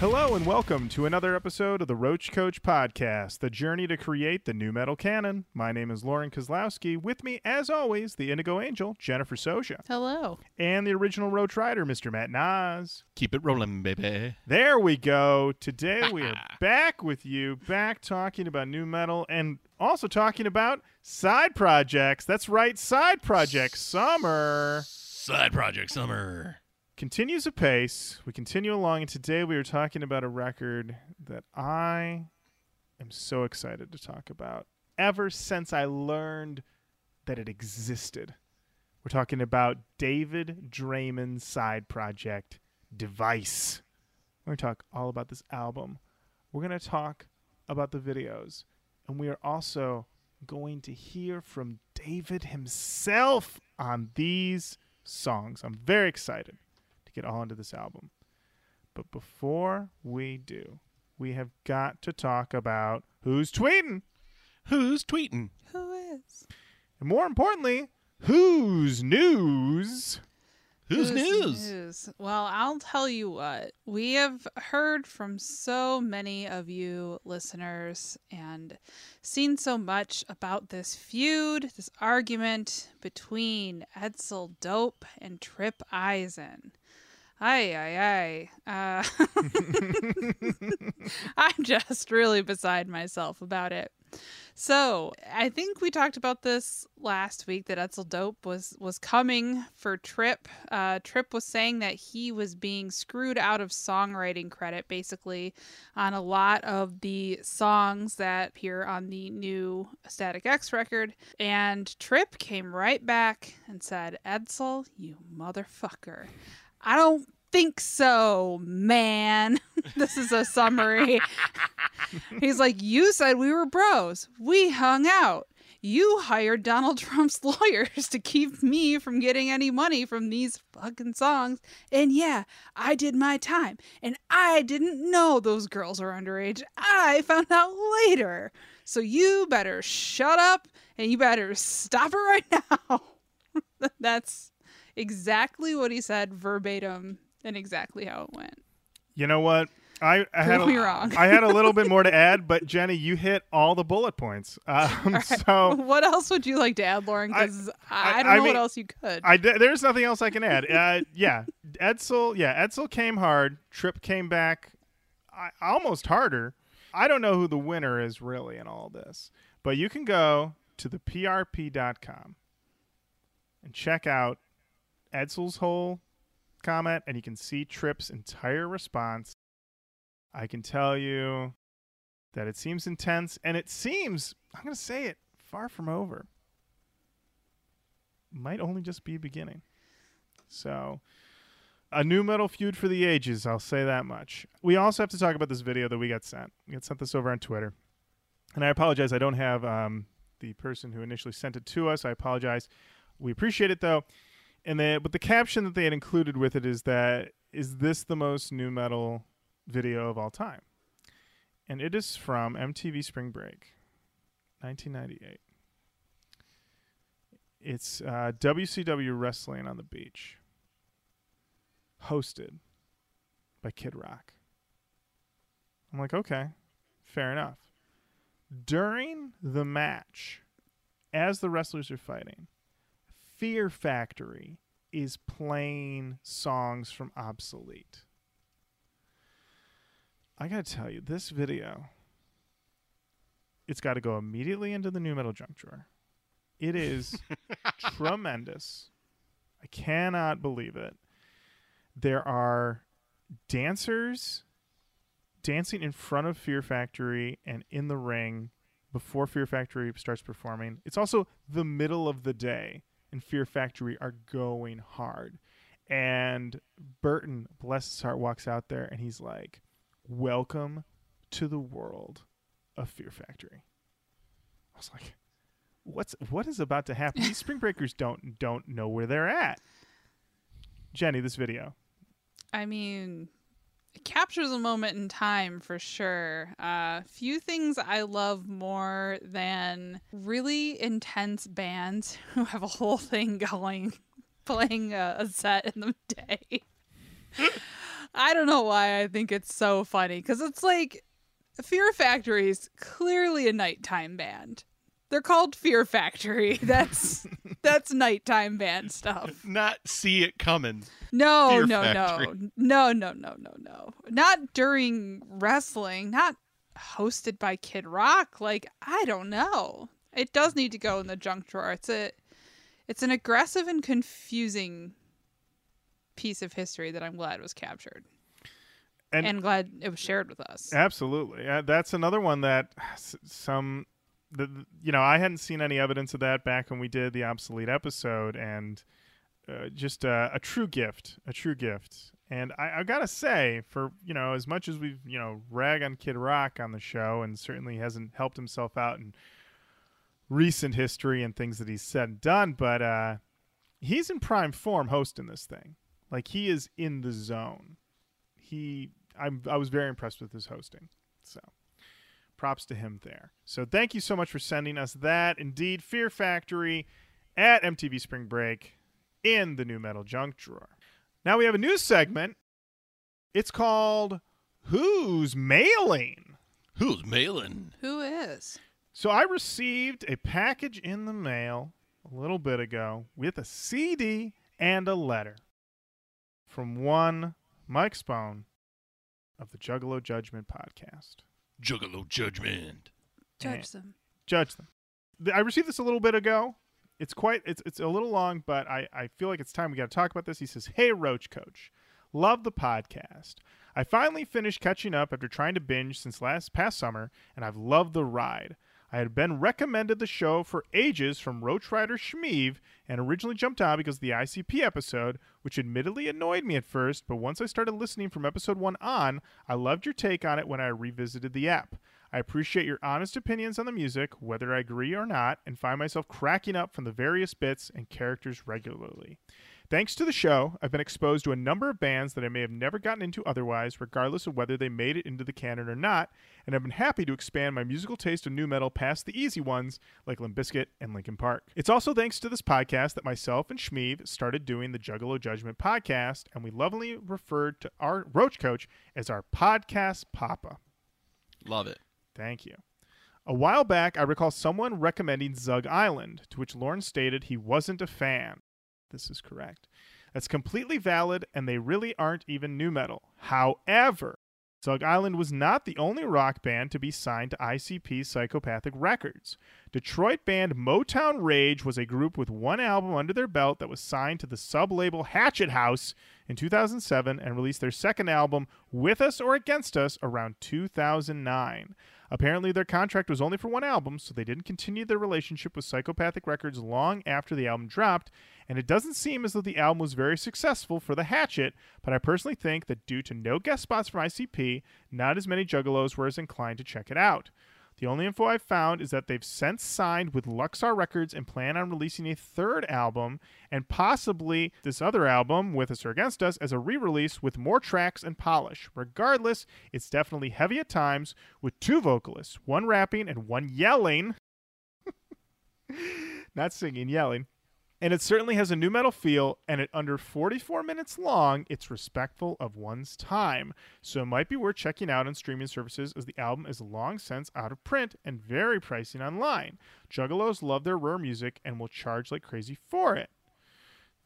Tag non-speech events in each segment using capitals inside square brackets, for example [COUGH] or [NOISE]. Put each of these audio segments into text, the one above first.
Hello and welcome to another episode of the Roach Koach Podcast, the journey to create the new metal canon. My name is Lorin Kozlowski. With me, as always, the Indigo Angel, Jennifer Soja, Hello. and the original Roach Rider, Mr. Matt Nas. Keep it rolling, baby. There we go. Today we are [LAUGHS] back with you, back talking about new metal and also talking about side projects. That's right, side projects. Summer Side project summer. Continues apace. We continue along, and today we are talking about a record that I am so excited to talk about ever since I learned that it existed. We're talking about David Draiman's side project, Device. We're going to talk all about this album. We're going to talk about the videos. And we are also going to hear from David himself on these songs. I'm very excited to get all into this album. But before we do, we have got to talk about who's tweeting. Who's tweeting? Who is? And more importantly, who's news. Who's news? news? Well, I'll tell you what. We have heard from so many of you listeners and seen so much about this feud, this argument between Edsel Dope and Trip Eisen. Aye, aye, aye. Uh, [LAUGHS] [LAUGHS] I'm just really beside myself about it. So I think we talked about this last week that Edsel Dope was was coming for Trip. Uh, Trip was saying that he was being screwed out of songwriting credit, basically, on a lot of the songs that appear on the new Static X record. And Trip came right back and said, "Edsel, you motherfucker, I don't." Think so, man. [LAUGHS] this is a summary. [LAUGHS] He's like, You said we were bros. We hung out. You hired Donald Trump's [LAUGHS] lawyers to keep me from getting any money from these fucking songs. And yeah, I did my time. And I didn't know those girls were underage. I found out later. So you better shut up and you better stop it right now. That's exactly what he said verbatim and exactly how it went. You know what? I, I had Prove me a, wrong. I had a little bit more to [LAUGHS] add, but Jenny, you hit all the bullet points. [LAUGHS] Um, so what else would you like to add, Lorin? Because I, I- don't I know mean, what else you could. I there's nothing else I can add. Uh, yeah, Edsel. Yeah, Edsel came hard. Trip came back, I, almost harder. I don't know who the winner is really in all this, but you can go to the prp.com and check out Edsel's whole comment, and you can see Trip's entire response. I can tell you that it seems intense, and it seems, I'm going to say it, far from over. Might only just be beginning. So, a new metal feud for the ages, I'll say that much. We also have to talk about this video that we got sent. We got sent this over on Twitter. And I apologize, I don't have um, the person who initially sent it to us. I apologize. We appreciate it though. And they, but the caption that they had included with it is that is this the most new metal video of all time? And it is from MTV Spring Break, 1998. It's uh, WCW Wrestling on the Beach, hosted by Kid Rock. I'm like, okay, fair enough. During the match, as the wrestlers are fighting, Fear Factory is playing songs from Obsolete. I gotta tell you, this video, it's got to go immediately into the new metal junk drawer. It is [LAUGHS] tremendous. I cannot believe it. There are dancers dancing in front of Fear Factory and in the ring before Fear Factory starts performing. It's also the middle of the day, and Fear Factory are going hard. And Burton, bless his heart, walks out there and he's like, Welcome to the world of Fear Factory. I was like, What's what is about to happen? These spring [LAUGHS] breakers don't don't know where they're at. Jenny, this video. I mean, captures a moment in time for sure. Uh, few things I love more than really intense bands [LAUGHS] who have a whole thing going, [LAUGHS] playing a, a set in the day. [LAUGHS] I don't know why I think it's so funny because it's like Fear Factory is clearly a nighttime band. They're called Fear Factory. That's that's nighttime band stuff. Not see it coming. No, Fear no, Factory. no, no, no, no, no, no. Not during wrestling. Not hosted by Kid Rock. Like I don't know. It does need to go in the junk drawer. It's a, it's an aggressive and confusing piece of history that I'm glad was captured And- and, glad it was shared with us. Absolutely. Uh, that's another one that some, the, you know, I hadn't seen any evidence of that back when we did the obsolete episode, and uh, just a, a true gift, a true gift. And I, I gotta say, for you know, as much as we've you know rag on Kid Rock on the show, and certainly hasn't helped himself out in recent history and things that he's said and done, but uh, he's in prime form hosting this thing. Like he is in the zone. He, I'm, I was very impressed with his hosting. So, props to him there. So, thank you so much for sending us that. Indeed, Fear Factory at MTV Spring Break in the new metal junk drawer. Now we have a new segment. It's called Who's Mailing? Who's mailing? Who is? So I received a package in the mail a little bit ago with a CD and a letter from one Mike Spone of the Juggalo Judgment podcast. Juggalo judgment. Judge them. Judge them. I received this a little bit ago. It's quite it's it's a little long, but I, I feel like it's time we got to talk about this. He says, "Hey Roach Koach, love the podcast. I finally finished catching up after trying to binge since last past summer, and I've loved the ride. I had been recommended the show for ages from Roach Rider Schmeev and originally jumped on because of the ICP episode, which admittedly annoyed me at first, but once I started listening from episode 1 on, I loved your take on it when I revisited the app. I appreciate your honest opinions on the music, whether I agree or not, and find myself cracking up from the various bits and characters regularly. Thanks to the show, I've been exposed to a number of bands that I may have never gotten into otherwise, regardless of whether they made it into the canon or not, and I've been happy to expand my musical taste of new metal past the easy ones like Limp Bizkit and Linkin Park. It's also thanks to this podcast that myself and Shmeev started doing the Juggalo Judgment podcast, and we lovingly referred to our Roach Koach as our podcast papa. Love it. Thank you. A while back, I recall someone recommending Zug Island, to which Lorin stated he wasn't a fan. This is correct. That's completely valid, and they really aren't even new metal. However, Zug Island was not the only rock band to be signed to ICP Psychopathic Records. Detroit band Motown Rage was a group with one album under their belt that was signed to the sub label Hatchet House in 2007 and released their second album, With Us or Against Us, around 2009. Apparently, their contract was only for one album, so they didn't continue their relationship with Psychopathic Records long after the album dropped, and it doesn't seem as though the album was very successful for the Hatchet, but I personally think that due to no guest spots from ICP, not as many juggalos were as inclined to check it out. The only info I've found is that they've since signed with Luxor Records and plan on releasing a third album and possibly this other album, With Us or Against Us, as a re release with more tracks and polish. Regardless, it's definitely heavy at times with two vocalists, one rapping and one yelling. [LAUGHS] Not singing, yelling. And it certainly has a new metal feel, and at under 44 minutes long, it's respectful of one's time. So it might be worth checking out on streaming services as the album is long since out of print and very pricey online. Juggalos love their rare music and will charge like crazy for it.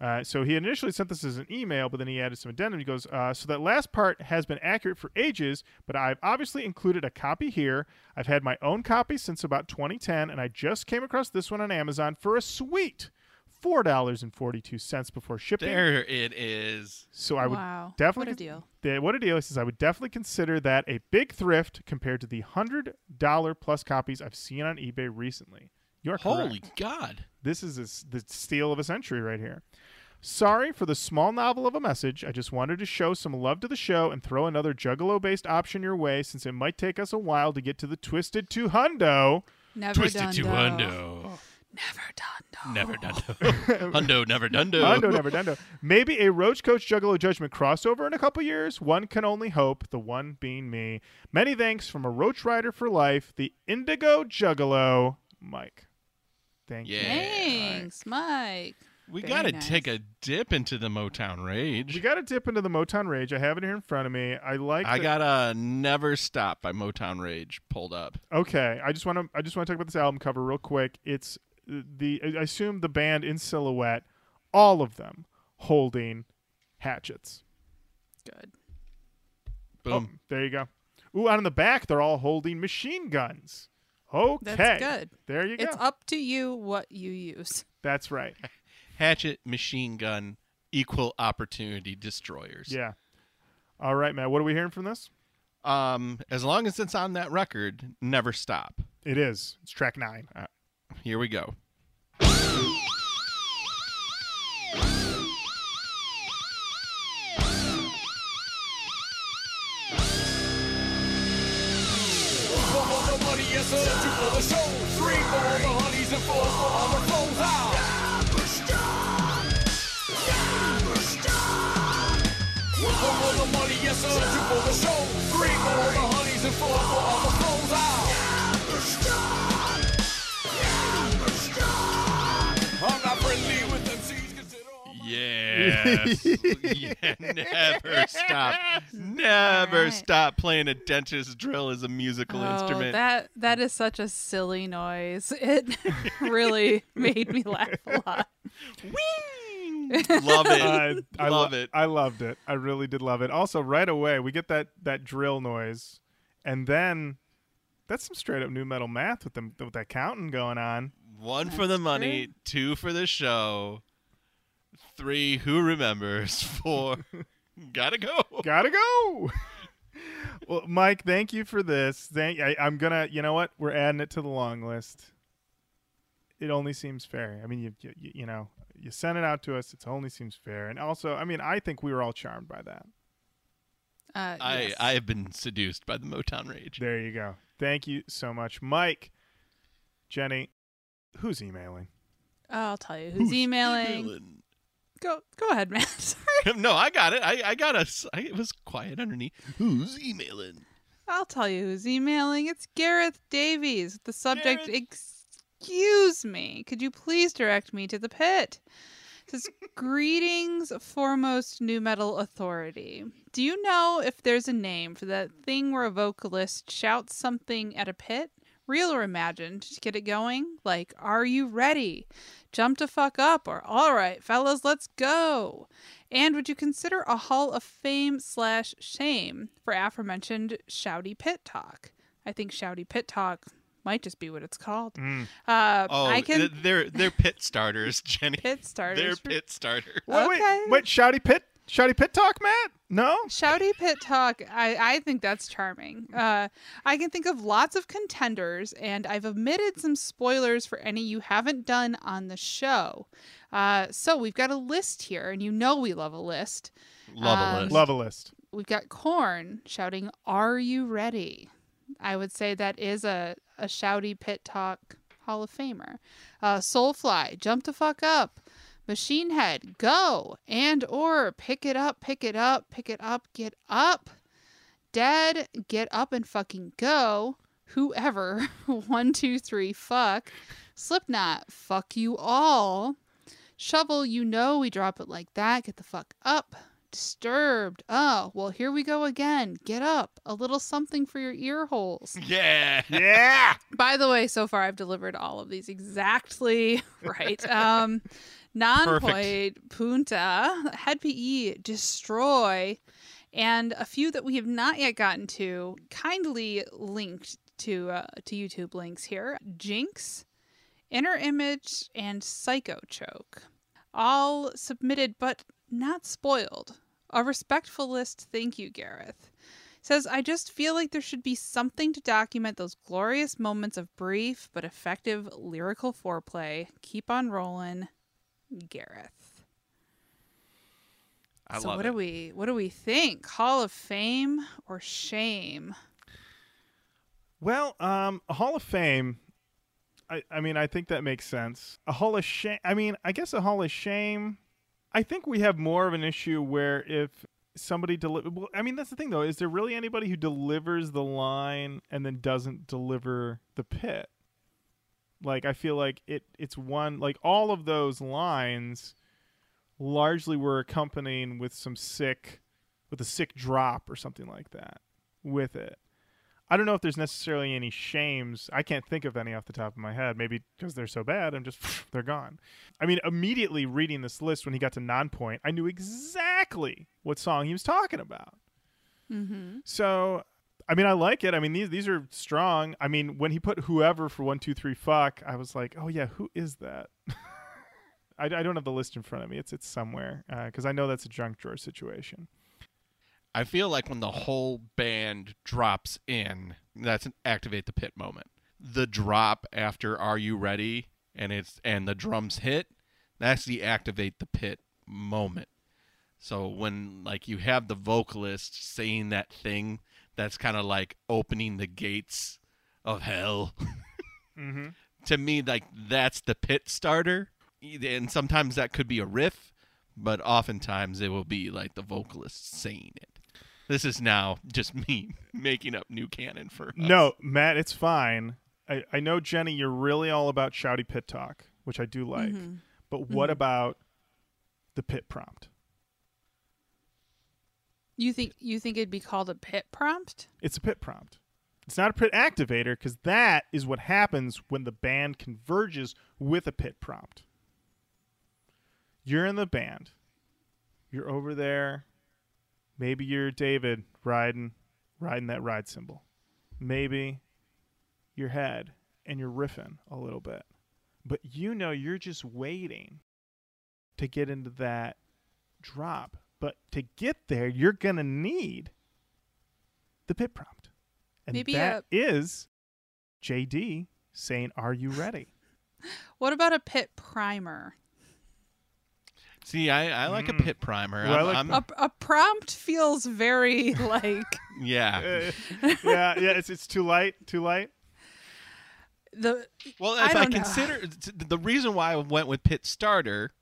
Uh, so he initially sent this as an email, but then he added some addendum. He goes, uh, "So that last part has been accurate for ages, but I've obviously included a copy here. I've had my own copy since about 2010, and I just came across this one on Amazon for a sweet four dollars and forty-two cents before shipping. There it is. So I would wow. definitely What a deal. the, what a deal is, is I would definitely consider that a big thrift compared to the hundred dollar plus copies I've seen on eBay recently. You're Holy correct. God. This is a s the steal of a century right here. Sorry for the small novel of a message. I just wanted to show some love to the show and throw another Juggalo based option your way since it might take us a while to get to the Twisted 2 Hundo. Never Twisted done to hundo. Oh. Never done though. Never done. [LAUGHS] hundo, never done. Hundo, never dundo. Maybe a Roach Koach Juggalo Judgment crossover in a couple years. One can only hope, the one being me. Many thanks from a Roach Rider for life, the Indigo Juggalo, Mike. Thank you. Thanks, Mike. We gotta nice. take a dip into the Motown rage. We got to dip into the Motown Rage. I have it here in front of me. I like. I the- got a Never Stop by Motown Rage pulled up. Okay, I just want to. I just want to talk about this album cover real quick. It's the. I assume the band in silhouette, all of them holding hatchets. Good. Boom. Oh, there you go. Ooh, out in the back, they're all holding machine guns. Okay, That's good. There you go. It's up to you what you use. That's right. [LAUGHS] Hatchet, machine gun, equal opportunity destroyers. Yeah. All right, Matt. What are we hearing from this? Um, as long as it's on that record, Never Stop. It is. It's track nine. Here we go. Yes sir, two for the show. Three for the honeys and four for. Four for the money, yes sir, two for the show. Three for the honeys and four for Yes. [LAUGHS] yeah, never stop. Never Alright. stop playing a dentist drill as a musical oh, instrument. that that is such a silly noise. [LAUGHS] It really made me laugh a lot. [LAUGHS] Love it. I, I Love lo- it. I loved it. I really did love it. Also, right away we get that that drill noise, and then that's some straight up new metal math with them with that counting going on. One for the That's money, two for the show, three, who remembers, [LAUGHS] four, [LAUGHS] gotta go. Gotta go. [LAUGHS] well, Mike, thank you for this. Thank. I, I'm gonna. You know what? We're adding it to the long list. It only seems fair. I mean, you you, you- you know, you sent it out to us. It only seems fair. And also, I mean, I think we were all charmed by that. Uh, I, yes. I have been seduced by the Motown Rage. There you go. Thank you so much, Mike. Jenny, who's emailing? I'll tell you who's, emailing. Go go ahead, man. [LAUGHS] Sorry. [LAUGHS] no, I got it. I, I got us. I, it was quiet underneath. Who's emailing? I'll tell you who's emailing. It's Gareth Davies. The subject, Gareth. excuse me. Could you please direct me to the pit? It says, [LAUGHS] Greetings, foremost new metal authority. Do you know if there's a name for that thing where a vocalist shouts something at a pit? Real or imagined to get it going? Like, are you ready? Jump to fuck up, or all right, fellas, let's go. And would you consider a Hall of Fame slash shame for aforementioned shouty pit talk? I think shouty pit talk might just be what it's called. Mm. Uh, Oh, I can th- they're they're pit starters, [LAUGHS] Jenny. pit starters. They're pit starters. Wait, Okay. wait, wait, shouty pit, shouty pit talk, Matt? No. Shouty pit talk, I, I think that's charming. Uh, I can think of lots of contenders, and I've omitted some spoilers for any you haven't done on the show. Uh, so we've got a list here, and you know we love a list. Love Um, a list. Love a list. We've got Korn shouting, Are you ready? I would say that is a, a shouty pit talk Hall of Famer. Uh, Soulfly, jump the fuck up. Machine Head, go. And or pick it up, pick it up, pick it up, get up. Dead, get up and fucking go. Whoever, [LAUGHS] one, two, three, fuck. Slipknot, fuck you all. Shovel, you know we drop it like that. Get the fuck up. Disturbed. Oh, well, here we go again. Get up. A little something for your ear holes. [LAUGHS] Yeah. Yeah. By the way, so far I've delivered all of these exactly [LAUGHS] right. Um, Nonpoint punta, Hed PE, destroy, and a few that we have not yet gotten to, kindly linked to uh, to YouTube links here. Jinx, Inner Image, and Psycho Choke, all submitted but not spoiled. A respectful list, thank you, Gareth. Says i just feel like there should be something to document those glorious moments of brief but effective lyrical foreplay. Keep on rolling gareth I so love what it. do we what do we think hall of fame or shame Well, um, a Hall of Fame. I, I mean, I think that makes sense. A Hall of Shame. I mean, I guess a Hall of Shame. I think we have more of an issue where if somebody deliver. Well, I mean, that's the thing though. Is there really anybody who delivers the line and then doesn't deliver the pit? Like I feel like it it's one like all of those lines largely were accompanying with some sick with a sick drop or something like that with it. I don't know if there's necessarily any shames. I can't think of any off the top of my head. Maybe because they're so bad, I'm just [LAUGHS] they're gone. I mean, immediately reading this list when he got to non-point, I knew exactly what song he was talking about. Mm-hmm. So, I mean, I like it. I mean, these these are strong. I mean, when he put whoever for one, two, three, fuck, I was like, oh yeah, who is that? [LAUGHS] I, I don't have the list in front of me. It's it's somewhere uh, because I know that's a junk drawer situation. I feel like when the whole band drops in, that's an activate the pit moment. The drop after "Are You Ready?" and it's and the drums hit, that's the activate the pit moment. So when like you have the vocalist saying that thing, that's kind of like opening the gates of hell. Mm-hmm. [LAUGHS] to me, like that's the pit starter, and sometimes that could be a riff, but oftentimes it will be like the vocalist saying it. This is now just [LAUGHS] me making up new canon for us. No, Matt, it's fine. I, I know Jenny, you're really all about shouty pit talk, which I do like. Mhm. But what Mhm. about the pit prompt? You think you think it'd be called a pit prompt? It's a pit prompt. It's not a pit activator because that is what happens when the band converges with a pit prompt. You're in the band. You're over there. Maybe you're David riding riding that ride cymbal. Maybe your head and you're riffing a little bit. But you know you're just waiting to get into that drop. But to get there, you're going to need the pit prompt. And Maybe that is JD saying, Are you ready? [LAUGHS] What about a pit primer? See, I, I like Mm. a pit primer. Well, I I'm- like- I'm- A, a prompt feels very [LAUGHS] like yeah. Uh, [LAUGHS] yeah, yeah, it's, it's too light, too light. the Well, if I, don't know. consider t- the reason why I went with pit starter,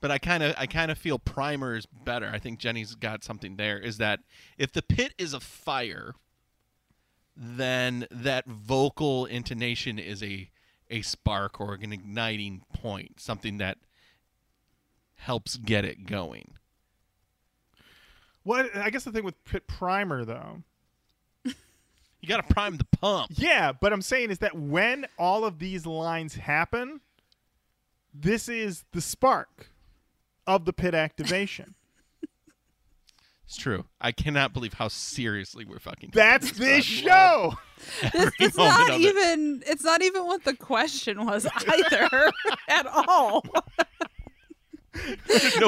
but I kind of I kind of feel primer is better. I think Jenny's got something there. Is that if the pit is a fire, then that vocal intonation is a a spark or an igniting point, something that helps get it going. What I guess the thing with pit primer though. [LAUGHS] You got to prime the pump. Yeah, but I'm saying is that when all of these lines happen, this is the spark of the pit activation. [LAUGHS] It's true. I cannot believe how seriously we're fucking. That's this but show. this, it's not of it. even it's not even what the question was either [LAUGHS] at all. [LAUGHS]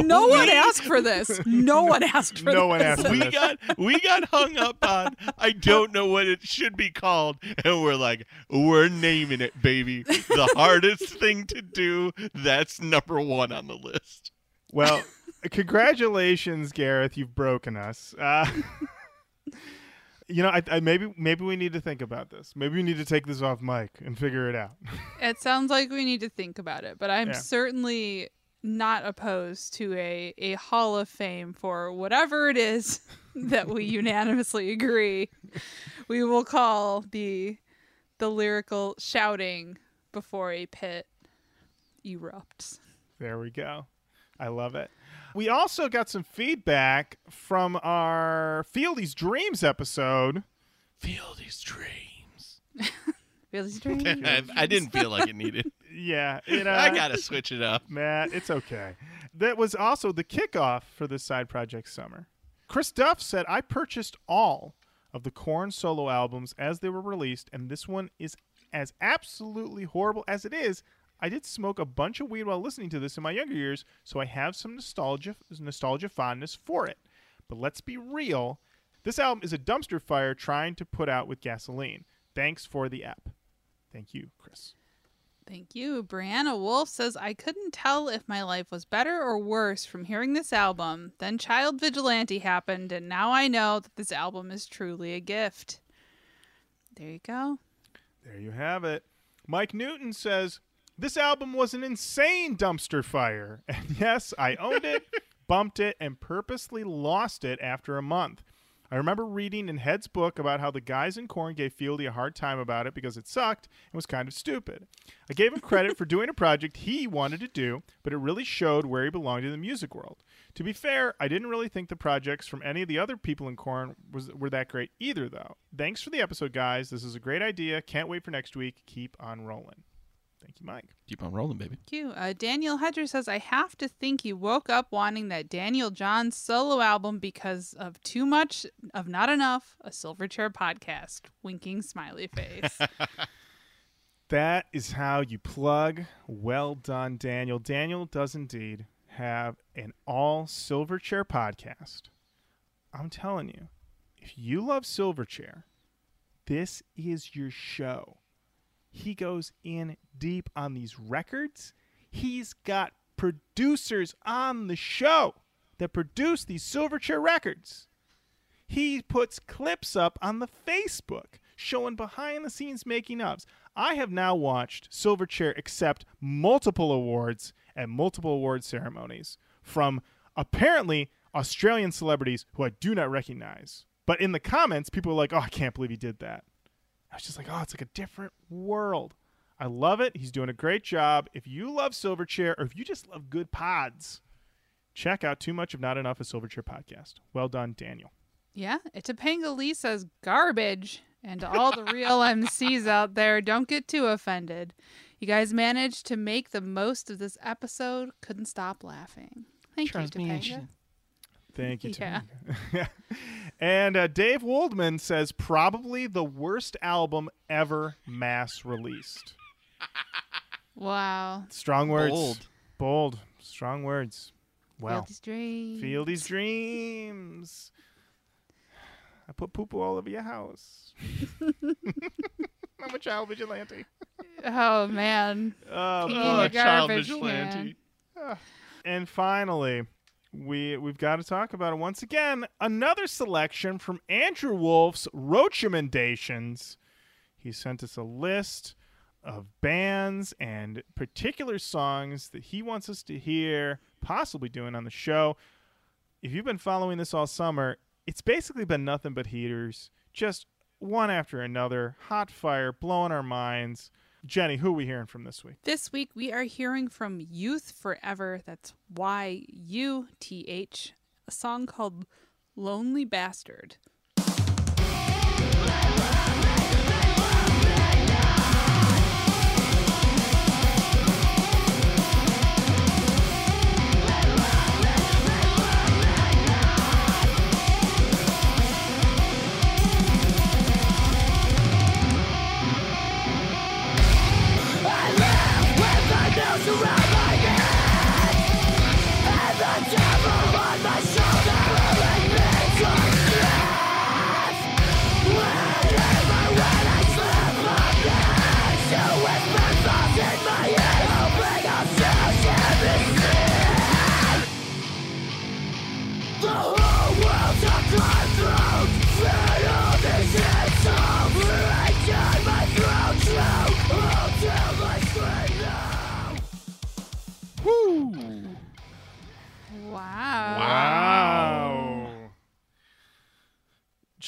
no one we- asked for this. No one asked for No this. one asked for we this. got we got hung up on I don't know what it should be called and we're like we're naming it baby the hardest thing to do that's number 1 on the list Well, [LAUGHS] congratulations, Gareth. You've broken us. Uh, [LAUGHS] you know, I, I maybe maybe we need to think about this. Maybe we need to take this off mic and figure it out. [LAUGHS] It sounds like we need to think about it, but I'm Yeah. certainly not opposed to a, a hall of fame for whatever it is that we unanimously agree we will call the the lyrical shouting before a pit erupts. There we go. I love it. We also got some feedback from our Fieldy's Dreams episode. feel these dreams [LAUGHS] [LAUGHS] Really strange. I, I didn't feel like it needed [LAUGHS] Yeah, it, uh, I got to switch it up Matt, it's okay. That was also the kickoff for this side project summer. Chris Duff said, I purchased all of the Korn solo albums as they were released, and this one is as absolutely horrible as it is. I did smoke a bunch of weed while listening to this in my younger years, so I have some nostalgia nostalgia fondness for it. But let's be real. This album is a dumpster fire trying to put out with gasoline. Thanks for the app. Thank you, Chris. Thank you. Brianna Wolf says, I couldn't tell if my life was better or worse from hearing this album. Then Child Vigilante happened, and now I know that this album is truly a gift. There you go. There you have it. Mike Newton says, This album was an insane dumpster fire. [LAUGHS] And yes, I owned it, [LAUGHS] bumped it, and purposely lost it after a month. I remember reading in Head's book about how the guys in Korn gave Fieldy a hard time about it because it sucked and was kind of stupid. I gave him credit for doing a project he wanted to do, but it really showed where he belonged in the music world. To be fair, I didn't really think the projects from any of the other people in Korn was were that great either, though. Thanks for the episode, guys. This is a great idea. Can't wait for next week. Keep on rolling. Thank you, Mike. Keep on rolling, baby. Thank you. Uh, Daniel Hedger says, I have to think you woke up wanting that Daniel Johns solo album because of too much of not enough, a Silverchair podcast. Winking smiley face. [LAUGHS] That is how you plug. Well done, Daniel. Daniel does indeed have an all Silverchair podcast. I'm telling you, if you love Silverchair, this is your show. He goes in deep on these records. He's got producers on the show that produce these Silverchair records. He puts clips up on the Facebook showing behind the scenes making ofs. I have now watched Silverchair accept multiple awards at multiple award ceremonies from apparently Australian celebrities who I do not recognize. But in the comments, people are like, oh, I can't believe he did that. I was just like, oh, it's like a different world. I love it. He's doing a great job. If you love Silverchair or if you just love good pods, check out Too Much of Not Enough, a Silverchair podcast. Well done, Daniel. yeah, Topanga Lee says garbage. And to all the real [LAUGHS] MCs out there, don't get too offended. You guys managed to make the most of this episode. Couldn't stop laughing. Thank you, Topanga. Thank you, Yeah. Tony. [LAUGHS] and uh, Dave Waldman says probably the worst album ever mass released. Wow. Strong words. Bold. Bold. Strong words. Well, Fieldy's dream. feel these dreams. I put poo poo all over your house. [LAUGHS] I'm a child vigilante. Oh man. Oh, King boy. of garbage can. And finally, we we've got to talk about it once again. Another selection from Andrew Wolf's Rochamendations. He sent us a list of bands and particular songs that he wants us to hear, possibly doing on the show. If you've been following this all summer, it's basically been nothing but heaters, just one after another, hot fire, blowing our minds. Jenny, who are we hearing from this week? This week we are hearing from Youth Forever. That's Y U T H. A song called Lonely Bastard.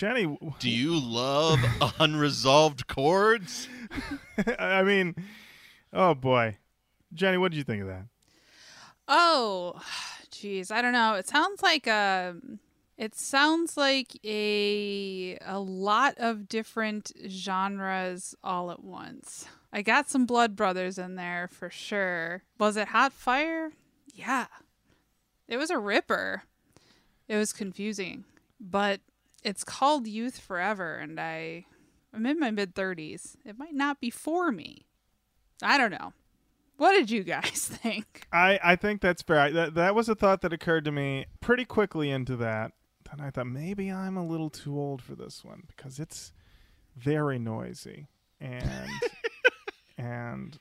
Jenny, Do you love [LAUGHS] unresolved chords? [LAUGHS] I mean, oh boy. Jenny, what did you think of that? Oh, [SIGHS] jeez, I don't know. It sounds like a. It sounds like a a lot of different genres all at once. I got some Blood Brothers in there for sure. Was it Hot Fire? Yeah. It was a ripper. It was confusing, but it's called Youth Forever, and I, I'm in my mid 30s. It might not be for me. I don't know. What did you guys [LAUGHS] think? I, I think that's fair. I, that, that was a thought that occurred to me pretty quickly into that. And I thought maybe I'm a little too old for this one because it's very noisy. And [LAUGHS] and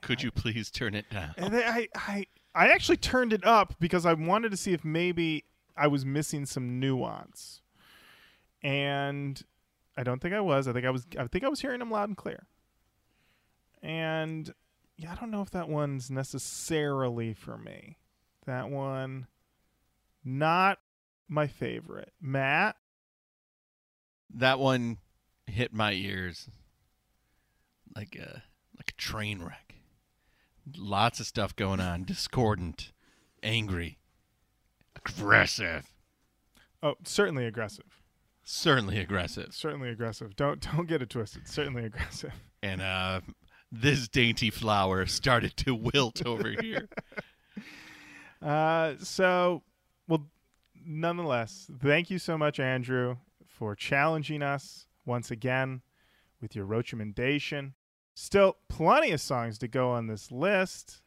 Could you please turn it down? And then I, I, I actually turned it up because I wanted to see if maybe I was missing some nuance, and I don't think I was. I think I was. I think I was hearing them loud and clear. And yeah, I don't know if that one's necessarily for me. That one, not my favorite. Matt, That one hit my ears like a like a train wreck. Lots of stuff going on, discordant, angry, aggressive. Oh, certainly aggressive. Certainly aggressive. Certainly aggressive. Don't don't get it twisted. Certainly aggressive. [LAUGHS] And uh this dainty flower started to wilt over here. [LAUGHS] Uh, so, well, nonetheless, thank you so much, Andrew, for challenging us once again with your recommendation. Still, plenty of songs to go on this list.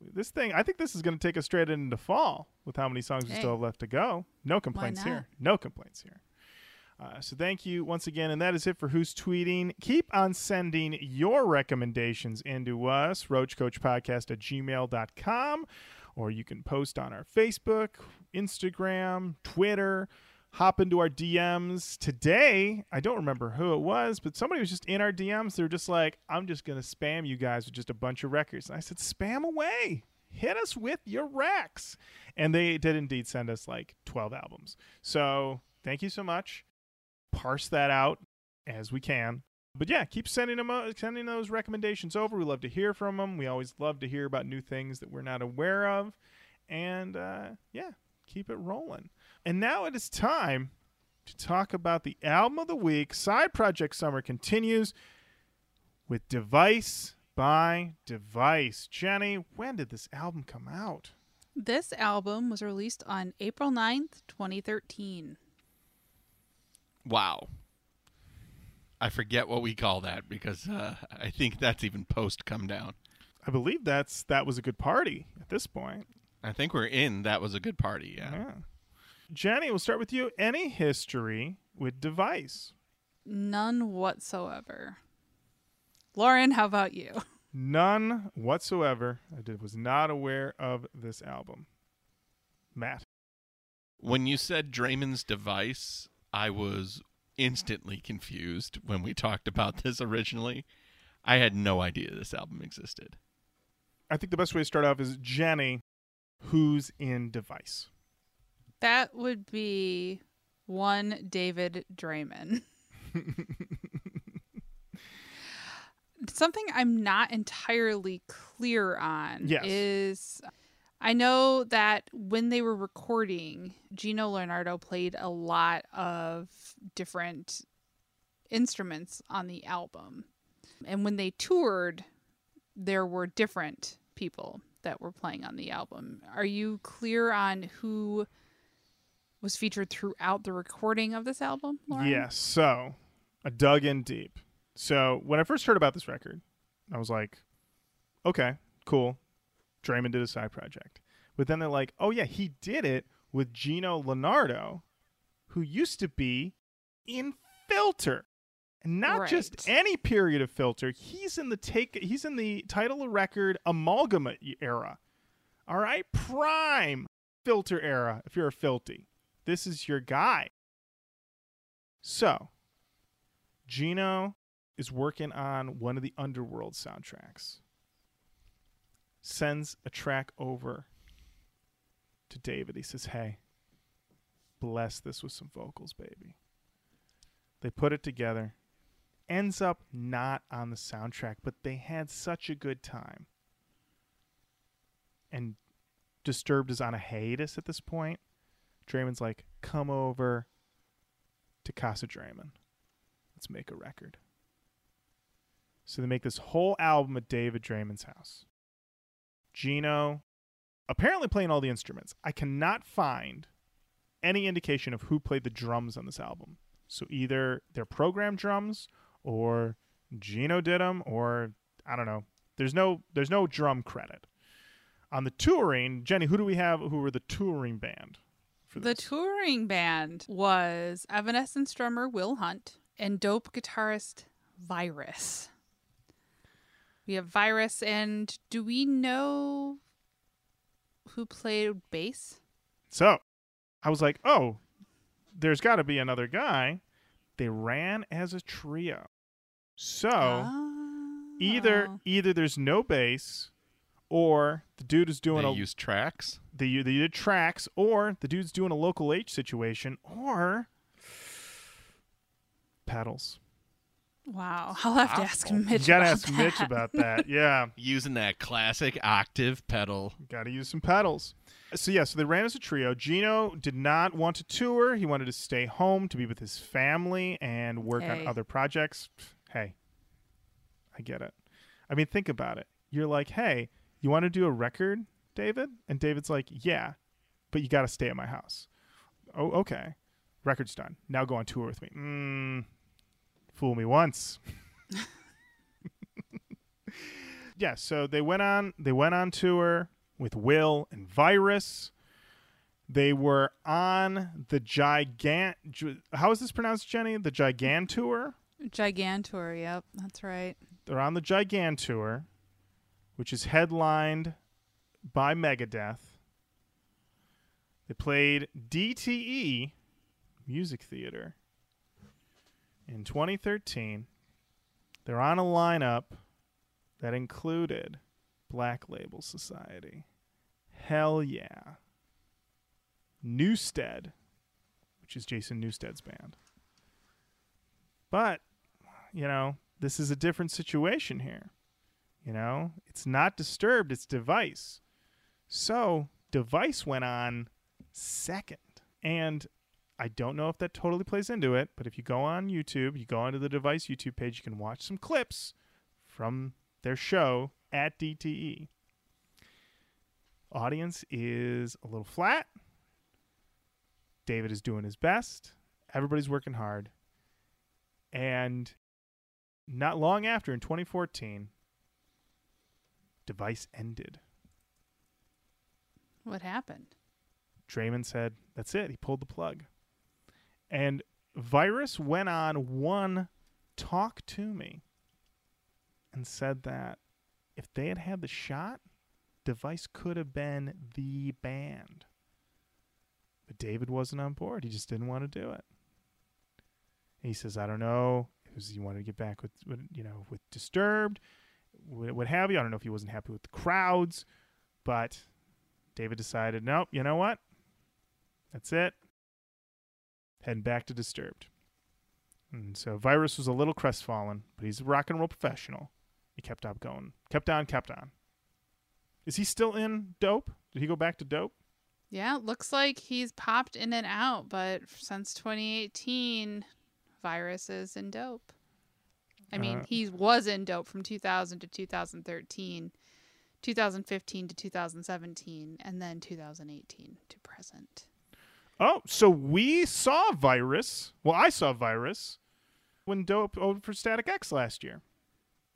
This thing, I think this is going to take us straight into fall with how many songs we still have left to go. No complaints here. No complaints here. Uh, so thank you once again, and that is it for who's tweeting. Keep on sending your recommendations into us, roachkoachpodcast at gmail.com, or you can post on our Facebook, Instagram, Twitter, hop into our DMs. Today, I don't remember who it was, but somebody was just in our DMs. They were just like, I'm just going to spam you guys with just a bunch of records. And I said, spam away. Hit us with your recs. And they did indeed send us like 12 albums. So thank you so much parse that out as we can. But yeah, keep sending them, sending those recommendations over. We love to hear from them. We always love to hear about new things that we're not aware of, and uh, yeah, keep it rolling. And now it is time to talk about the album of the week. Side Project Summer continues with Device by Device. Jenny, when did this album come out? This album was released on April 9th, 2013. Wow. I forget what we call that because uh, I think that's even post come down. I believe that's that was a good party at this point. I think we're in. That was a good party. Yeah. Yeah. Jenny, we'll start with you. Any history with Device? None whatsoever. Lorin, how about you? None whatsoever. I did, was not aware of this album. Matt. When you said Draiman's device, I was instantly confused when we talked about this originally. I had no idea this album existed. I think the best way to start off is Jenny, who's in Device. That would be one David Draiman. [LAUGHS] Something I'm not entirely clear on Yes. is I know that when they were recording, Geno Lenardo played a lot of different instruments on the album. And when they toured, there were different people that were playing on the album. Are you clear on who was featured throughout the recording of this album? Lorin? Yes. So I dug in deep. So when I first heard about this record, I was like, okay, cool. Draiman did a side project. But then they're like, oh, yeah, he did it with Geno Lenardo, who used to be in Filter. And not just any period of Filter. He's in the take he's in the title of record Amalgamut era. All right? Prime Filter era if you're a filthy. This is your guy. So, Geno is working on one of the Underworld soundtracks. Sends a track over to David. He says, Hey, bless this with some vocals, baby. They put it together. Ends up not on the soundtrack, but they had such a good time. And Disturbed is on a hiatus at this point. Draiman's like, come over to Casa Draymond. Let's make a record. So they make this whole album at David Draiman's house. Geno apparently playing all the instruments. I cannot find any indication of who played the drums on this album. So either they're programmed drums or Geno did them or I don't know. There's no there's no drum credit. On the touring, Jenny, who do we have who were the touring band for The touring band was Evanescence drummer Will Hunt and dope guitarist Virus. We have Virus, and do we know who played bass? So I was like, oh, there's got to be another guy. They ran as a trio. So Oh. either either there's no bass, or the dude is doing They a use tracks. they, they did tracks, or the dude's doing a local H situation, or pedals. Wow. I'll have to ask Mitch. you gotta about ask Mitch about [LAUGHS] that. Yeah, Using that classic octave pedal. gotta use some pedals. So yeah, so they ran as a trio. Geno did not want to tour. He wanted to stay home to be with his family and work Hey. on other projects. Hey, I get it. I mean, think about it. You're like, hey, you want to do a record, David? And David's like, yeah, but you got to stay at my house. Oh, okay. Record's done. Now go on tour with me. Mm, fool me once. [LAUGHS] yeah, so they went on. They went on tour with Will and Virus. They were on the gigant. How is this pronounced, Jenny? The Gigantour. Gigantor. Yep, that's right. They're on the Gigantour, which is headlined by Megadeth. They played DTE Music Theater in 2013. They're on a lineup that included Black Label Society. Hell yeah. Newsted, which is Jason Newsted's band. But, you know, this is a different situation here. You know, it's not disturbed, it's device. So, device went on second. And I don't know if that totally plays into it, but if you go on YouTube, you go onto the device YouTube page, you can watch some clips from their show at DTE. Audience is a little flat. David is doing his best. Everybody's working hard. And not long after, in 2014, Device ended. What happened? Draiman said, that's it. He pulled the plug. And Virus went on one talk to me and said that if they had had the shot, Device could have been the band. But David wasn't on board. He just didn't want to do it. he says, I don't know. He wanted to get back with you know, with Disturbed, what have you. I don't know if he wasn't happy with the crowds, but David decided, nope, you know what? That's it. Heading back to Disturbed. And so Virus was a little crestfallen, but he's a rock and roll professional. He kept on going. Kept on, kept on. Is he still in Dope? Did he go back to Dope? Yeah, it looks like he's popped in and out, but since 2018, Virus is in dope. I mean, Uh, he was in dope from 2000 to 2013, 2015 to 2017, and then 2018 to present. Oh, so we saw Virus. Well, I saw Virus when Dope opened for Static X last year.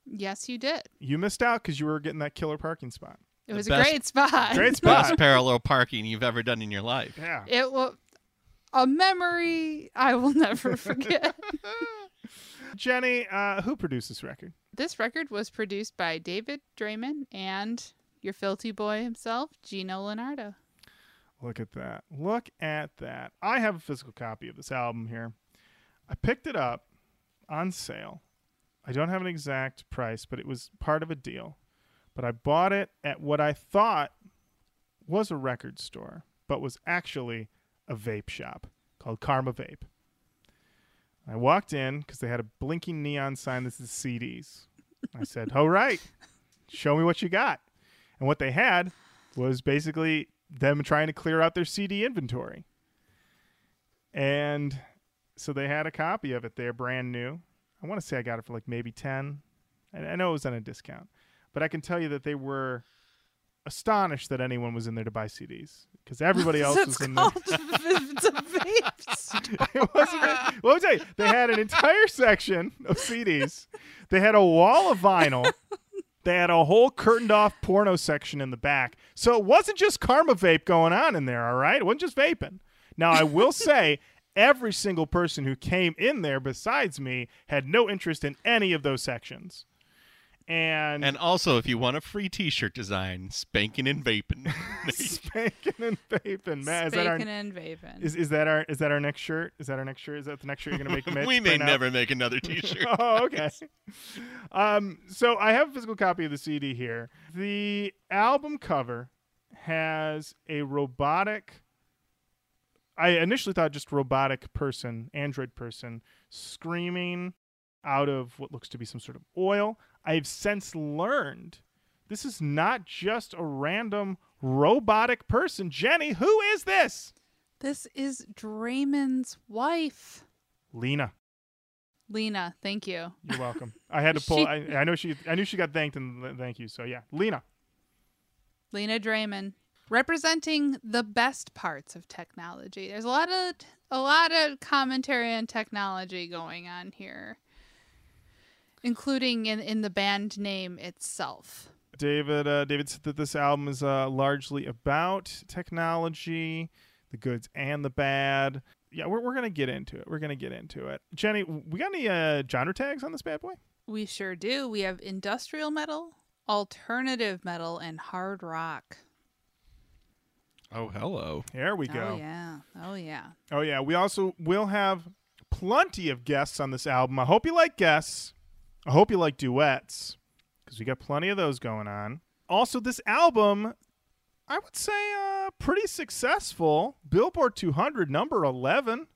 Yes, you did. You missed out because you were getting that killer parking spot. It The was best- a great spot. Great [LAUGHS] spot. Best parallel parking you've ever done in your life. Yeah. It was a memory I will never [LAUGHS] forget. Jenny, uh, who produced this record? this record was produced by David Draiman and your filthy boy himself, Geno Lenardo. Look at that. Look at that. I have a physical copy of this album here. I picked it up on sale. I don't have an exact price, but it was part of a deal. But I bought it at what I thought was a record store, but was actually a vape shop called Karma Vape. I walked in because they had a blinking neon sign that says CDs. I said, All right, show me what you got. And what they had was basically them trying to clear out their CD inventory. And so they had a copy of it there, brand new. I want to say I got it for like maybe 10. I, I know it was on a discount. But I can tell you that they were astonished that anyone was in there to buy CDs because everybody [LAUGHS] else was in there. it's a vape store. it wasn't. Well, let me tell you, they had an entire [LAUGHS] section of CDs. They had a wall of vinyl. [LAUGHS] They had a whole curtained off porno section in the back. So it wasn't just Karma Vape going on in there, all right? It wasn't just vaping. Now, I will [LAUGHS] say, every single person who came in there besides me had no interest in any of those sections. And, And also, if you want a free T-shirt design, spanking and vaping. [LAUGHS] spanking and vaping, man. Is that our Spanking and vaping. is, is that our is that our next shirt? Is that our next shirt? Is that the next shirt you're gonna make? [LAUGHS] Mitch we may print out? never make another [LAUGHS] T-shirt. oh, okay. Um, so I have a physical copy of the CD here. The album cover has a robotic I initially thought just robotic person, android person, screaming out of what looks to be some sort of oil. I've since learned this is not just a random robotic person. Jenny, who is this? This is Draiman's wife. Lena. Lena, thank you. You're welcome. I had to [LAUGHS] pull. She- I, I know she. I knew she got thanked, and thank you. So yeah, Lena. Lena Draiman representing the best parts of technology. There's a lot of a lot of commentary on technology going on here, including in, in the band name itself. David. Uh, David said that this album is uh, largely about technology, the goods and the bad. Yeah, we're we're gonna get into it. We're gonna get into it. Jenny, we got any uh, genre tags on this bad boy? We sure do. We have industrial metal, alternative metal, and hard rock. Oh, hello. There we go. Oh yeah. Oh yeah. Oh yeah, we also will have plenty of guests on this album. I hope you like guests. I hope you like duets because we got plenty of those going on. Also, this album, I would say, uh, pretty successful. Billboard 200, number 11.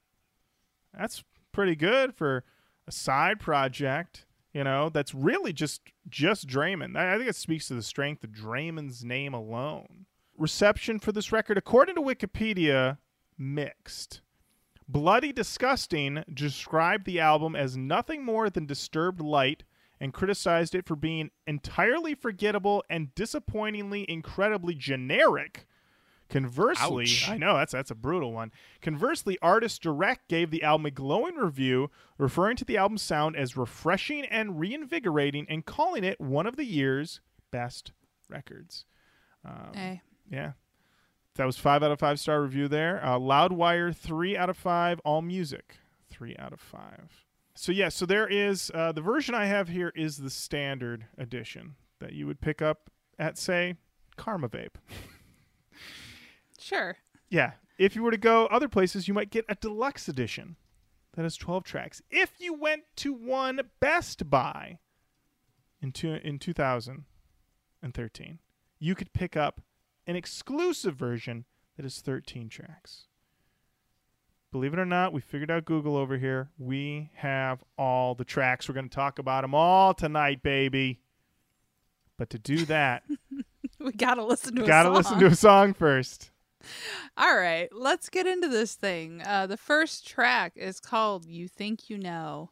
That's pretty good for a side project. You know, that's really just just Draiman. I I think it speaks to the strength of Draiman's name alone. Reception for this record, according to Wikipedia, mixed. Bloody Disgusting described the album as nothing more than disturbed light and criticized it for being entirely forgettable and disappointingly incredibly generic. Conversely, Ouch. I know that's that's a brutal one. Conversely, Artist Direct gave the album a glowing review, referring to the album's sound as refreshing and reinvigorating and calling it one of the year's best records. Um, Hey. yeah. That was five out of five star review there. Uh, Loudwire, three out of five. All Music, three out of five. So, yeah, so there is uh, the version I have here is the standard edition that you would pick up at, say, Karma Vape. Sure. Yeah. If you were to go other places, you might get a deluxe edition that has 12 tracks. If you went to one Best Buy in, two, in 2013, you could pick up an exclusive version that is 13 tracks. Believe it or not, we figured out Google over here. We have all the tracks. We're going to talk about them all tonight, baby. But to do [LAUGHS] that, We gotta listen to a got to song. listen to a song first. [LAUGHS] All right, let's get into this thing. Uh, the first track is called "You Think You Know."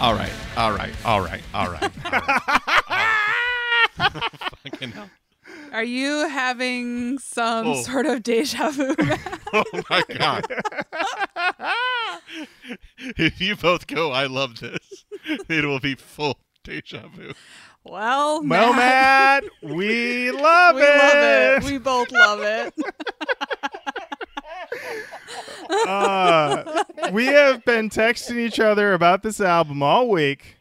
Inside. All right. All right. All right. All right. All right. [LAUGHS] Fucking hell. Are you having some Oh. sort of deja vu? [LAUGHS] Oh my god. if you both go, I love this. It will be full deja vu. well, Well, Matt, Matt, [LAUGHS] we love we it. love it. We both love it. Uh, we have been texting each other about this album all week.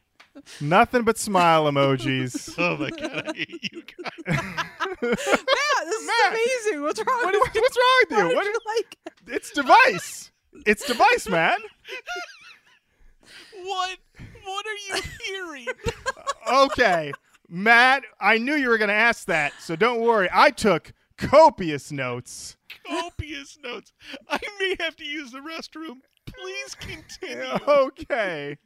Nothing but smile emojis. [LAUGHS] Oh my god, I hate you guys. [LAUGHS] Matt, this is amazing. What's wrong What- with what's wrong with you? don't What- you like? It's device. It's device, man. What? What are you hearing? Okay, Matt. I knew you were going to ask that, so don't worry. I took copious notes. Copious notes. I may have to use the restroom. Please continue. [LAUGHS] okay.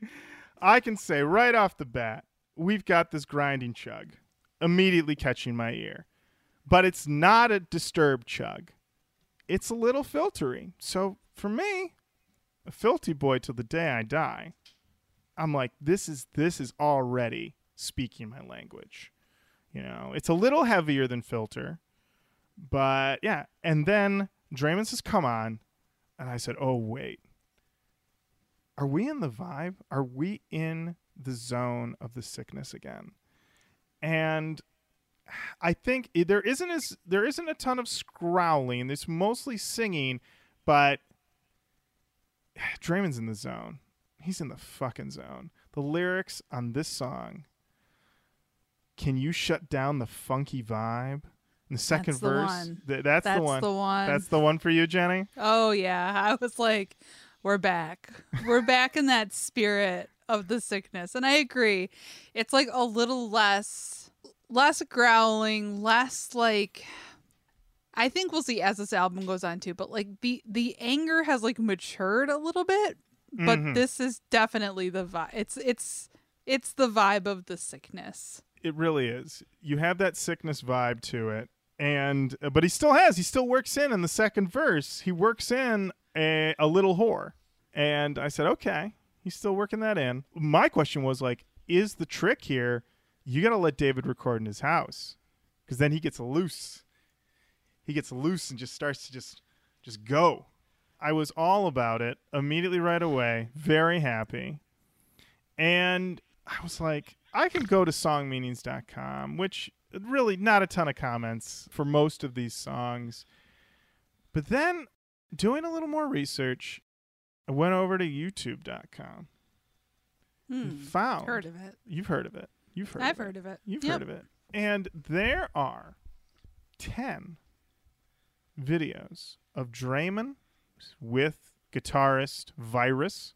I can say right off the bat, we've got this grinding chug immediately catching my ear. But it's not a disturbed chug. It's a little filtery. So for me, a filthy boy till the day I die, I'm like, this is this is already speaking my language. You know, it's a little heavier than filter. But yeah. And then Draiman says, come on. And I said, oh, wait are we in the vibe? Are we in the zone of the sickness again? And I think there isn't as there isn't a ton of scrowling. There's mostly singing, but Draiman's in the zone. He's in the fucking zone. The lyrics on this song. Can you shut down the funky vibe? The second That's the verse, one. th- that's, That's the one. the one. That's the one for you, Jenny. Oh yeah, [LAUGHS] I was like, we're back. We're [LAUGHS] back in that spirit of the sickness, and I agree. It's like a little less, less growling, less like. I think we'll see as this album goes on too, but like the the anger has like matured a little bit, but Mhm. this is definitely the vibe. It's it's it's the vibe of the sickness. It really is. You have that sickness vibe to it, and uh, but he still has. He still works in in the second verse. He works in a, a little whore, and I said, okay, he's still working that in. My question was like, is the trick here? You got to let David record in his house, because then he gets loose. He gets loose and just starts to just just go. I was all about it immediately right away. Very happy. And I was like, I can go to songmeanings.com, which really not a ton of comments for most of these songs. But then doing a little more research, I went over to youtube.com. Hmm. Found Heard of it? You've heard of it. You've heard I've of it. heard of it. You've Yep. heard of it. And there are 10 videos of Draiman with guitarist Virus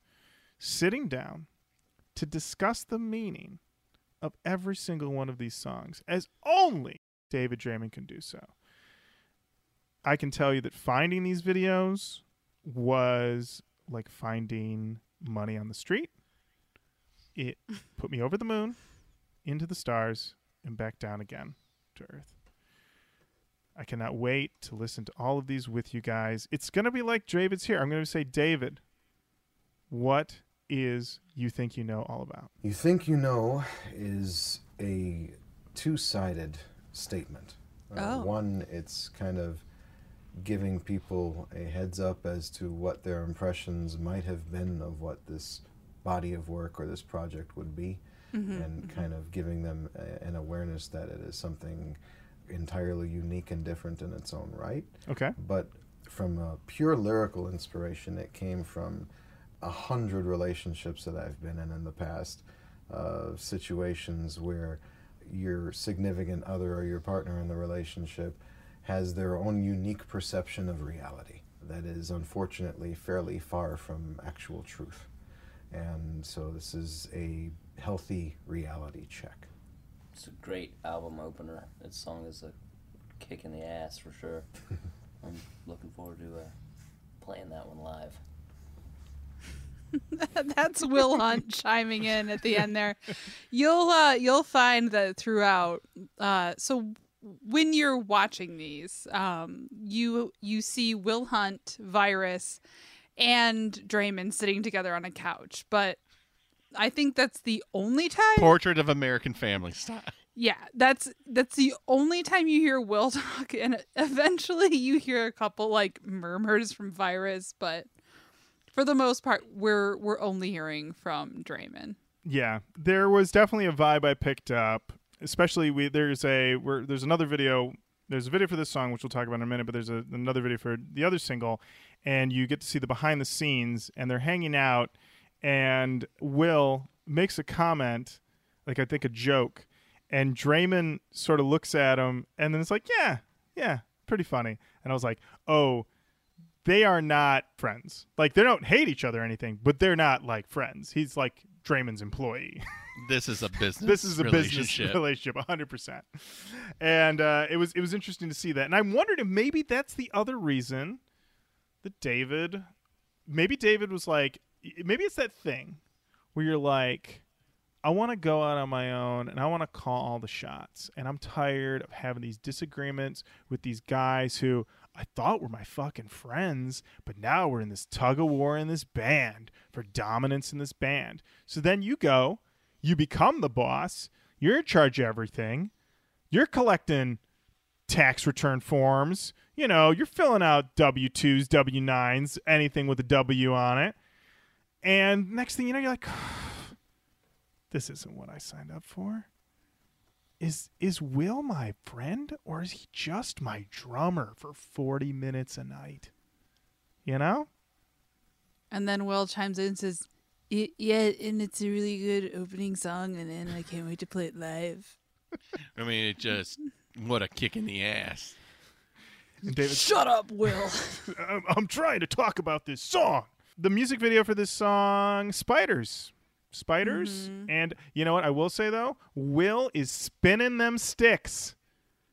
sitting down to discuss the meaning of every single one of these songs, as only David Draiman can do so. I can tell you that finding these videos was like finding money on the street. It [LAUGHS] put me over the moon, into the stars, and back down again to Earth. I cannot wait to listen to all of these with you guys. It's going to be like David's here. I'm going to say, David, what is You Think You Know all about? You think you know is a two sided statement. Uh, Oh. One, it's kind of giving people a heads up as to what their impressions might have been of what this body of work or this project would be, and kind of giving them a, an awareness that it is something entirely unique and different in its own right Okay. but from a pure lyrical inspiration, it came from a hundred relationships that I've been in in the past, uh, situations where your significant other or your partner in the relationship has their own unique perception of reality that is unfortunately fairly far from actual truth. And so this is a healthy reality check. It's a great album opener. That song is a kick in the ass for sure. [LAUGHS] I'm looking forward to uh, playing that one live. [LAUGHS] That's Will Hunt chiming in at the end there. You'll uh you'll find that throughout uh so when you're watching these, um you you see Will Hunt, Virus, and Draiman sitting together on a couch, but I think that's the only time Portrait of American Family style. yeah, that's that's the only time you hear Will talk, and eventually you hear a couple like murmurs from Virus, but for the most part, we're we're only hearing from Draiman. Yeah, there was definitely a vibe I picked up. Especially we there's a where there's another video. There's a video for this song which we'll talk about in a minute, but there's a, another video for the other single, and you get to see the behind the scenes, and they're hanging out, and Will makes a comment, like I think a joke, and Draiman sort of looks at him, and then it's like, yeah, yeah, pretty funny, and I was like, oh, they are not friends. Like they don't hate each other or anything, but they're not like friends. He's like Draiman's employee. [LAUGHS] This is a business. this is a relationship. business relationship 100% and uh, it was it was interesting to see that and i wondered if maybe that's the other reason that david maybe David was like, maybe it's that thing where you're like, I want to go out on my own and I want to call all the shots. And I'm tired of having these disagreements with these guys who I thought we were my fucking friends, but now we're in this tug of war in this band for dominance in this band. So then you go, you become the boss, you're in charge of everything, you're collecting tax return forms, you know, you're filling out W 2s, W 9s, anything with a W on it. And next thing you know, you're like, [SIGHS] this isn't what I signed up for. Is is Will my friend or is he just my drummer for 40 minutes a night? You know? And then Will chimes in and says, "Yeah, and it's a really good opening song, and then I can't wait to play it live." I mean, it just what a kick in the ass. And David Shut up, Will. [LAUGHS] I'm, I'm trying to talk about this song. The music video for this song, Spiders. Spiders. Mm-hmm. And you know what? I will say, though, Will is spinning them sticks.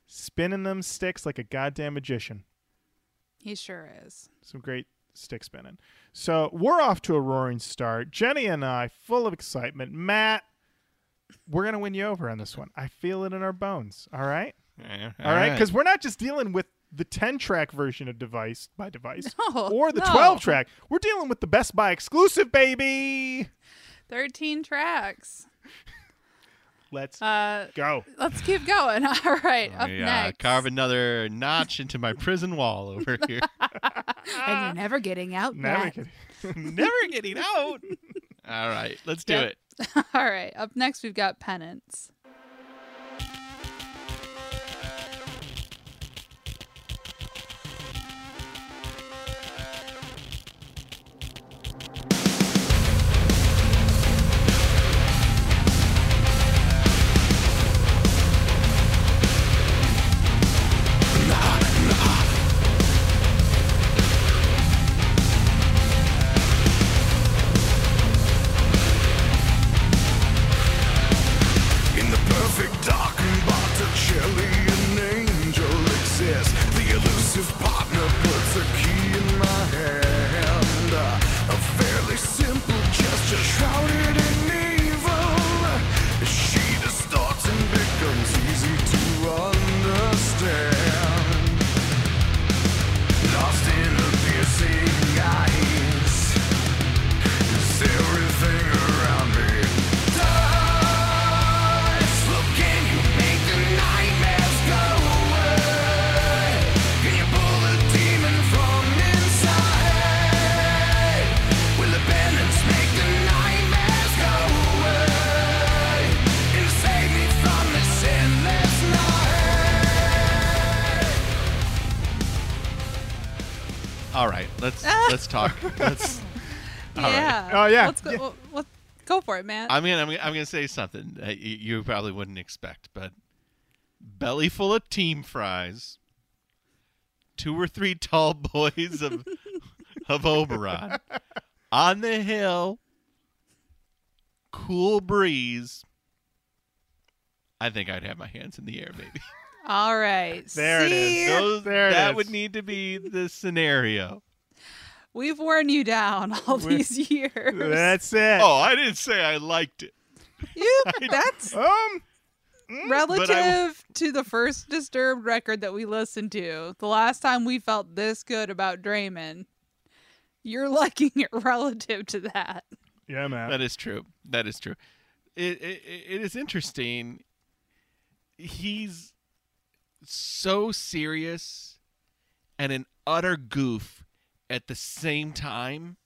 Spinning them sticks like a goddamn magician. he sure is. Some great stick spinning. So we're off to a roaring start. Jenny and I, full of excitement. Matt, we're going to win you over on this one. I feel it in our bones. All right? Yeah, All right? Because we're not just dealing with the 10 track version of Device by Device [LAUGHS] No, or the no. 12 track. We're dealing with the Best Buy exclusive, baby. Thirteen tracks. Let's Uh, go. let's keep going. [LAUGHS] All right, up yeah, next. carve another notch into my prison wall over [LAUGHS] here. and you're never getting out. Never Matt. [LAUGHS] Never getting out. All right, let's do Yep. it. All right, up next we've got Penance. Right. yeah. Oh, yeah. Let's go. Yeah. well, Let's go for it, man. I'm gonna I'm gonna, I'm gonna say something that you, you probably wouldn't expect, but belly full of team fries, two or three tall [LAUGHS] boys of of Oberon on the hill, cool breeze. I think I'd have my hands in the air, maybe. All right. There it is. See? Those, There it that is. would need to be the scenario. We've worn you down all these [LAUGHS] years. That's it. Oh, I didn't say I liked it. You, [LAUGHS] that's Um, relative to the first Disturbed record that we listened to. The last time we felt this good about Draiman. You're [LAUGHS] liking it relative to that. yeah, man. That is true. That is true. It, it it is interesting. He's so serious and an utter goof at the same time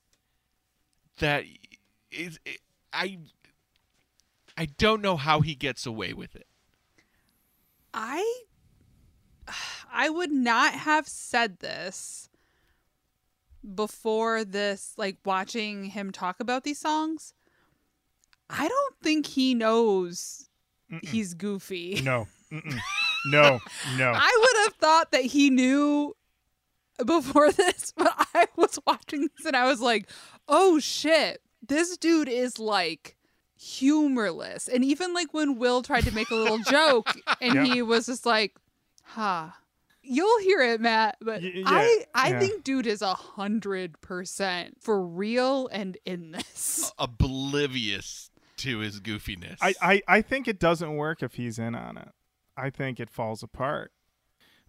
that is it, I I don't know how he gets away with it. I I would not have said this before this like watching him talk about these songs. I don't think he knows he's goofy. no. Mm-mm. No. [LAUGHS] No. I would have thought that he knew [LAUGHS] before this, but I was watching this and I was like, "Oh shit. This dude is like humorless." And even like when Will tried to make a little [LAUGHS] joke and Yeah. he was just like, "Huh." you'll hear it, Matt. But Y- yeah, I, I yeah. think dude is a hundred percent for real and in this. [LAUGHS] Oblivious to his goofiness. I, I, I think it doesn't work if he's in on it. I think it falls apart.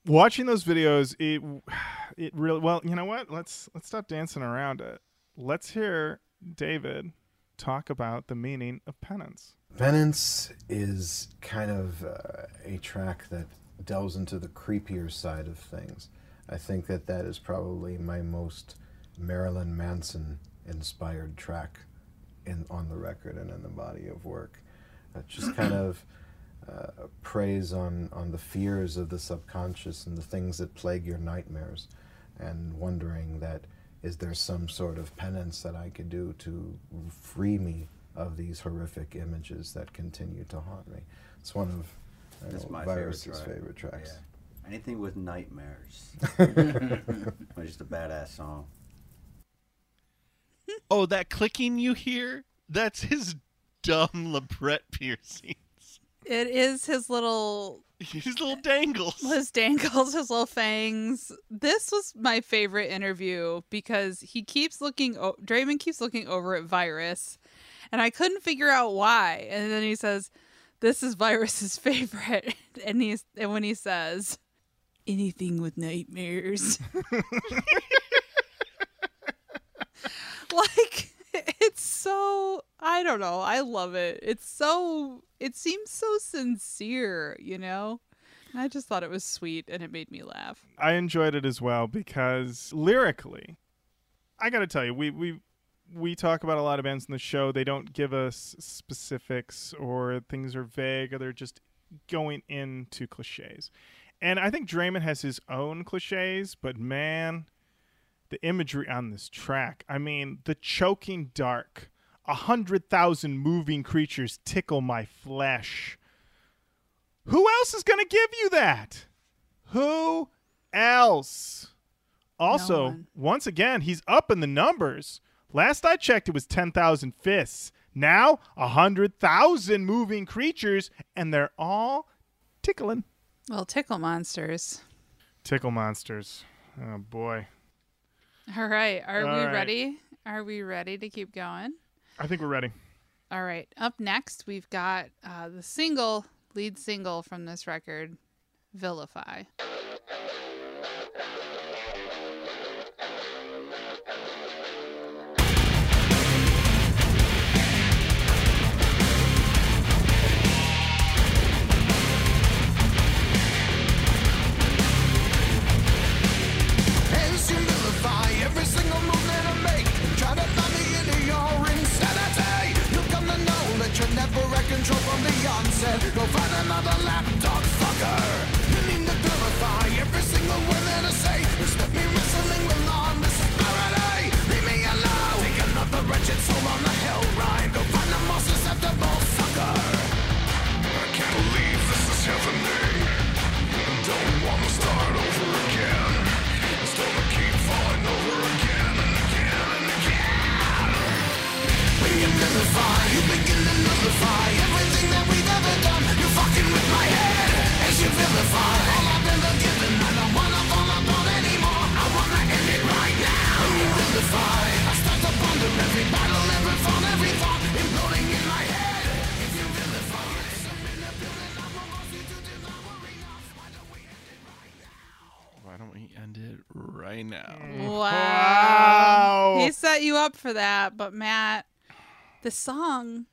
Watching those videos, it [SIGHS] it really well. You know what? Let's let's stop dancing around it. Let's hear David talk about the meaning of penance. Penance is kind of uh, a track that delves into the creepier side of things. I think that that is probably my most Marilyn Manson inspired track in on the record and in the body of work. Uh, just kind of uh, preys on, on the fears of the subconscious and the things that plague your nightmares, and wondering that is there some sort of penance that I could do to free me of these horrific images that continue to haunt me. It's one of I That's know, my Virus's favorite track. favorite tracks. Yeah. Anything with nightmares. [LAUGHS] [LAUGHS] or just a badass song. oh, that clicking you hear? That's his dumb labret piercings. It is his little [LAUGHS] His little dangles. his dangles, his little fangs. This was my favorite interview because he keeps looking. O- Draiman keeps looking over at Virus, and I couldn't figure out why. And then he says, "This is Virus's [LAUGHS] favorite," and he's and when he says, "Anything with nightmares," [LAUGHS] like [LAUGHS] it's so I don't know. I love it. It's so it seems so sincere, you know? I just thought it was sweet and it made me laugh. I enjoyed it as well because lyrically, I got to tell you, we we we talk about a lot of bands in the show. They don't give us specifics or things are vague or they're just going into cliches. And I think Draiman has his own cliches, but man, the imagery on this track. I mean, the choking dark. A hundred thousand moving creatures tickle my flesh. Who else is going to give you that? Who else? Also, one. once again, he's up in the numbers. Last I checked, it was 10,000 fists. Now, 100,000 moving creatures, and they're all tickling. Well, tickle monsters. Tickle monsters. Oh, boy. All right, are All we right. ready? Are we ready to keep going? I think we're ready. All right, up next we've got uh, the single, lead single from this record, Vilify. Control from the onset. Go find another lapdog fucker. You need to vilify every single word that I say. It's let me wrestling with law and Leave me alone. Take another wretched soul on the hell ride. Go find the most susceptible sucker I can't believe this is happening. Don't wanna start over again. Still to keep falling over again and again and again. When you vilify, you begin to everything that we've ever done. You're fucking with my head as you vilify. All I've ever given, I don't wanna fall apart anymore. I wanna end it right now. You vilify, I start to ponder every battle, every fall, every thought imploding in my head. If you vilify, I'm in a building, I won't to devour. Why don't we end it right now? Why don't we end it right now? Wow. Wow. He set you up for that, but Matt, the song,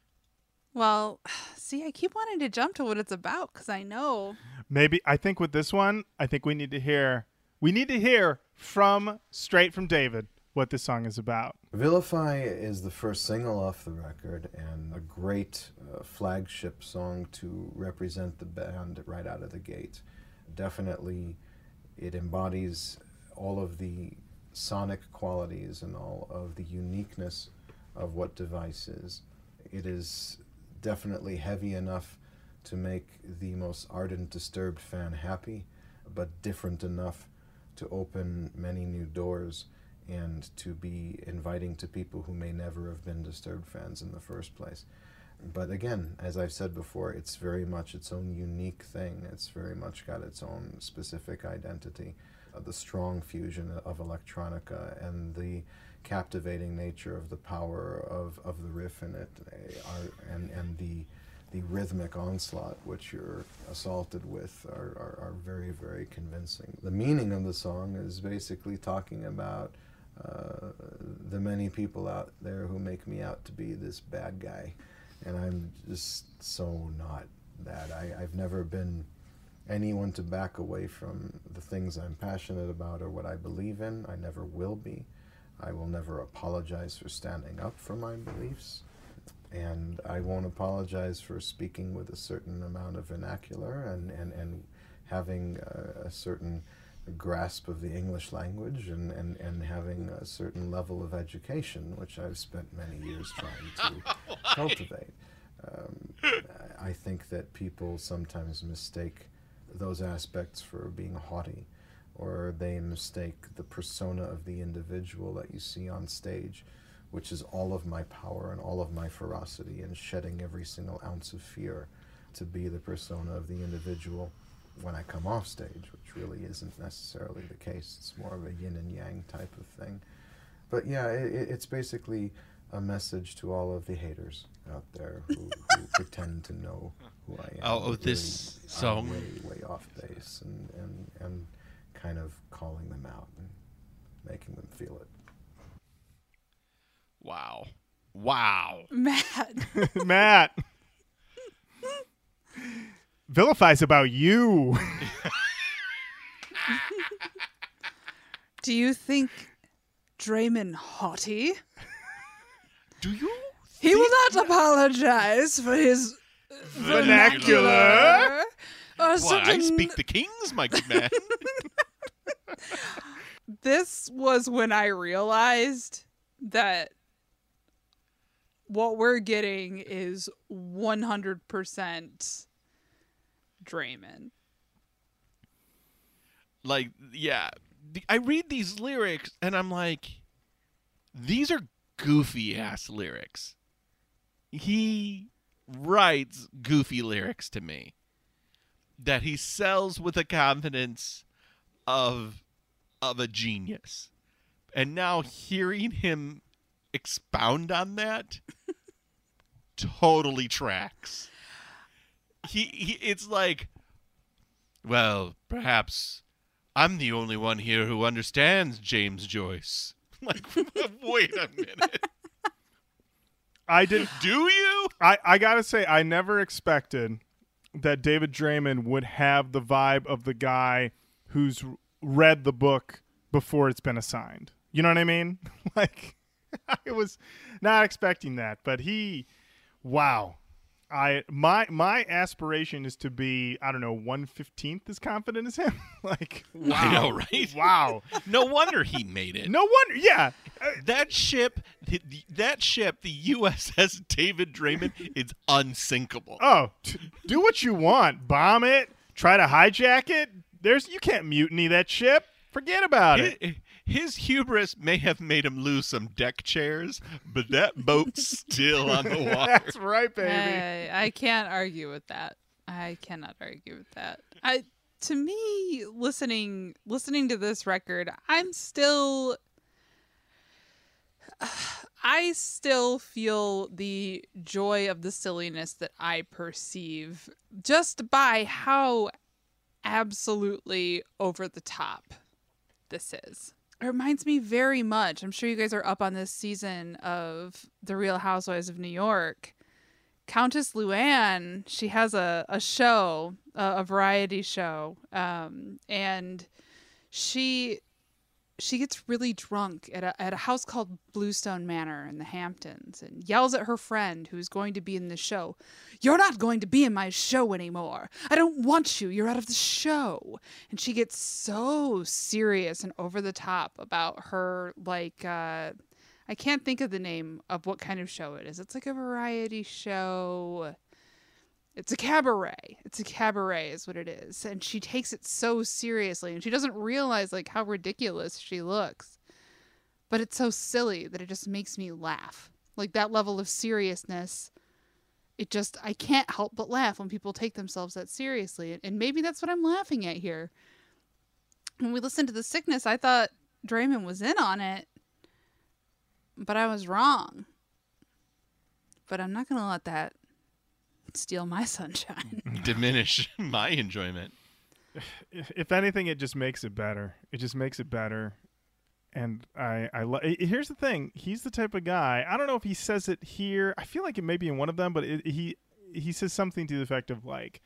well, [SIGHS] see, I keep wanting to jump to what it's about because I know. Maybe I think with this one, I think we need to hear we need to hear from straight from David what this song is about. Vilify is the first single off the record and a great uh, flagship song to represent the band right out of the gate. Definitely, it embodies all of the sonic qualities and all of the uniqueness of what Device is. It is definitely heavy enough to make the most ardent Disturbed fan happy, but different enough to open many new doors and to be inviting to people who may never have been Disturbed fans in the first place. But again, as I've said before, it's very much its own unique thing. It's very much got its own specific identity. Uh, the strong fusion of electronica and the captivating nature of the power of, of the riff in it are, and, and the, the rhythmic onslaught which you're assaulted with are, are, are very, very convincing. The meaning of the song is basically talking about uh, the many people out there who make me out to be this bad guy. And I'm just so not that. I, I've never been anyone to back away from the things I'm passionate about or what I believe in. I never will be. I will never apologize for standing up for my beliefs. And I won't apologize for speaking with a certain amount of vernacular and, and, and having a, a certain grasp of the English language and, and, and having a certain level of education, which I've spent many years trying to [LAUGHS] cultivate. Um, I think that people sometimes mistake those aspects for being haughty, or they mistake the persona of the individual that you see on stage, which is all of my power and all of my ferocity and shedding every single ounce of fear, to be the persona of the individual when I come off stage, which really isn't necessarily the case. It's more of a yin and yang type of thing. But yeah, it, it's basically a message to all of the haters out there who, who [LAUGHS] pretend to know who I am. Oh, oh, this really song. are way, way off base, and, and, and kind of calling them out and making them feel it. Wow. Wow. [LAUGHS] Matt. [LAUGHS] Matt. Vilifies about you. [LAUGHS] Do you think Draiman haughty? Do you? He will not apologize for his Vernacular. Or uh, Why, I speak the kings, my good man. [LAUGHS] this was when I realized that what we're getting is 100% Draiman. like, yeah. I read these lyrics and I'm like, these are goofy ass lyrics. He writes goofy lyrics to me that he sells with the confidence of of a genius. And now hearing him expound on that [LAUGHS] totally tracks. He, he it's like well, perhaps I'm the only one here who understands James Joyce. [LAUGHS] Like [LAUGHS] wait a minute. I didn't Do you? I, I gotta say, I never expected that David Draiman would have the vibe of the guy who's read the book before it's been assigned. You know what I mean? [LAUGHS] like, [LAUGHS] I was not expecting that, but he, wow. I my my aspiration is to be I don't know one fifteenth as confident as him. [LAUGHS] like wow, I know, right? Wow, No wonder he made it. no wonder. Yeah, Uh, That ship, th- th- that ship, the USS David Draiman, is unsinkable. Oh, t- do what you want. Bomb it. Try to hijack it. There's you can't mutiny that ship. Forget about it. Hi- His hubris may have made him lose some deck chairs, but that boat's [LAUGHS] still on the water. That's right, baby. I, I can't argue with that. I cannot argue with that. I to me listening listening to this record, I'm still [SIGHS] I still feel the joy of the silliness that I perceive just by how absolutely over the top this is. It reminds me very much. I'm sure you guys are up on this season of The Real Housewives of New York. Countess Luann, she has a, a show, a, a variety show, um, and she she gets really drunk at a, at a house called Bluestone Manor in the Hamptons and yells at her friend who's going to be in the show. You're not going to be in my show anymore. I don't want you. You're out of the show. And she gets so serious and over the top about her like uh I can't think of the name of what kind of show it is. It's like a variety show. It's a cabaret. It's a cabaret is what it is. And she takes it so seriously and she doesn't realize like how ridiculous she looks. But it's so silly that it just makes me laugh. Like that level of seriousness it just I can't help but laugh when people take themselves that seriously. And maybe that's what I'm laughing at here. When we listened to The Sickness, I thought Draiman was in on it, but I was wrong. But I'm not going to let that steal my sunshine. [LAUGHS] Diminish [LAUGHS] my enjoyment. if if anything, it just makes it better. It just makes it better. And I, I lo- here's the thing. He's the type of guy. I don't know if he says it here. I feel like it may be in one of them, but it, he he says something to the effect of like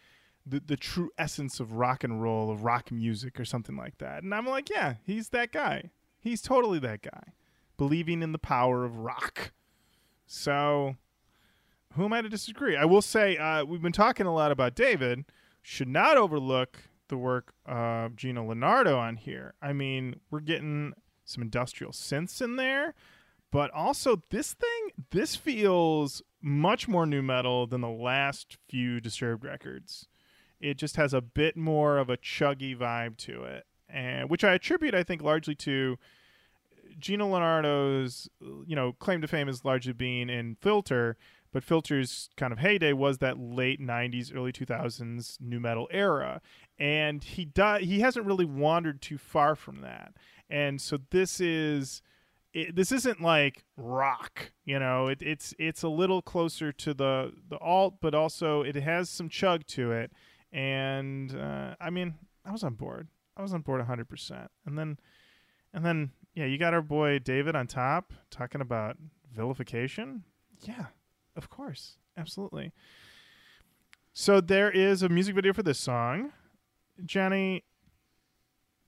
the the true essence of rock and roll, of rock music, or something like that. And I'm like, yeah, he's that guy. He's totally that guy, believing in the power of rock. So, who am I to disagree? I will say uh, we've been talking a lot about David. Should not overlook the work of Geno Lenardo on here. I mean, we're getting some industrial synths in there, but also this thing, this feels much more nu metal than the last few Disturbed records. It just has a bit more of a chuggy vibe to it, and which I attribute, I think, largely to Geno Lenardo's, you know, claim to fame is largely being in Filter, but Filter's kind of heyday was that late '90s, early 2000s nu metal era, and he di- he hasn't really wandered too far from that, and so this is. It, this isn't like rock, you know. It, it's it's a little closer to the the alt, but also it has some chug to it. And uh, I mean, I was on board. I was on board 100. percent And then, and then, yeah, you got our boy David on top talking about vilification. Yeah, of course, absolutely. So there is a music video for this song, Jenny.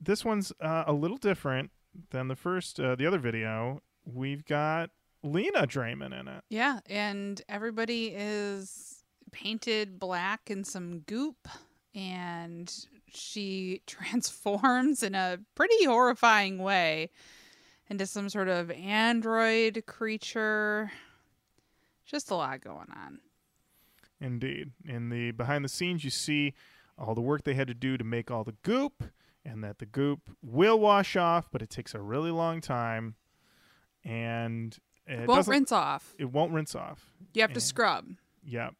This one's uh, a little different than the first, uh, the other video. We've got Lena Draiman in it. Yeah, and everybody is painted black in some goop, and she [LAUGHS] transforms in a pretty horrifying way into some sort of android creature. Just a lot going on. Indeed. In the behind the scenes, you see all the work they had to do to make all the goop, and that the goop will wash off, but it takes a really long time, and it Won't rinse off. It won't rinse off. You have to scrub. Yep.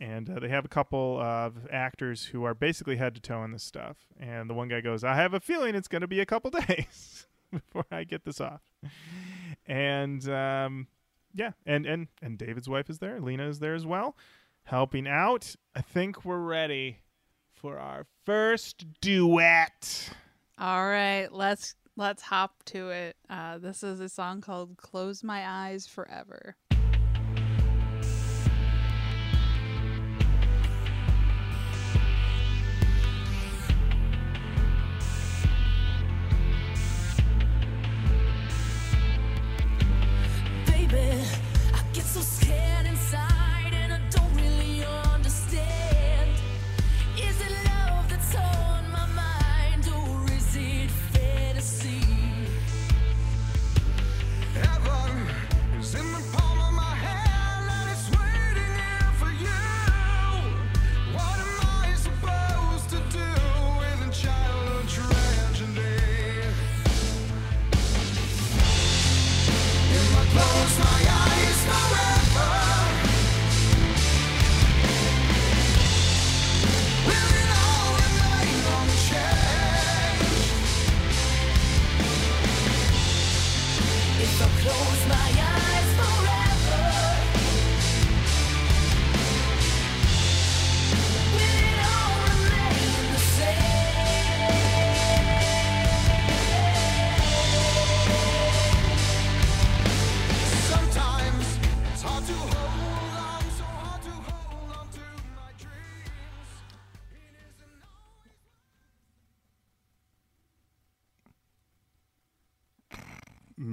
And uh, they have a couple of actors who are basically head to toe in this stuff. And the one guy goes, I have a feeling it's going to be a couple [LAUGHS] days before I get this off. And um, yeah, and, and, and David's wife is there. Lena is there as well, helping out. I think we're ready for our first duet. All right, let's let's hop to it. Uh, this is a song called "Close My Eyes Forever." Baby,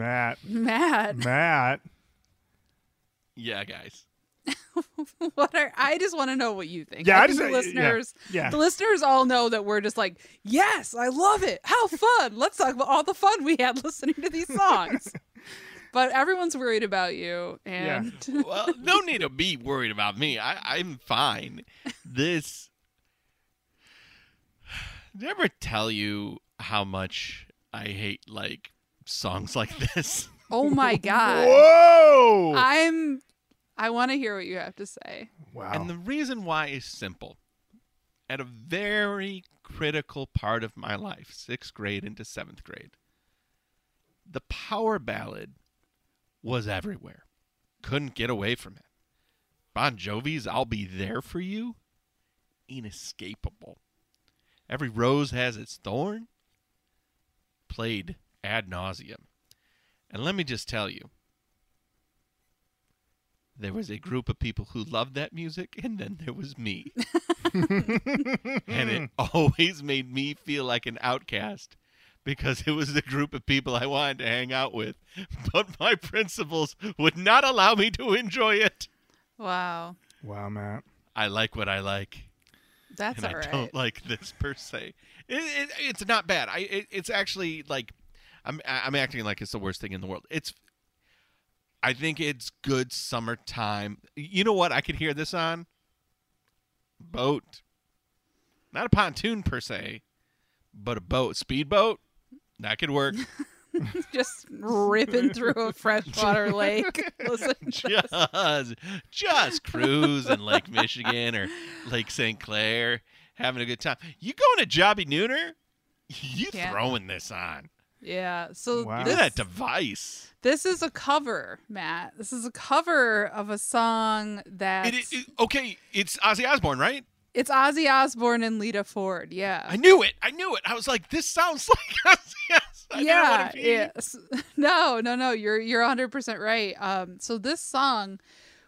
Matt. Matt, Matt. Yeah, guys. [LAUGHS] what are I just want to know what you think. Yeah, I I think just- the yeah, listeners, yeah. the listeners all know that we're just like, yes, I love it. How fun! Let's talk about all the fun we had [LAUGHS] listening to these songs. [LAUGHS] but everyone's worried about you, and yeah. well, no need to be worried about me. I, I'm fine. This. [SIGHS] Did I ever tell you how much I hate like songs like this? [LAUGHS] oh my god, Whoa! I'm I want to hear what you have to say. Wow. And the reason why is simple. At a very critical part of my life, sixth grade into seventh grade, the power ballad was everywhere. Couldn't get away from it. Bon Jovi's I'll Be There for You, inescapable. Every rose has its thorn, played ad nauseum. And let me just tell you, there was a group of people who loved that music, and then there was me. and it [LAUGHS] always made me feel like an outcast because it was the group of people I wanted to hang out with, but my principles would not allow me to enjoy it. Wow. wow, Matt. I like what I like, That's and all I right. don't like this per se. It, it, it's not bad. I it, it's actually like I'm I'm acting like it's the worst thing in the world. It's I think it's good summertime. You know what I could hear this on? Boat. Not a pontoon per se, but a boat, speedboat. That could work. [LAUGHS] Just ripping through a freshwater [LAUGHS] lake. [LAUGHS] Listen just just cruise in Lake Michigan or Lake St. Clair, having a good time. You going to Jobbie Nooner? You Yeah. throwing this on? Yeah. So Wow. Look this, at that device. this is a cover, Matt. This is a cover of a song that It, it, it- okay, it's Ozzy Osbourne, right? it's Ozzy Osbourne and Lita Ford. Yeah. I knew it. I knew it. I was like, this sounds [LAUGHS] like Ozzy. Osbourne. Yeah, yes. [LAUGHS] No, no, no. You're you're 100 percent right. Um, so this song,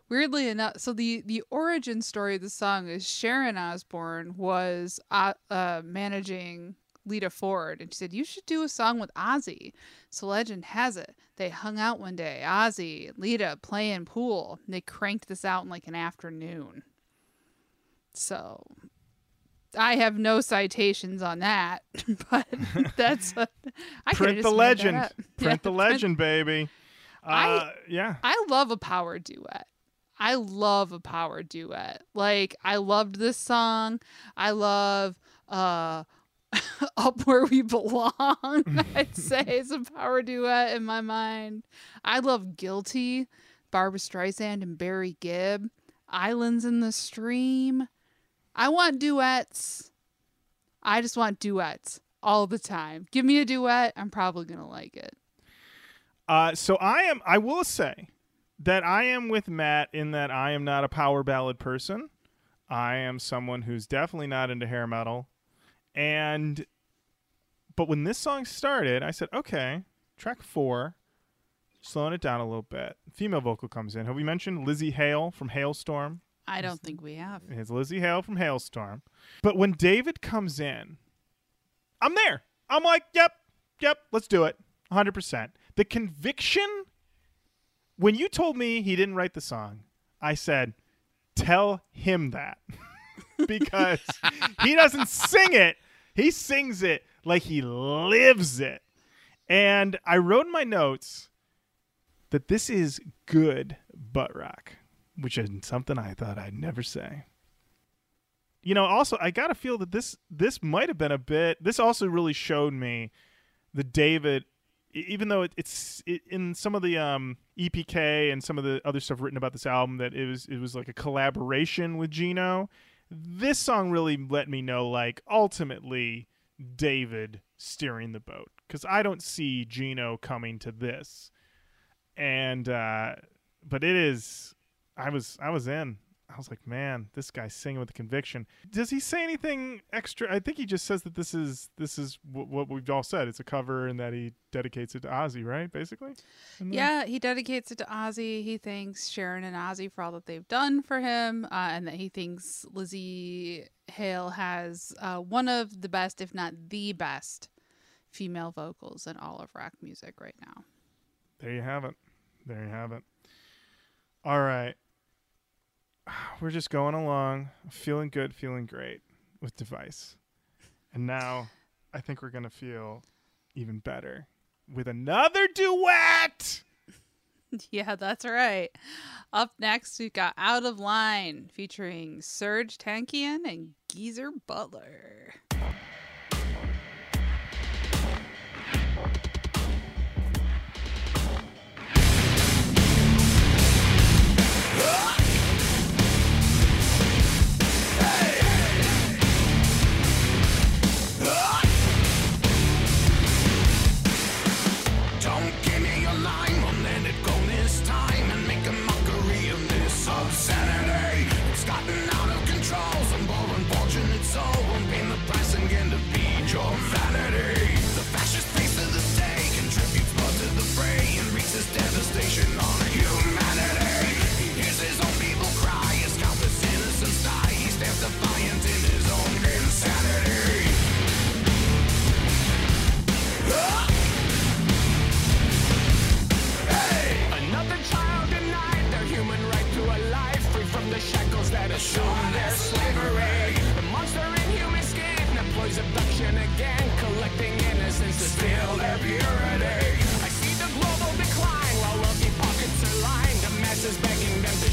weirdly enough, so the the origin story of the song is Sharon Osbourne was uh, uh managing Lita Ford, and she said you should do a song with Ozzy. So legend has it they hung out one day, Ozzy, Lita playing pool. And they cranked this out in like an afternoon. So I have no citations on that, [LAUGHS] but [LAUGHS] that's a, I [LAUGHS] Print the legend. Print Yeah, the legend, baby. I- Uh, yeah. I love a power duet. I love a power duet. Like I loved this song. I love uh [LAUGHS] Up Where We Belong. [LAUGHS] [LAUGHS] I'd say it's a power duet in my mind. I love Guilty, Barbra Streisand and Barry Gibb. Islands in the Stream. I want duets. I just want duets all the time. Give me a duet, I'm probably gonna like it. Uh, so I am. I will say that I am with Matt in that I am not a power ballad person. I am someone who's definitely not into hair metal, and but when this song started, I said, okay, track four, slowing it down a little bit. Female vocal comes in. Have we mentioned Lizzie Hale from Halestorm? I don't think we have. It's Lizzie Hale from Halestorm. But when David comes in, I'm there. I'm like, yep, yep, let's do it. 100%. The conviction, when you told me he didn't write the song, I said, tell him that. [LAUGHS] because [LAUGHS] he doesn't sing it, he sings it like he lives it. And I wrote in my notes that this is good butt rock, which is something I thought I'd never say. You know, also I gotta feel that this this might have been a bit. This also really showed me the David, even though it, it's it, in some of the um, EPK and some of the other stuff written about this album that it was it was like a collaboration with Geno. This song really let me know, like ultimately David steering the boat because I don't see Geno coming to this, and uh, but it is. I was I was in. I was like, man, this guy's singing with conviction. Does he say anything extra? I think he just says that this is this is w- what we've all said. It's a cover, and that he dedicates it to Ozzy, right? Basically. Yeah, he dedicates it to Ozzy. He thanks Sharon and Ozzy for all that they've done for him, uh, and that he thinks Lizzie Hale has uh, one of the best, if not the best, female vocals in all of rock music right now. There you have it. There you have it. All right. [SIGHS] We're just going along, feeling good, feeling great with Device. And now I think we're going to feel even better with another duet. [LAUGHS] Yeah, that's right. Up next, we've got Out of Line featuring Serj Tankian and Geezer Butler.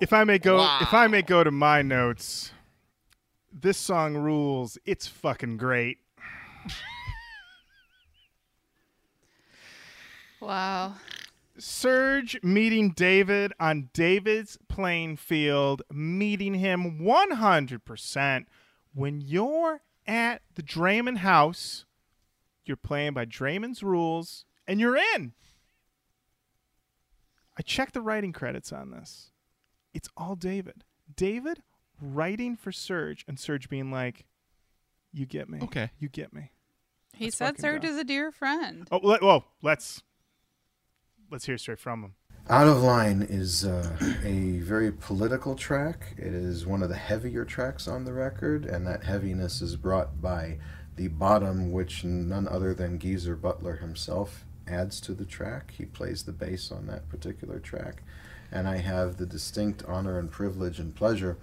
If I may go, if I may go to my notes, this song rules. It's fucking great. [LAUGHS] Wow. Serj meeting David on David's playing field, meeting him 100%. When you're at the Draiman house, you're playing by Draiman's rules, and you're in. I checked the writing credits on this. It's all David. David writing for Serj, and Serj being like, You get me. Okay. You get me. He Let's said fucking Serj is a dear friend. Oh, let, whoa, let's let's hear straight from him. Out of Line is uh, a very political track. It is one of the heavier tracks on the record, and that heaviness is brought by the bottom, which none other than Geezer Butler himself adds to the track. He plays the bass on that particular track. And I have the distinct honor and privilege and pleasure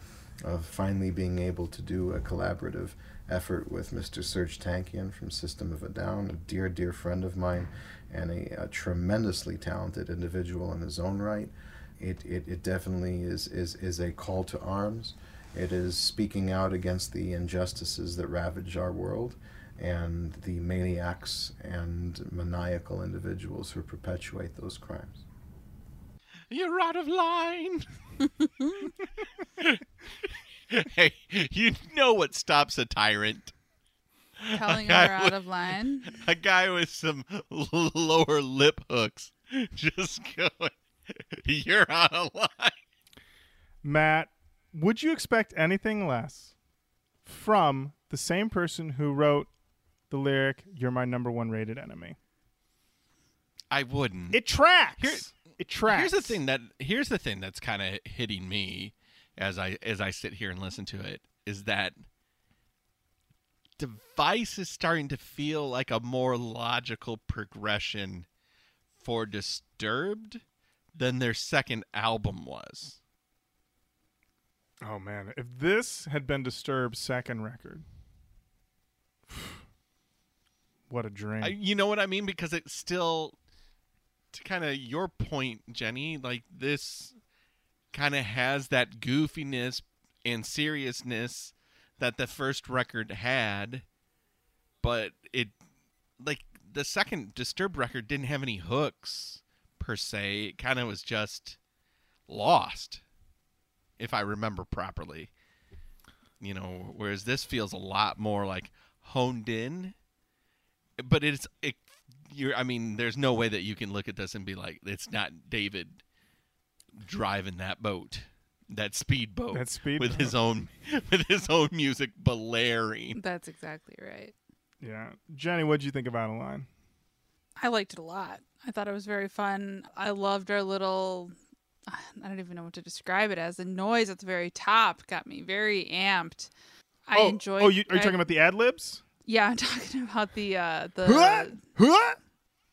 of finally being able to do a collaborative effort with Mr. Serj Tankian from System of a Down, a dear, dear friend of mine, and a, a tremendously talented individual in his own right. It, it, it definitely is, is, is a call to arms. It is speaking out against the injustices that ravage our world and the maniacs and maniacal individuals who perpetuate those crimes. You're out of line. [LAUGHS] hey, you know what stops a tyrant? Telling her I out would- of line. [LAUGHS] A guy with some l- [LAUGHS] lower lip hooks just going, You're out of line. Matt, would you expect anything less from the same person who wrote the lyric "You're my number one rated enemy"? I wouldn't. It tracks. Here- it tracks. Here's the thing that here's the thing that's kind of hitting me as I as I sit here and listen to it is that device is starting to feel like a more logical progression for Disturbed than their second album was. Oh man, if this had been Disturbed's second record, [SIGHS] what a dream! I, you know what I mean? Because it's still, to kind of your point, Jenny, like this kind of has that goofiness and seriousness that the first record had, but it, like, the second Disturbed record didn't have any hooks per se. It kind of was just lost, if I remember properly. You know, whereas this feels a lot more like honed in but it's it you're i mean there's no way that you can look at this and be like it's not david driving that boat that speedboat That speedboat. with his own [LAUGHS] with his own music blaring That's exactly right. yeah, Jenny, what'd you think of Out of Line? I liked it a lot. I thought it was very fun. I loved our little [SIGHS] I don't even know what to describe it as. The noise at the very top got me very amped. I oh, enjoyed Oh, you, are you I- talking about the ad libs? Yeah, I'm [LAUGHS] talking about the uh Huh? the Huh?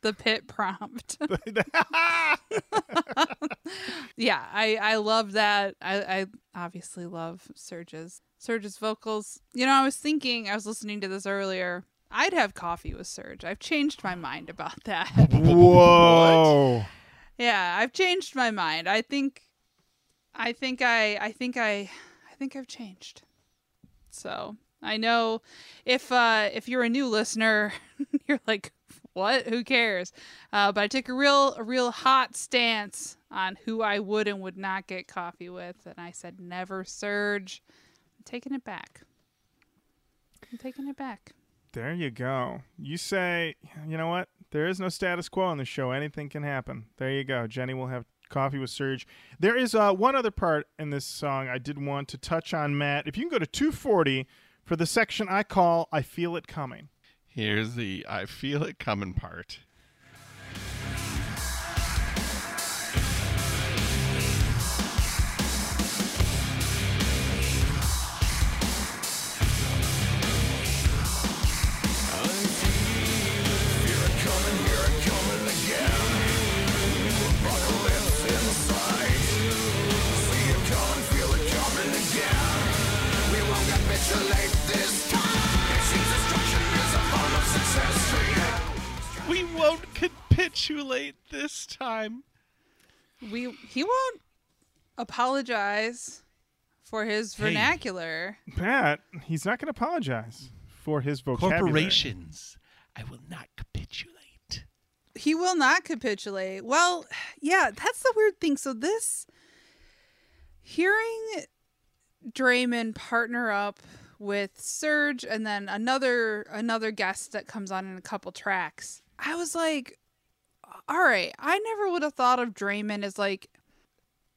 the pit prompt. [LAUGHS] yeah, I I love that. I I obviously love Serj's Serj's vocals. You know, I was thinking, I was listening to this earlier. I'd have coffee with Serj. I've changed my mind about that. [LAUGHS] Whoa! yeah, I've changed my mind. I think I think I I think I I think I've changed. So, I know if uh if you're a new listener, [LAUGHS] you're like what? Who cares? Uh, but I took a real, a real hot stance on who I would and would not get coffee with, and I said never Serj. I'm taking it back. I'm taking it back. There you go. You say, you know what? There is no status quo on the show. Anything can happen. There you go. Jenny will have coffee with Serj. There is uh, one other part in this song I did want to touch on, Matt. If you can go to 240 for the section I call I Feel It Coming. here's the i feel it coming part won't capitulate this time We he won't apologize for his Hey. vernacular. Pat, he's not going to apologize for his vocabulary. Corporations, I will not capitulate. He will not capitulate. Well, yeah, that's the weird thing. So this hearing Draiman partner up with Serj and then another another guest that comes on in a couple tracks. I was like, all right, I never would have thought of Draiman as like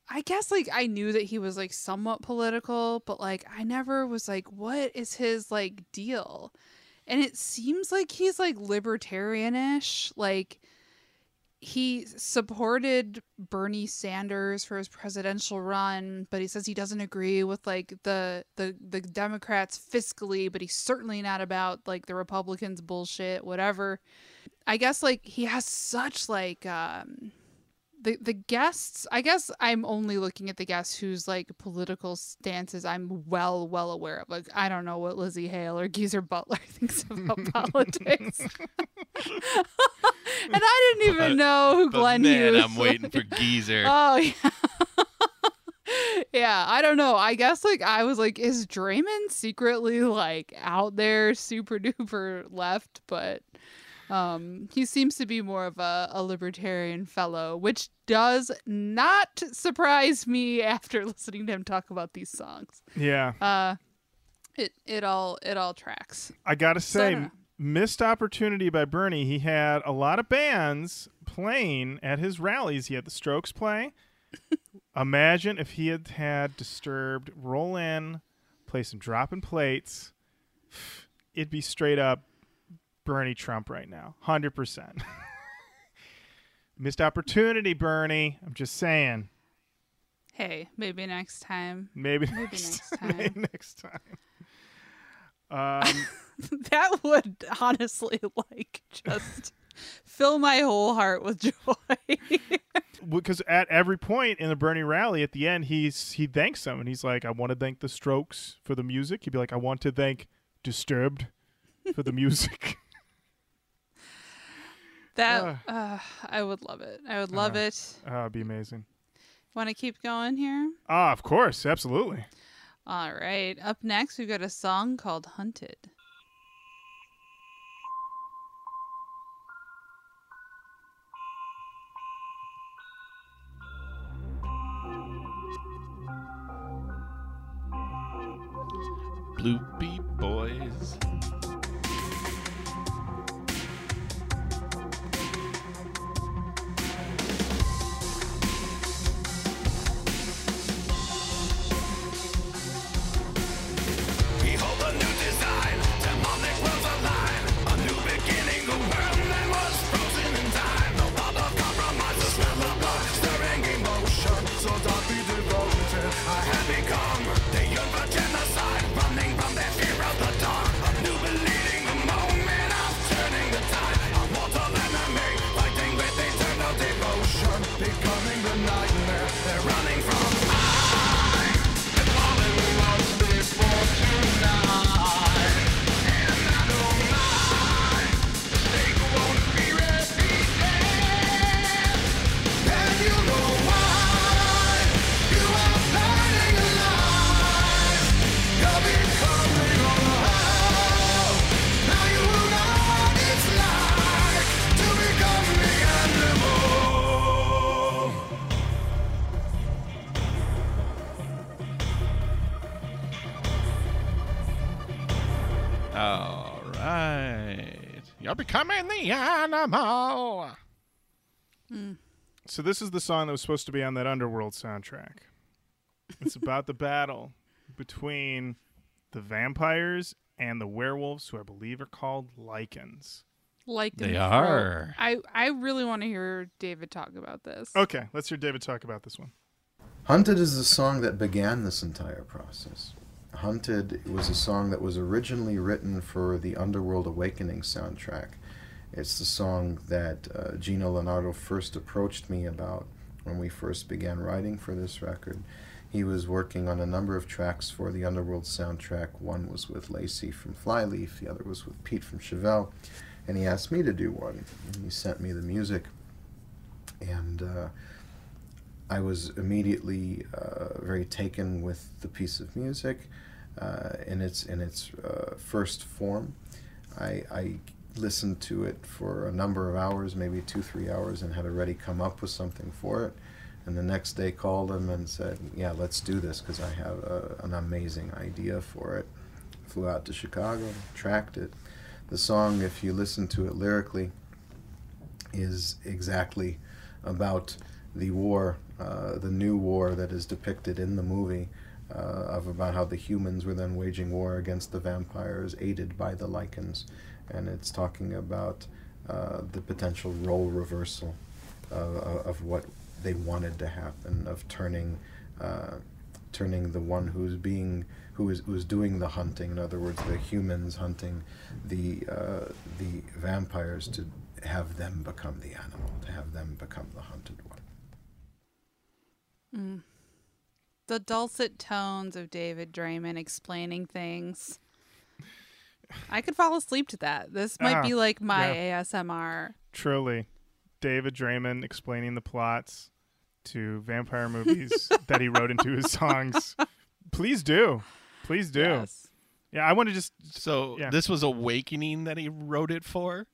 I guess like I knew that he was like somewhat political, but like I never was like what is his like deal? And it seems like he's like libertarianish, like he supported Bernie Sanders for his presidential run, but he says he doesn't agree with like the the the Democrats fiscally, but he's certainly not about like the Republicans bullshit, whatever. I guess like he has such like um the the guests I guess I'm only looking at the guests whose like political stances I'm well well aware of. Like I don't know what Lizzie Hale or Geezer Butler [LAUGHS] thinks about [LAUGHS] politics. [LAUGHS] and I didn't even But- know who Glenn man, Hughes I'm waiting for Geezer. Oh yeah. yeah, I don't know. I guess like I was like, is Draiman secretly like out there super duper left? But um he seems to be more of a, a libertarian fellow, which does not surprise me [LAUGHS] after listening to him talk about these songs. Yeah. Uh it it all it all tracks. I gotta So I say, don't missed opportunity by Bernie. He had a lot of bands playing at his rallies. He had the Strokes play. [LAUGHS] Imagine if he had had Disturbed roll in, play some dropping plates. [SIGHS] It'd be straight up Bernie Trump right now, hundred percent. [LAUGHS] Missed opportunity, Bernie. I'm just saying. Hey, maybe next time. Maybe, Maybe next, next [LAUGHS] time. maybe next time. [LAUGHS] Um, that would honestly like just fill my whole heart with joy. because at every point in the Bernie rally, at the end, he's he thanks them, and he's like, "I want to thank the Strokes for the music." He'd be like, "I want to thank Disturbed for the music." That uh, I would love it. I would love Uh, it. oh, it'd be amazing. Want to keep going here? Ah, of course, absolutely. All right. Up next, we've got a song called "Hunted." Bloopy boys. Right. You're becoming the animal. Hmm. So this is the song that was supposed to be on that Underworld soundtrack. It's [LAUGHS] about the battle between the vampires and the werewolves, who I believe are called Lycans. Like They are. I I really want to hear David talk about this. Okay, let's hear David talk about this one. Hunted is the song that began this entire process. Hunted was a song that was originally written for the Underworld Awakening soundtrack. It's the song that uh, Geno Lenardo first approached me about when we first began writing for this record. He was working on a number of tracks for the Underworld soundtrack. One was with Lacey from Flyleaf, the other was with Pete from Chevelle, and he asked me to do one. He sent me the music, and uh, I was immediately uh, very taken with the piece of music in its in its uh, first form. I, I listened to it for a number of hours, maybe two three hours, and had already come up with something for it. And the next day called him and said, "Yeah, let's do this because I have a, an amazing idea for it." Flew out to Chicago, tracked it. The song, if you listen to it lyrically, is exactly about the war, uh, the new war that is depicted in the movie, uh, of about how the humans were then waging war against the vampires, aided by the Lycans, and it's talking about uh, the potential role reversal of, of what they wanted to happen, of turning, uh, turning the one who's being who is who's doing the hunting, in other words, the humans hunting the uh, the vampires to have them become the animal, to have them become the hunted one. The dulcet tones of David Draiman explaining things. I could fall asleep to that. This might Ah, be like my yeah. ASMR. Truly, David Draiman explaining the plots to vampire movies that he wrote into his songs. [LAUGHS] Please do, please do. Yes. Yeah, I want to just So Yeah. this was Awakening that he wrote it for,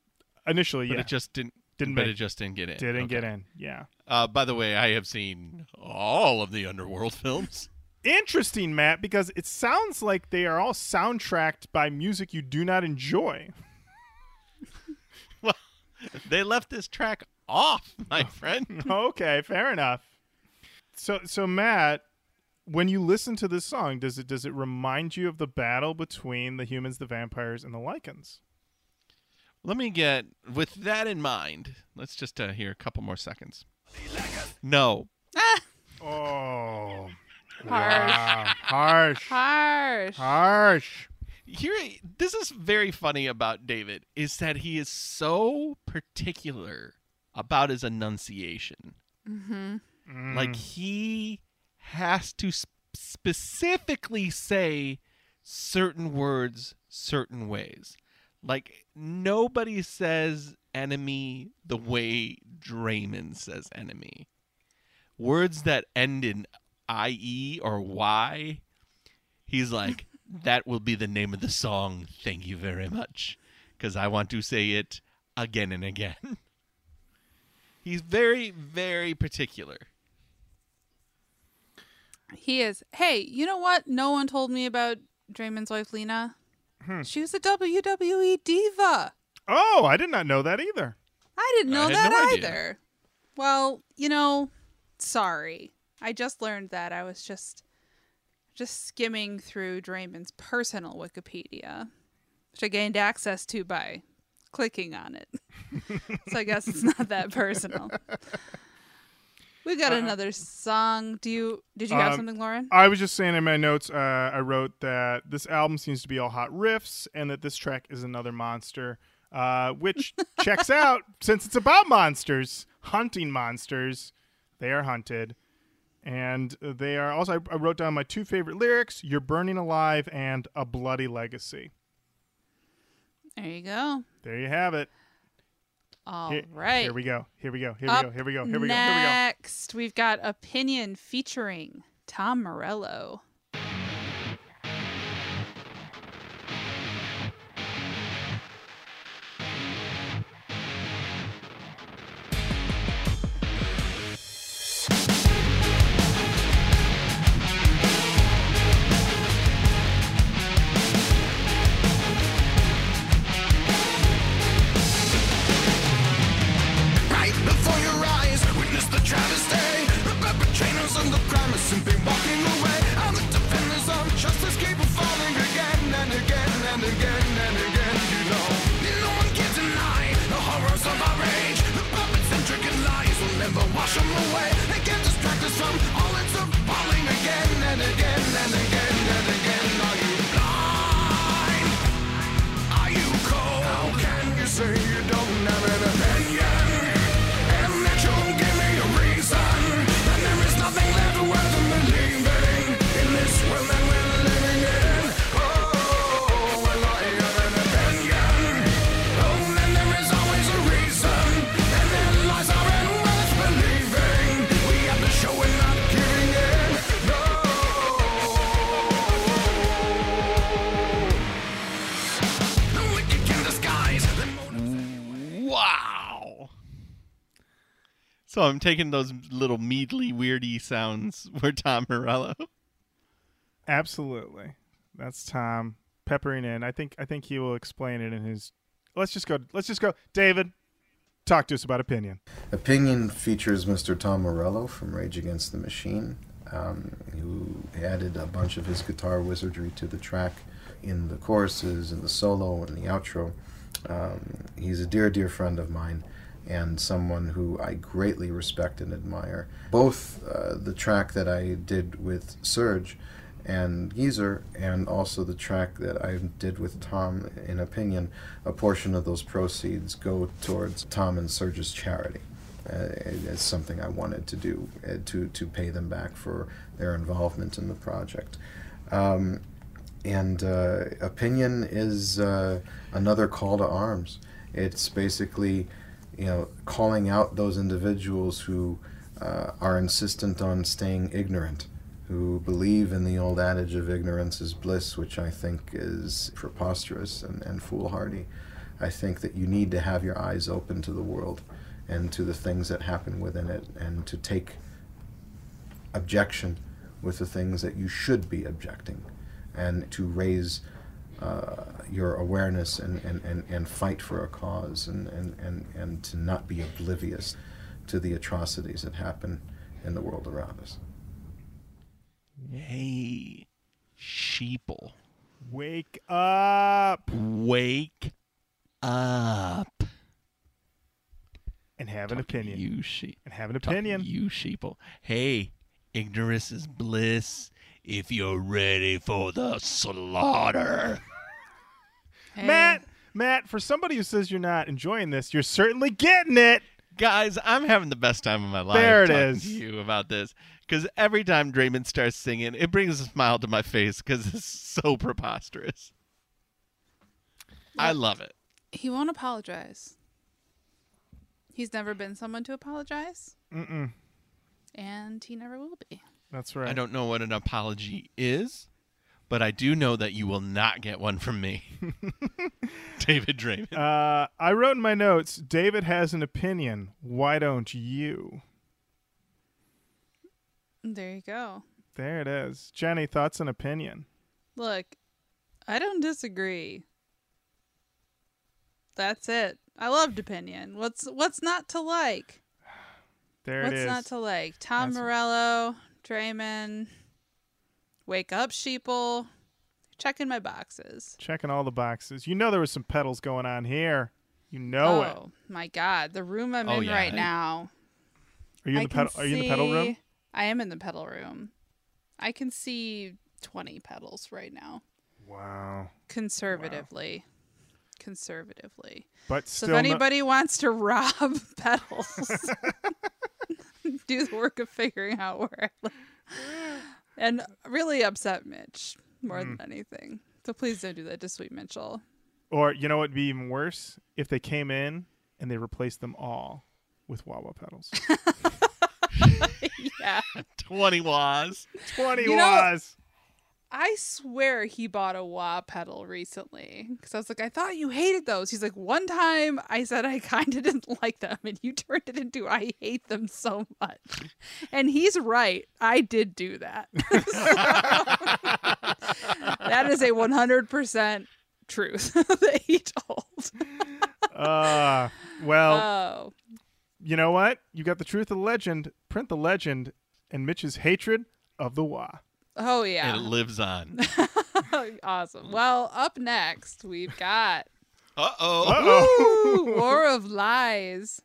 initially, but yeah, it just didn't. Didn't but make- it just didn't get in. didn't Okay. get in. Yeah, Uh, by the way, I have seen all of the Underworld films. interesting, Matt, because it sounds like they are all soundtracked by music you do not enjoy. [LAUGHS] well, they left this track off, my [LAUGHS] friend. okay, fair enough. So, so Matt, when you listen to this song, does it does it remind you of the battle between the humans, the vampires, and the Lycans? Let me get with that in mind. Let's just uh, hear a couple more seconds. No, Ah, [LAUGHS] Oh, harsh. wow. harsh, Harsh. harsh. here this is very funny about David is that he is so particular about his enunciation. Mm-hmm. Mm. Like he has to sp- specifically say certain words certain ways. Like nobody says enemy the way Draiman says enemy. Words that end in IE or Y, he's like, [LAUGHS] that will be the name of the song. Thank you very much. Because I want to say it again and again. [LAUGHS] he's very, very particular. He is. Hey, you know what? No one told me about Draiman's wife, Lena. Hmm. She was a WWE diva. Oh, I did not know that either. I didn't know had that no idea. either. Well, you know, sorry. I just learned that. I was just just skimming through Draiman's personal Wikipedia, which I gained access to by clicking on it. [LAUGHS] so I guess it's not that personal. We've got another song. Do you did you have Um, something, Lorin? I was just saying in my notes, uh, I wrote that this album seems to be all hot riffs, and that this track is another monster, uh, which checks out [LAUGHS] since it's about monsters, hunting monsters. They are hunted, and they are also. I, I wrote down my two favorite lyrics: "You're burning alive" and "A bloody legacy." There you go. There you have it. All Here, right. Here we go. Here we go. Here we Up go. Here we go. Here we go. Here we go. Next, we've got Opinion featuring Tom Morello. So I'm taking those little meadly, weirdy sounds [LAUGHS] were Tom Morello. Absolutely. That's Tom peppering in. I think I think he will explain it in his Let's just go let's just go. David, talk to us about opinion. Opinion features Mr. Tom Morello from Rage Against the Machine, um, who added a bunch of his guitar wizardry to the track in the choruses, in the solo, and the outro. Um, he's a dear, dear friend of mine and someone who I greatly respect and admire. Both uh, the track that I did with Serj and Geezer, and also the track that I did with Tom in Opinion, a portion of those proceeds go towards Tom and Serj's charity. Uh, it's something I wanted to do uh, to to pay them back for their involvement in the project. Um, and uh, opinion is uh, another call to arms. It's basically, you know, calling out those individuals who uh, are insistent on staying ignorant, who believe in the old adage of ignorance is bliss, which I think is preposterous and, and foolhardy. I think that you need to have your eyes open to the world and to the things that happen within it and to take objection with the things that you should be objecting and to raise uh, your awareness and, and, and, and fight for a cause and, and, and, and to not be oblivious to the atrocities that happen in the world around us. Hey, sheeple. Wake up Wake up. and have an Talk to opinion. You sheep. And have an Talk opinion. You sheeple. Hey, ignorance is bliss if you're ready for the slaughter. Hey, Matt, Matt, for somebody who says you're not enjoying this, you're certainly getting it. Guys, I'm having the best time of my life There it talking is. to you about this. Because every time Draiman starts singing, it brings a smile to my face because it's so preposterous. I love it. He won't apologize. He's never been someone to apologize, Mm-mm. and he never will be. That's right. I don't know what an apology is, but I do know that you will not get one from me. [LAUGHS] David Draiman. Uh, I wrote in my notes. David has an opinion. Why don't you? There you go. There it is. Jenny, thoughts and opinion. Look, I don't disagree. That's it. I loved opinion. What's what's not to like? There what's it is. not to like? Tom That's- Morello, Draiman, Wake Up Sheeple, checking my boxes. Checking all the boxes. You know there was some pedals going on here. You know it. oh my god, the room I'm Oh, in yeah. right now. Are you in I the pedal? Are you in the pedal room? I am in the pedal room. I can see 20 pedals right now. Wow. Conservatively. Conservatively. But So still, if no- anybody wants to [LAUGHS] rob pedals, [LAUGHS] [LAUGHS] do the work of figuring out where I live. And really upset Mitch more Hmm. than anything. So please don't do that to Sweet Mitchell. or you know what would be even worse if they came in and they replaced them all with wah wah pedals. [LAUGHS] yeah. [LAUGHS] 20 was. Twenty You know- wahs. I swear he bought a wah pedal recently because I was like, I thought you hated those. He's like, one time I said I [LAUGHS] kind of didn't like them, and you turned it into I hate them so much. And he's right. I did do that. [LAUGHS] that is a 100% truth [LAUGHS] that he told. Uh, well, Oh, you know what? You got the truth of the legend. Print the legend and Mitch's hatred of the wah. Oh yeah. And it lives on. [LAUGHS] awesome. Well, up next, we've got Uh oh. Uh-oh. Ooh, War of Lies.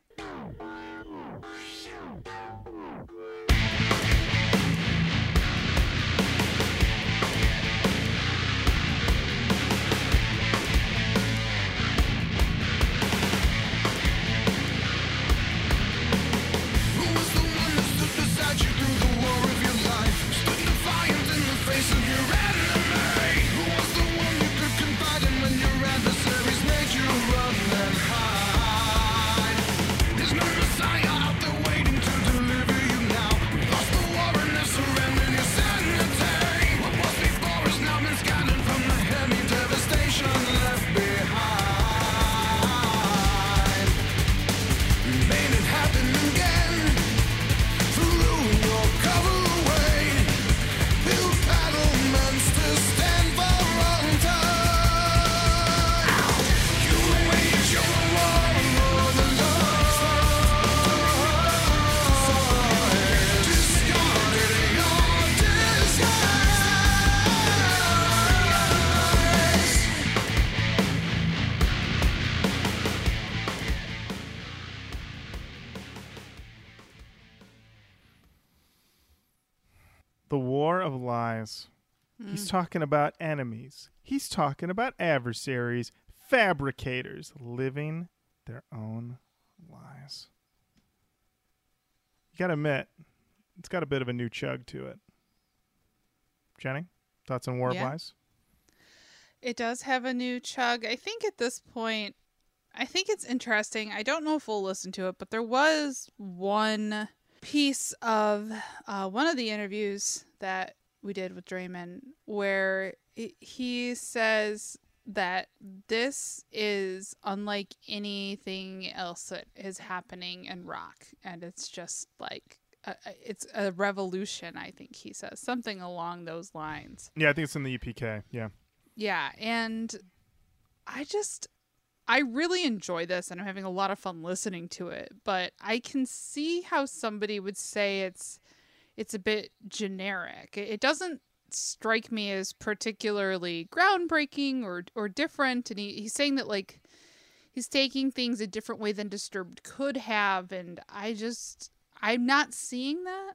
Talking about enemies. He's talking about adversaries, fabricators, living their own lies. You gotta admit, it's got a bit of a new chug to it. Jenny, thoughts on War Yeah. of Lies? It does have a new chug. I think at this point, I think it's interesting. I don't know if we'll listen to it, but there was one piece of uh, one of the interviews that we did with Draiman where he- says that this is unlike anything else that is happening in rock, and it's just like a, a- it's a revolution. I think he says something along those lines. Yeah, I think it's in the EPK. Yeah. Yeah, and I just I really enjoy this and I'm having a lot of fun listening to it, but I can see how somebody would say it's it's a bit generic. It doesn't strike me as particularly groundbreaking or or different and he, he's saying that like he's taking things a different way than Disturbed could have and I just I'm not seeing that.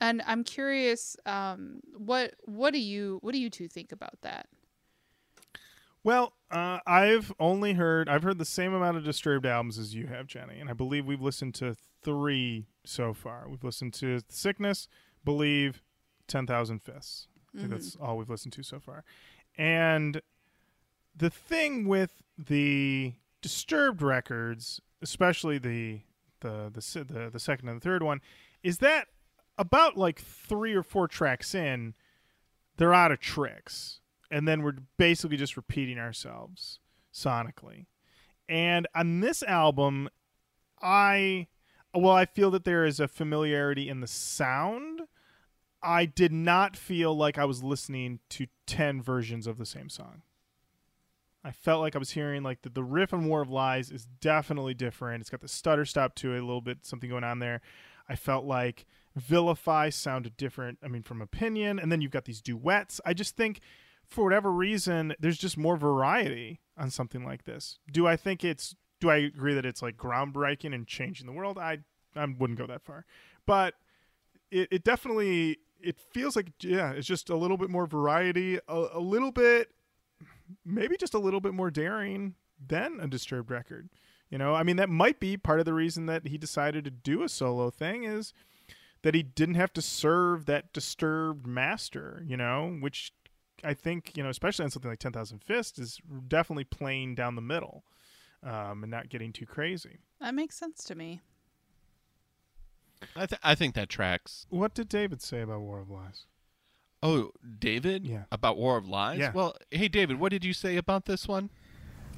And I'm curious um what what do you what do you two think about that? Well, uh, I've only heard I've heard the same amount of Disturbed albums as you have, Jenny, and I believe we've listened to three so far. We've listened to Sickness, Believe, Ten Thousand Fists. I think that's mm-hmm. all we've listened to so far. And the thing with the Disturbed records, especially the the the the, the second and the third one, is that about like three or four tracks in, they're out of tricks and then we're basically just repeating ourselves sonically and on this album i well i feel that there is a familiarity in the sound i did not feel like i was listening to 10 versions of the same song i felt like i was hearing like the, the riff on war of lies is definitely different it's got the stutter stop to it a little bit something going on there i felt like vilify sounded different i mean from opinion and then you've got these duets i just think for whatever reason, there's just more variety on something like this. Do I think it's? Do I agree that it's like groundbreaking and changing the world? I I wouldn't go that far, but it, it definitely it feels like yeah, it's just a little bit more variety, a, a little bit, maybe just a little bit more daring than a Disturbed record. You know, I mean that might be part of the reason that he decided to do a solo thing is that he didn't have to serve that disturbed master, you know, which I think you know, especially on something like Ten Thousand Fists, is definitely playing down the middle, um, and not getting too crazy. That makes sense to me. I, th- I think that tracks. What did David say about War of Lies? Oh, David? Yeah. About War of Lies? Yeah. Well, hey, David, what did you say about this one?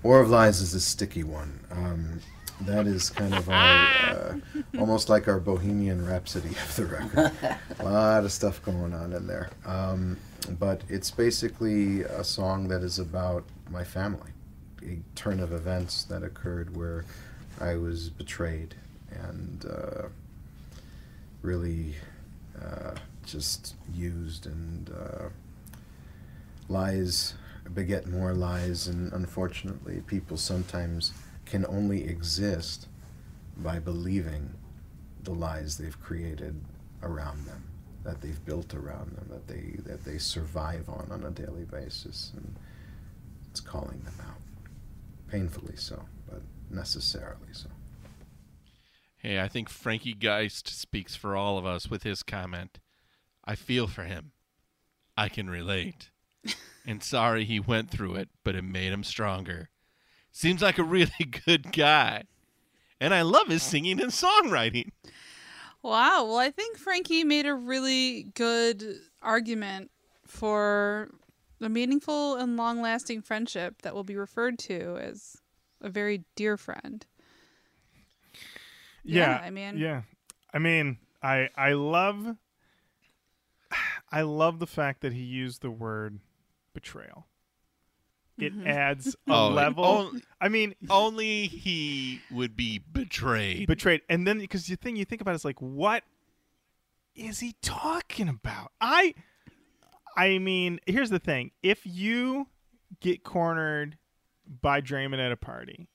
War of Lies is a sticky one. Um, that is kind of our, uh, almost like our Bohemian Rhapsody of the record. a lot of stuff going on in there. Um, but it's basically a song that is about my family, a turn of events that occurred where I was betrayed and uh, really uh, just used and uh, lies beget more lies and unfortunately people sometimes can only exist by believing the lies they've created around them that they've built around them that they that they survive on on a daily basis and it's calling them out painfully so but necessarily so Hey, I think Frankie Geist speaks for all of us with his comment. I feel for him. I can relate. [LAUGHS] and sorry he went through it, but it made him stronger. Seems like a really [LAUGHS] good guy. And I love his singing and songwriting. Wow. Well, I think Frankie made a really good argument for a meaningful and long lasting friendship that will be referred to as a very dear friend. Yeah, Yeah, I mean- yeah, I mean, I I love, I love the fact that he used the word betrayal. It Mm-hmm. adds [LAUGHS] a Oh, level. oh. I mean, Only he would be betrayed. betrayed, and then because the thing you think about is like, what is he talking about? I, I mean, here's the thing: if you get cornered by Draiman at a party,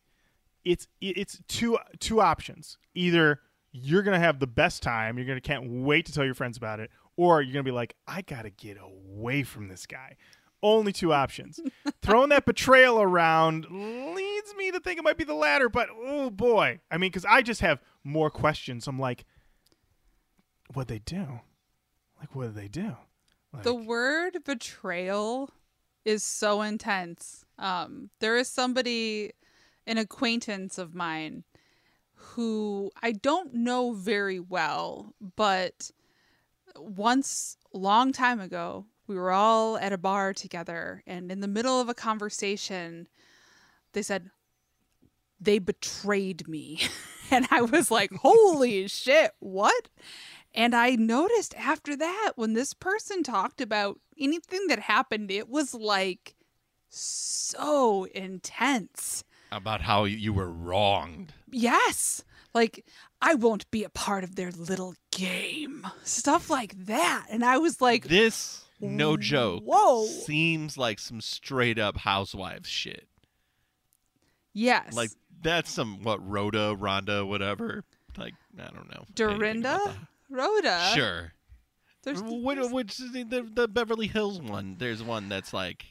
it's it's two two options. Either you're gonna have the best time, you're gonna can't wait to tell your friends about it, or you're gonna be like, I gotta get away from this guy. Only two options. [LAUGHS] Throwing that betrayal around leads me to think it might be the latter, but oh boy. I mean, because I just have more questions. I'm like, what'd they do? Like, what did they do? Like, The word betrayal is so intense. Um, there is somebody, an acquaintance of mine, who I don't know very well, but once, long time ago, we were all at a bar together, and in the middle of a conversation, they said, They betrayed me. [LAUGHS] and I was like, Holy shit, what? And I noticed after that, when this person talked about anything that happened, it was like so intense. About how you were wronged. Yes. Like, I won't be a part of their little game. Stuff like that. And I was like, This, no joke, Whoa. seems like some straight up housewives shit. yes. Like that's some what Rhoda, Rhonda, whatever. Like I don't know. Dorinda? About Rhoda. Sure. There's, Which, there's- which is the, the the Beverly Hills one? There's one that's like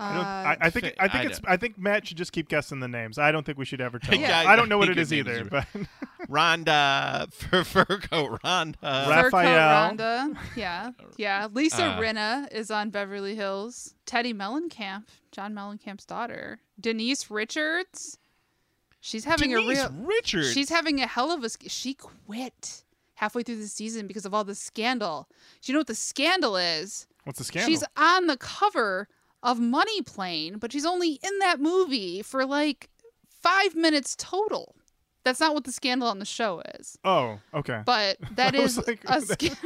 I, don't, uh, I, I think I think I it's don't- I think Matt should just keep guessing the names. I don't think we should ever tell. [LAUGHS] Yeah. I don't know what it is it could is either. But [LAUGHS] Rhonda, Fur Furco, Rhonda. Ra- Raphael. Rhonda. [LAUGHS] Yeah. Yeah. Lisa Uh, Rinna is on Beverly Hills. Teddi Mellencamp, John Mellencamp's daughter. Denise Richards. She's having Denise a real Richards. She's having a hell of a she quit halfway through the season because of all the scandal. Do you know what the scandal is? what's the scandal? She's on the cover of Money Plane, but she's only in that movie for like 5 minutes total. That's not what the scandal on the show is. oh, okay. But [LAUGHS] that is like, a [LAUGHS] scandal.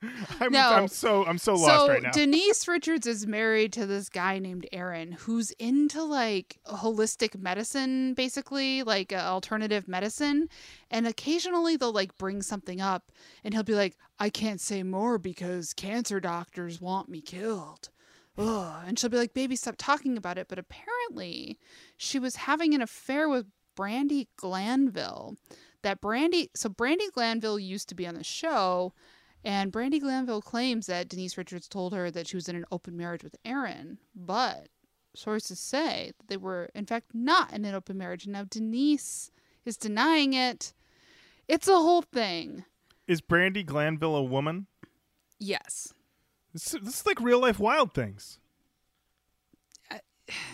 [LAUGHS] I'm, no. I'm so I'm so lost right now. Denise Richards is married to this guy named Aaron who's into like holistic medicine basically like uh, alternative medicine and occasionally they'll like bring something up and he'll be like I can't say more because cancer doctors want me killed. Ugh. And she'll be like, baby, stop talking about it. But apparently, she was having an affair with Brandi Glanville. That Brandi, so Brandi Glanville used to be on the show, and Brandi Glanville claims that Denise Richards told her that she was in an open marriage with Aaron. But sources say that they were, in fact, not in an open marriage. And now Denise is denying it. It's a whole thing. Is Brandi Glanville a woman? Yes. This, this is like real life wild things.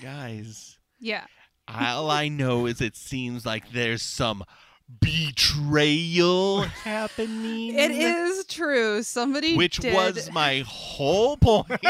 Guys, Yeah. All I know is it seems like there's some betrayal happening. It is true. Somebody Which did. was my whole point. [LAUGHS]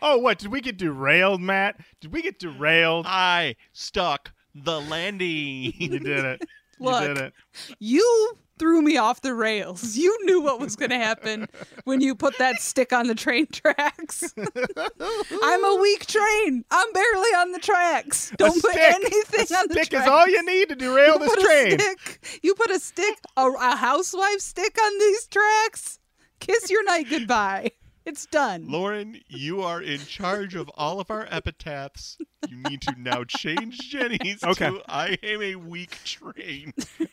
Oh, what did we get derailed, Matt? Did we get derailed? I stuck the landing. you did it. You did it. You threw me off the rails. You knew what was going to happen when you put that stick on the train tracks. [LAUGHS] I'm a weak train. I'm barely on the tracks. Don't put stick. anything A on the stick tracks. is all you need to derail You this train. Stick, you put a stick, a, a housewife stick on these tracks. Kiss your night goodbye. It's done. Lorin, you are in charge of all of our epitaphs. You need to now change Jenny's Okay. to I am a weak train. [LAUGHS]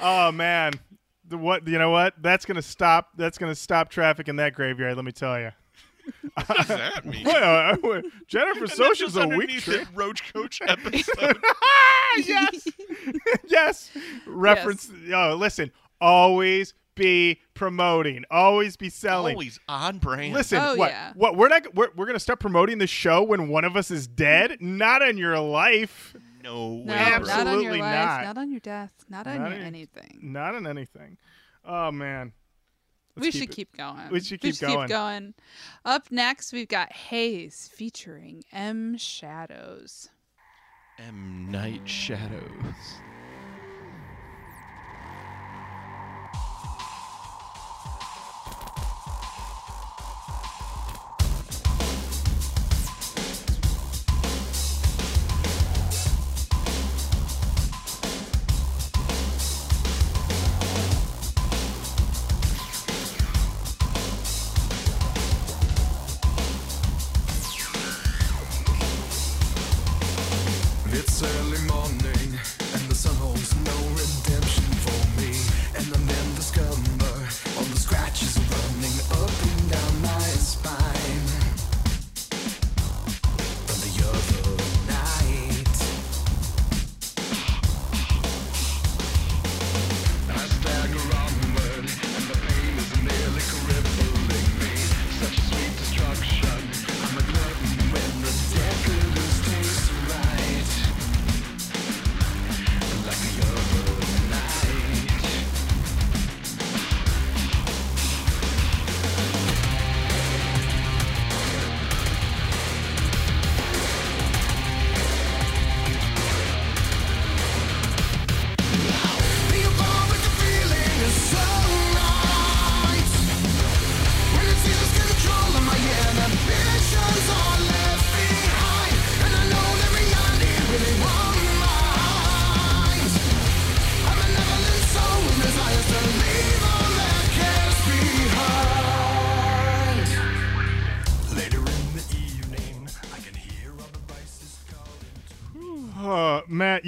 Oh man, the what? You know what? That's gonna stop. That's gonna stop traffic in that graveyard. Let me tell you. What does that mean? [LAUGHS] Well, uh, Jennifer And that's Social's just a weak underneath Roach Koach [LAUGHS] episode. [LAUGHS] yes, yes. Reference. Oh, listen. Always be promoting. Always be selling. Always on brand. Listen, Oh, what? yeah. What? We're not. We're, we're gonna stop promoting the show when one of us is dead. Not in your life. No way. No, bro. not on your life, not. not. on your death, not on Not your on- anything. Not on anything. Oh man. Let's we keep should it- keep going. we should keep going. going. Up next, we've got Haze featuring M Shadows. M Night Shadows.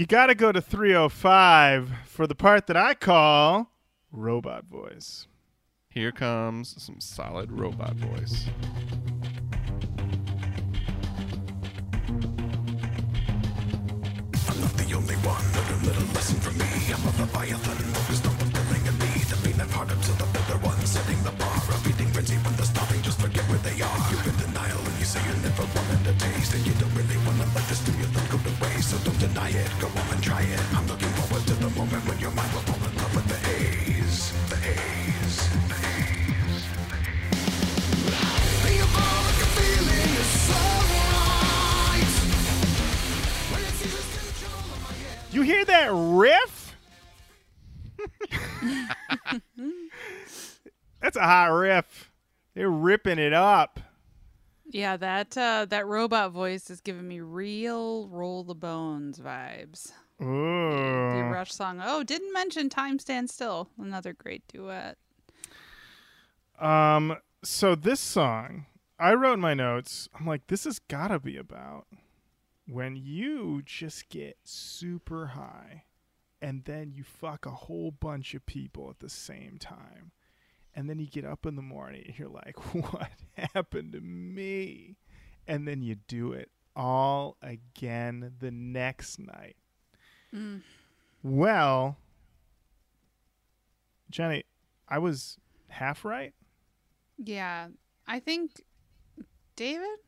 You got to go to 305 for the part that I call robot voice. Here comes some solid robot voice. I'm not the only one. Learn a little lesson from me. I'm a leviathan, deny it, go on and try it. I'm looking forward to the moment when your mind will fall in love with the haze, the haze, the haze. The evolving feeling is so right. When it seizes control of my head. You hear that riff? [LAUGHS] [LAUGHS] That's a hot riff. They're ripping it up. Yeah, that uh, that robot voice is giving me real roll the bones vibes. Ooh. The Rush song. Oh, didn't mention Time Stand Still. Another great duet. Um, so this song, I wrote in my notes, I'm like, this has gotta be about when you just get super high and then you fuck a whole bunch of people at the same time. And then you get up in the morning and you're like, [LAUGHS] what happened to me? And then you do it all again the next night. Well, Jenny, I was half right. Yeah, I think David.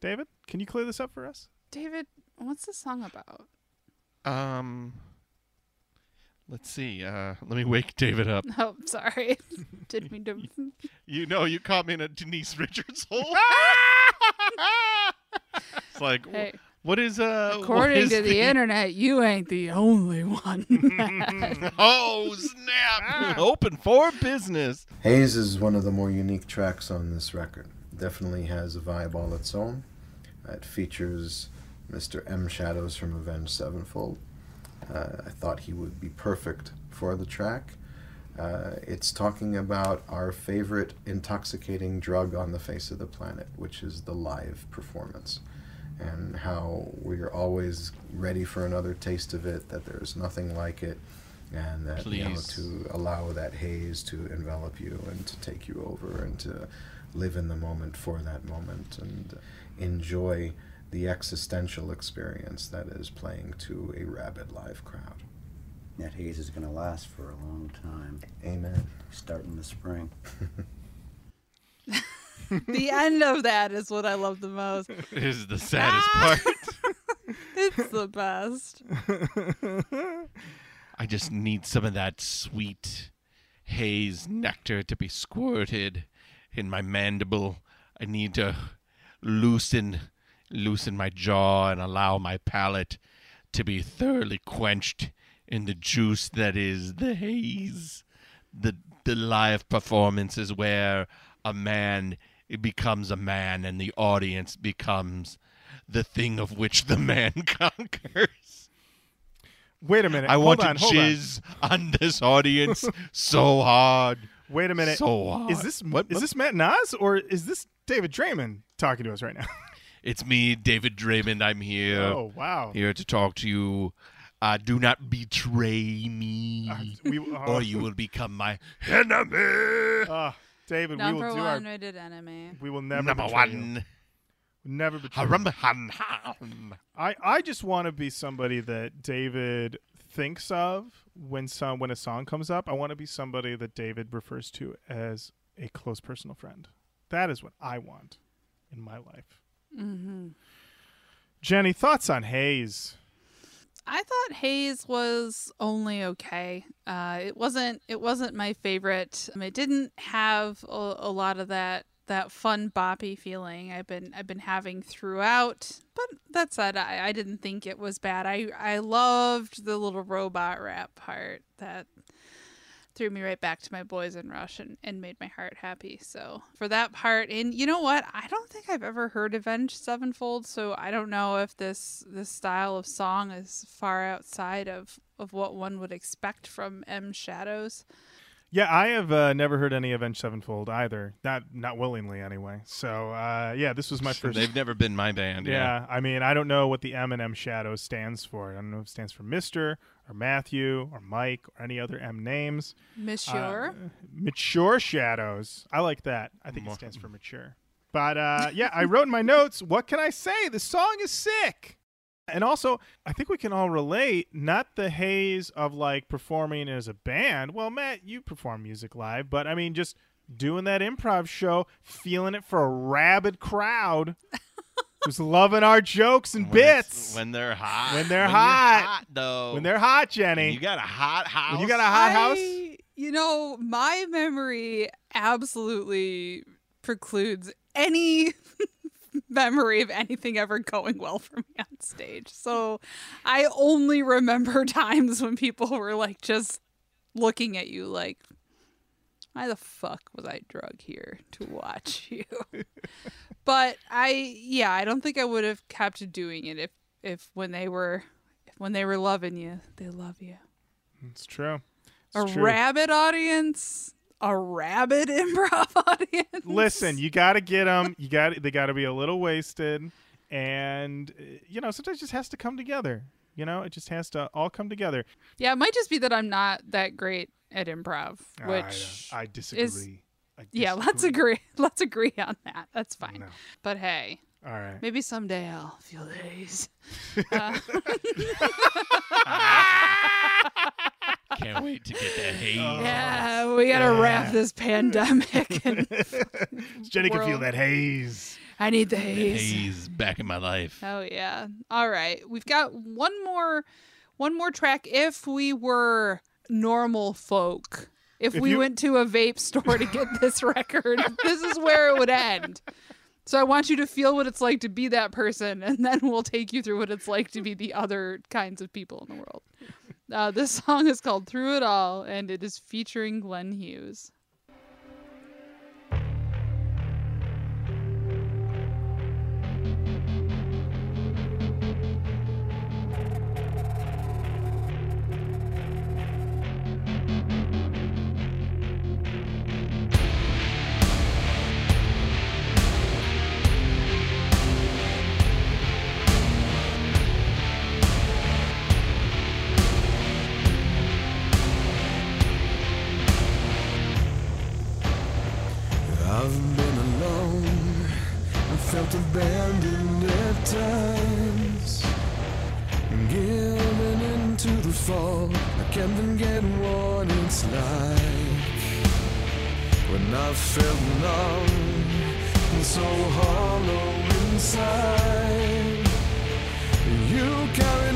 David, can you clear this up for us? David, what's the song about? Um, let's see. Uh, let me wake David up. [LAUGHS] Oh, sorry. [LAUGHS] Didn't mean to. [LAUGHS] You know, you caught me in a Denise Richards hole. it's like, Hey. what is uh? According is to the internet, you ain't the only one. Oh snap! Open for business. Haze is one of the more unique tracks on this record. Definitely has a vibe all its own. It features Mr. M. Shadows from Avenged Sevenfold. Uh, I thought he would be perfect for the track. Uh, it's talking about our favorite intoxicating drug on the face of the planet, which is the live performance, and how we're always ready for another taste of it, that there's nothing like it, and that you know, to allow that haze to envelop you and to take you over and to live in the moment for that moment and enjoy the existential experience that is playing to a rabid live crowd. That haze is going to last for a long time, Amen. starting in the spring. [LAUGHS] the end of that is what I love the most. This [LAUGHS] is the saddest ah! part. [LAUGHS] It's the best. I just need some of that sweet haze nectar to be squirted in my mandible. I need to loosen loosen my jaw and allow my palate to be thoroughly quenched in the juice that is the haze. The the live performance is where a man becomes a man and the audience becomes the thing of which the man [LAUGHS] conquers. Wait a minute. I hold want on, to hold on. on. this audience [LAUGHS] so hard. Wait a minute. So hard. Is this What- is what? this Matt Nas or is this David Draiman talking to us right now? [LAUGHS] It's me, David Draiman. I'm here. oh wow. Here to talk to you. Uh, do not betray me, Uh, we, uh, or you will become my [LAUGHS] enemy. uh, David, we Number will do one our. rated enemy. We will never Number betray you. one. Never betray. you. Harum, ham, ham. I, I just want to be somebody that David thinks of when some when a song comes up. I want to be somebody that David refers to as a close personal friend. That is what I want in my life. Mm-hmm. Jenny, thoughts on Haze? I thought Haze was only okay. Uh, it wasn't. It wasn't my favorite. Um, it didn't have a, a lot of that that fun boppy feeling I've been I've been having throughout. But that said, I, I didn't think it was bad. I I loved the little robot rap part that threw me right back to my boys in Rush and, and made my heart happy. So for that part, and you know what? I don't think I've ever heard Avenged Sevenfold, so I don't know if this this style of song is far outside of of what one would expect from M Shadows. Yeah, I have uh, never heard any Avenged Sevenfold either. Not not willingly anyway. So uh, yeah, this was my first. They've never been my band. yeah. Yeah. I mean, I don't know what the M and M Shadows stands for. I don't know if it stands for Mister or Matthew or Mike or any other M names. Monsieur. Uh, mature shadows. I like that. I think it stands for mature. But uh, yeah, I wrote in my [LAUGHS] notes. What can I say? The song is sick. And also, I think we can all relate. Not the haze of like performing as a band. Well, Matt, you perform music live, but I mean, just doing that improv show, feeling it for a rabid crowd [LAUGHS] who's loving our jokes and When bits when they're hot. When they're you're hot. though. when they're hot, Jenny. you got a hot house. when you got a hot house. I- You know, my memory absolutely precludes any [LAUGHS] memory of anything ever going well for me on stage. So I only remember [LAUGHS] times when people were like just looking at you like, why the fuck was I drug here to watch [LAUGHS] you? but I, yeah, I don't think I would have kept doing it if, if when they were, if when they were loving you, they love you It's true. a true. rabid audience, a rabid [LAUGHS] improv audience. Listen, you got to get them. You got they got to be a little wasted, and uh, you know sometimes it just has to come together. You know, it just has to all come together. yeah, it might just be that I'm not that great at improv, I, which I, disagree. I yeah, [LAUGHS] let's agree. [LAUGHS] Let's agree on that. That's fine. No. But hey, All right. maybe someday I'll feel the haze. [LAUGHS] Uh, Can't wait to get that haze. yeah, we gotta wrap this pandemic, and Jenny can feel that haze. I need the That haze. haze back in my life. Oh yeah. All right. We've got one more one more track if we were normal folk. If, If we you- went to a vape store to get this [LAUGHS] record, this is where it would end. So I want you to feel what it's like to be that person and then we'll take you through what it's like to be the other kinds of people in the world. Uh, this song is called Through It All and it is featuring Glenn Hughes. Times. Giving into the fall, I can't forget what it's like. When I felt numb and so hollow inside. You carried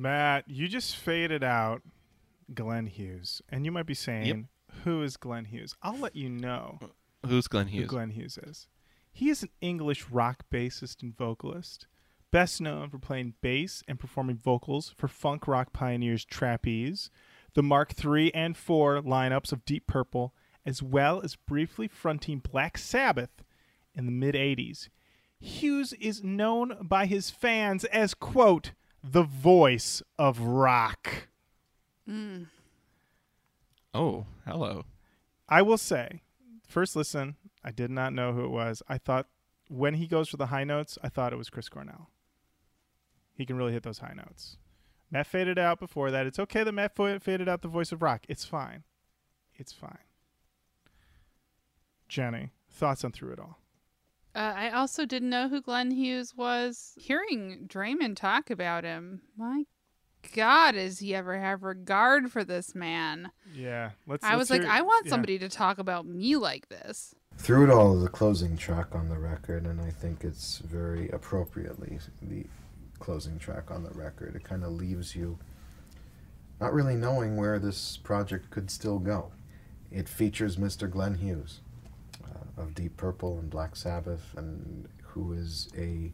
Matt, you just faded out Glenn Hughes, and you might be saying, "Who is Glenn Hughes?" I'll let you know uh, Who's Glenn who Hughes? Glenn Hughes is. He is an English rock bassist and vocalist, best known for playing bass and performing vocals for funk rock pioneers Trapeze, the Mark III and IV lineups of Deep Purple, as well as briefly fronting Black Sabbath in the mid 80s. Hughes is known by his fans as, quote, the voice of rock. Oh, hello. I will say, first listen, I did not know who it was. I thought when he goes for the high notes, I thought it was Chris Cornell. He can really hit those high notes. Matt faded out before that. It's okay that Matt faded out the voice of rock. It's fine. It's fine. Jenny, thoughts on through it all? Uh, I also didn't know who Glenn Hughes was. Hearing Draiman talk about him, my God, does he ever have regard for this man? Yeah, let's. I let's was like, I want yeah. somebody to talk about me like this. Through it all is a closing track on the record, and I think it's very appropriately the closing track on the record. It kind of leaves you not really knowing where this project could still go. It features Mr. Glenn Hughes of Deep Purple and Black Sabbath, and who is a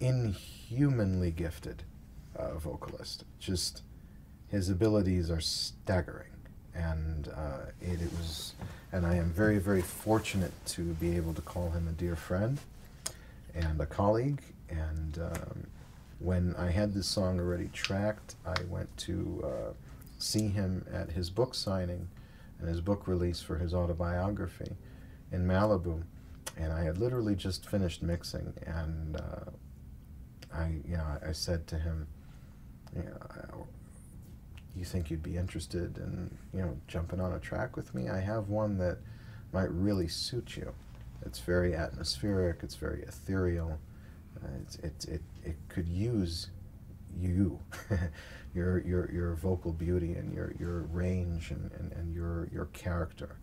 inhumanly gifted uh, vocalist. Just his abilities are staggering, and uh, it, it was, and I am very, very fortunate to be able to call him a dear friend and a colleague. And um, when I had this song already tracked, I went to uh, see him at his book signing and his book release for his autobiography in Malibu, and I had literally just finished mixing, and uh, I, you know, I said to him, you know, you think you'd be interested in, you know, jumping on a track with me? I have one that might really suit you. It's very atmospheric. It's very ethereal. Uh, it's, it, it, it could use you, [LAUGHS] your, your, your vocal beauty and your, your range and, and, and your, your character.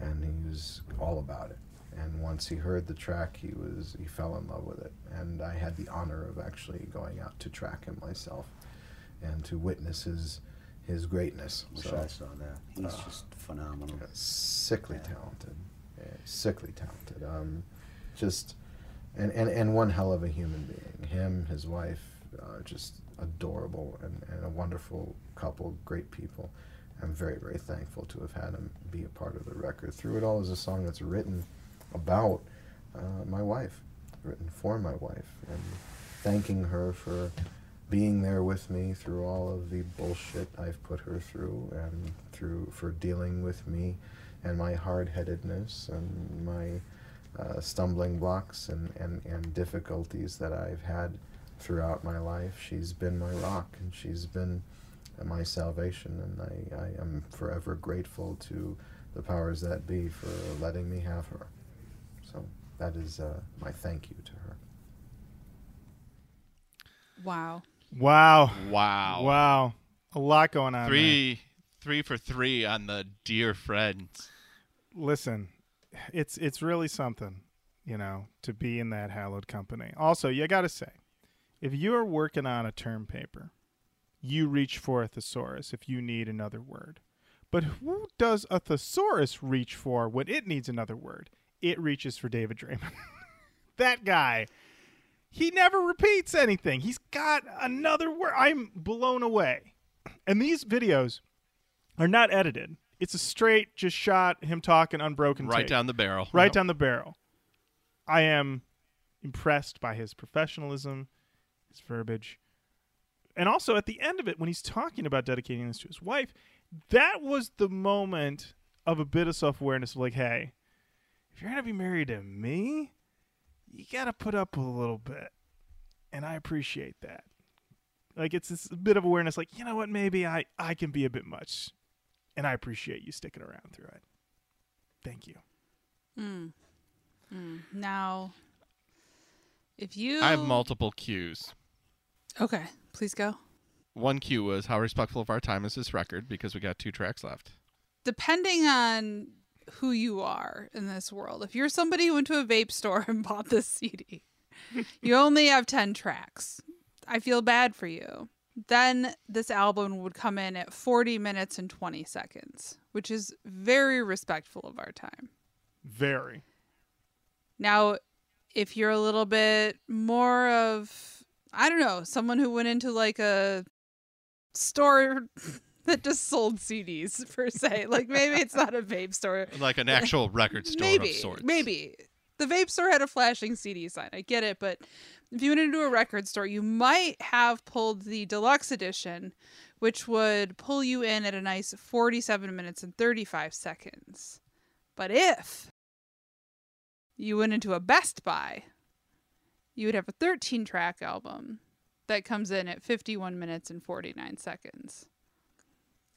And he was all about it. And once he heard the track, he was he fell in love with it. And I had the honor of actually going out to track him myself, and to witness his his greatness. Wish So, I saw that. He's uh, just phenomenal. yeah, sickly Yeah. talented, yeah, sickly talented. Um, just and, and and one hell of a human being. Him, his wife, uh, just adorable and, and a wonderful couple, great people. I'm very very thankful to have had him be a part of the record. Through it all is a song that's written about uh, my wife, written for my wife, and thanking her for being there with me through all of the bullshit I've put her through, and through for dealing with me and my hard-headedness and my uh, stumbling blocks and, and, and difficulties that I've had throughout my life. She's been my rock, and she's been my salvation, and I, I am forever grateful to the powers that be for letting me have her. So that is uh, my thank you to her. Wow. Wow. Wow. Wow. A lot going on. there. Three three for three on the dear friends. listen, it's it's really something, you know, to be in that hallowed company. Also, you got to say, if you are working on a term paper, you reach for a thesaurus if you need another word. But who does a thesaurus reach for when it needs another word? It reaches for David Draiman. [LAUGHS] that guy. He never repeats anything. He's got another word. I'm blown away. And these videos are not edited. It's a straight, just shot him talking unbroken. Right take. down the barrel. right Yep. down the barrel. I am impressed by his professionalism, his verbiage, and also at the end of it, when he's talking about dedicating this to his wife, that was the moment of a bit of self awareness of like, hey, if you're gonna be married to me, you gotta put up with a little bit, and I appreciate that. Like it's this bit of awareness, like you know what, maybe I I can be a bit much, and I appreciate you sticking around through it. Thank you. Mm. Mm. Now, if you. I have multiple cues. Okay, please go. One cue was how respectful of our time is this record because we got two tracks left. Depending on who you are in this world, if you're somebody who went to a vape store [LAUGHS] and bought this CD, [LAUGHS] you only have 10 tracks. I feel bad for you. Then this album would come in at 40 minutes and 20 seconds, which is very respectful of our time. Very. Now, if you're a little bit more of, I don't know, someone who went into like a store [LAUGHS] that just sold CDs per se. Like maybe it's not a vape store. [LAUGHS] Like an actual record store maybe, of sorts. maybe the vape store had a flashing CD sign. I get it, but if you went into a record store, you might have pulled the deluxe edition, which would pull you in at a nice 47 minutes and 35 seconds. But if you went into a Best Buy, you would have a 13 track album that comes in at 51 minutes and 49 seconds.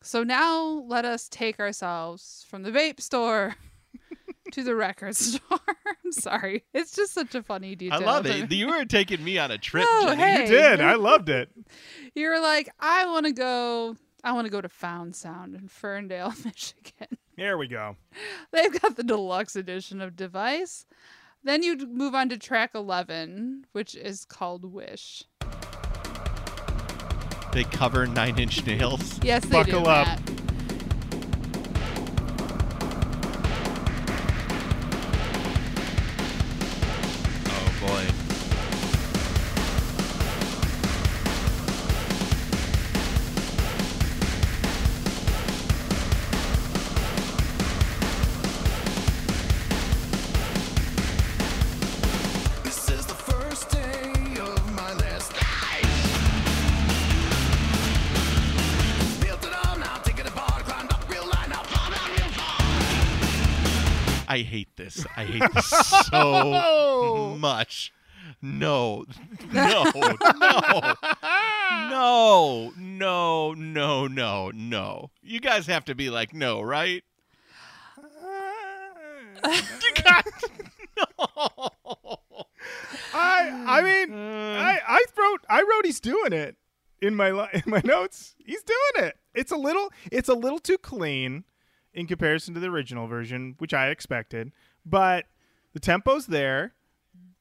So now let us take ourselves from the vape store [LAUGHS] to the record store. [LAUGHS] I'm sorry. It's just such a funny detail. I love it. You were taking me on a trip, [LAUGHS] Oh, Jenny. hey. You did. I loved it. You were like, I want to go. I want to go to Found Sound in Ferndale, Michigan. There we go. They've got the deluxe edition of Device. Then you move on to track 11, which is called Wish. They cover Nine Inch Nails. Yes, they Buckle do, up. Matt. so [LAUGHS] much. No, no, no, no, no, no, no, no. You guys have to be like, no, right? No. [LAUGHS] I I mean I I wrote I wrote he's doing it in my in my notes. He's doing it. It's a little it's a little too clean in comparison to the original version, which I expected, but the tempo's there,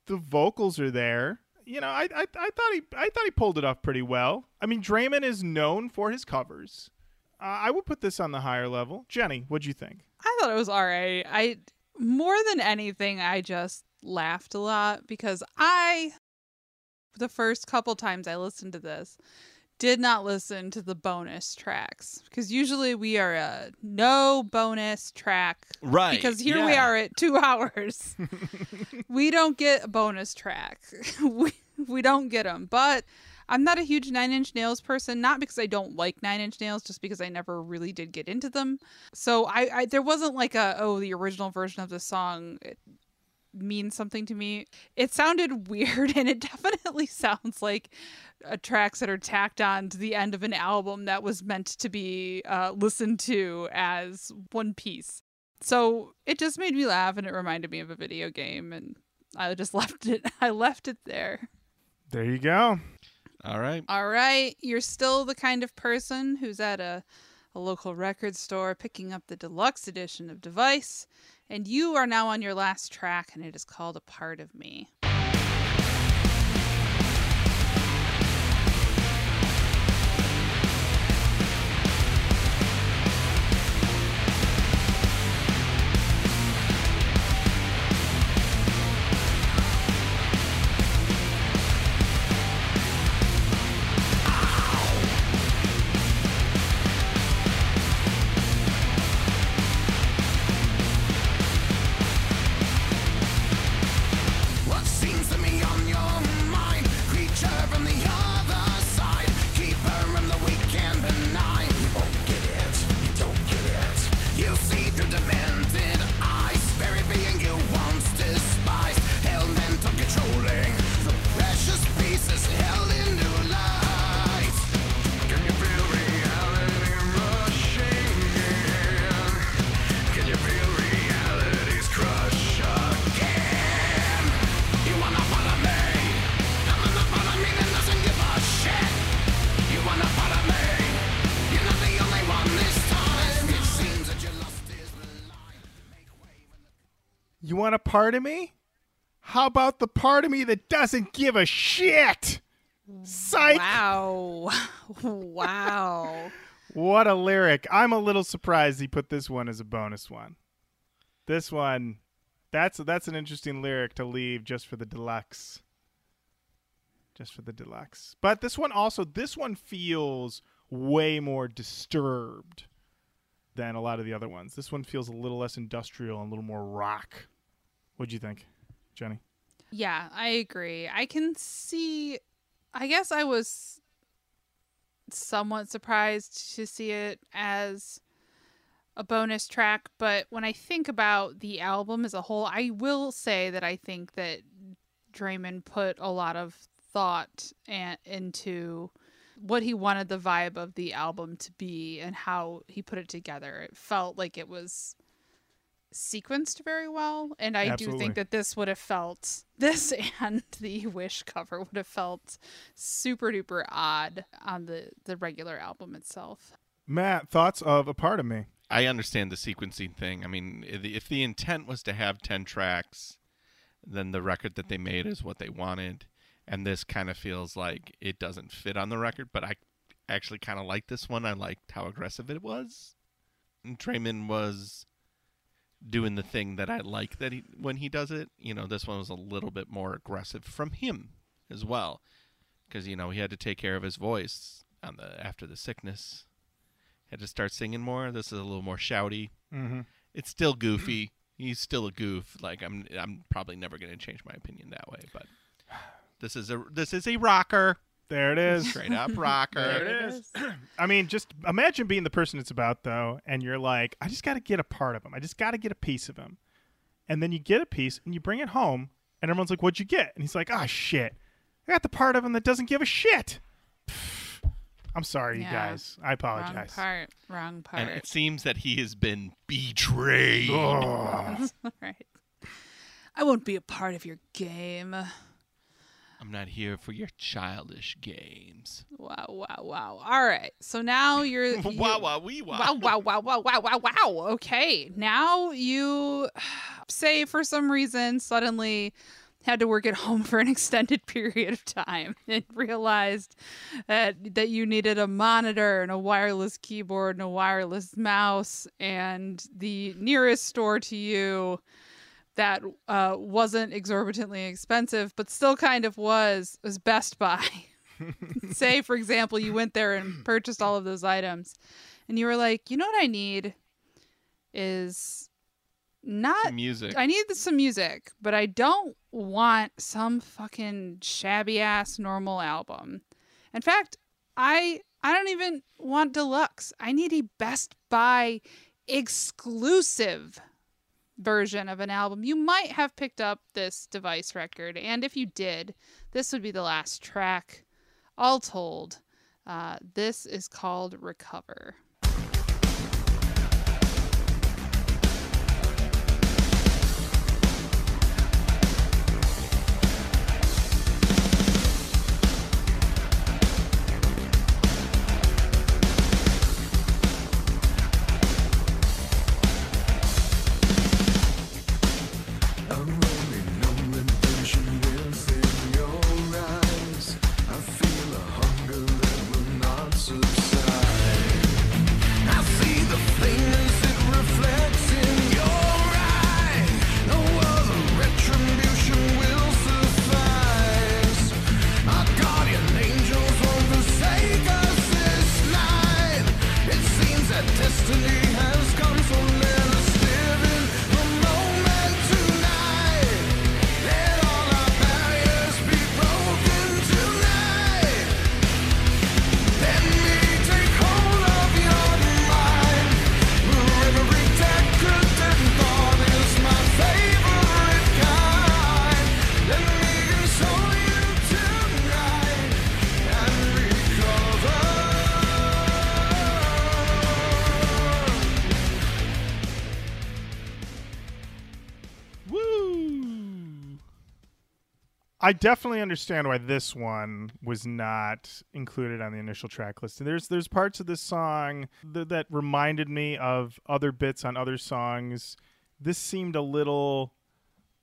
the vocals are there. You know, I, I I thought he I thought he pulled it off pretty well. I mean, Draiman is known for his covers. Uh, I would put this on the higher level. Jenny, what'd you think? I thought it was all right. I more than anything, I just laughed a lot because I the first couple times I listened to this did not listen to the bonus tracks because usually we are a no bonus track Right. because here we are at two [LAUGHS] hours. we don't get a bonus track. [LAUGHS] we we don't get them. But I'm not a huge Nine Inch Nails person, not because I don't like Nine Inch Nails, just because I never really did get into them. So I, I there wasn't like a oh the original version of the song it means something to me. It sounded [LAUGHS] weird, and it definitely sounds like uh, tracks that are tacked on to the end of an album that was meant to be uh, listened to as one piece. So it just made me laugh, and it reminded me of a video game, and I just [LAUGHS] left it. I left it there. There you go. All right. All right, you're still the kind of person who's at a, a local record store picking up the deluxe edition of Device, and you are now on your last track, and it is called A Part of Me. Part of me? How about the part of me that doesn't give a shit? Psych! Wow. [LAUGHS] wow. What a lyric. I'm a little surprised he put this one as a bonus one. This one that's that's an interesting lyric to leave just for the deluxe. Just for the deluxe. But this one also this one feels way more disturbed than a lot of the other ones. This one feels a little less industrial and a little more rock. What'd you think, Jenny? Yeah, I agree. I can see. I guess I was somewhat surprised to see it as a bonus track, but when I think about the album as a whole, I will say that I think that Draiman put a lot of thought and into what he wanted the vibe of the album to be and how he put it together. It felt like it was sequenced very well, and I do think that this would have felt [LAUGHS] this and the Wish cover would have felt super duper odd on the the regular album itself. Matt, thoughts of a part of me? I understand the sequencing thing. I mean, if the- if the intent was to have 10 tracks, then the record that they made is what they wanted. And this kind of feels like it doesn't fit on the record, but I actually kind of liked this one. I liked how aggressive it was. And Draiman was doing the thing that I like that he when he does it. You know, this one was a little bit more aggressive from him as well. Cuz you know, he had to take care of his voice on the after the sickness. Had to start singing more. This is a little more shouty. Mm-hmm. It's still goofy. He's still a goof. Like I'm I'm probably never going to change my opinion that way, but this is a this is a rocker. There it is. Straight up [LAUGHS] rocker. There it is. [CLEARS THROAT] I mean, just imagine being the person it's about, though, and you're like, I just got to get a part of him. I just got to get a piece of him. And then you get a piece and you bring it home, and everyone's like, What'd you get? And he's like, Ah, shit. I got the part of him that doesn't give a shit. [SIGHS] I'm sorry, you guys. I apologize. Wrong apologize. part. Wrong part. And it seems that he has been betrayed. [LAUGHS] Oh. right. I won't be a part of your game. I'm not here for your childish games. Wow, wow, wow. All right. So now [LAUGHS] you're you- wow, wow, wee, wow. Wow, wow, wow, wow, wow, wow, wow. Okay. Now you [SIGHS] say for some reason suddenly had to work at home for an [LAUGHS] extended period of time [LAUGHS] and realized that that you needed a monitor and a wireless keyboard and a wireless mouse and the nearest store to you that uh, wasn't exorbitantly expensive but still kind of was was Best Buy. [LAUGHS] Say for example you went there and purchased all of those items and you were like, "You know what I need is not Some music. I need some music, but I don't want some fucking shabby ass normal album. In fact, I I don't even want deluxe. I need a Best Buy exclusive version of an album. You might have picked up this device record, and if you did, this would be the last track. All told, uh, this is called Recover. I definitely understand why this one was not included on the initial track list. There's there's parts of this song th- that reminded me of other bits on other songs. This seemed a little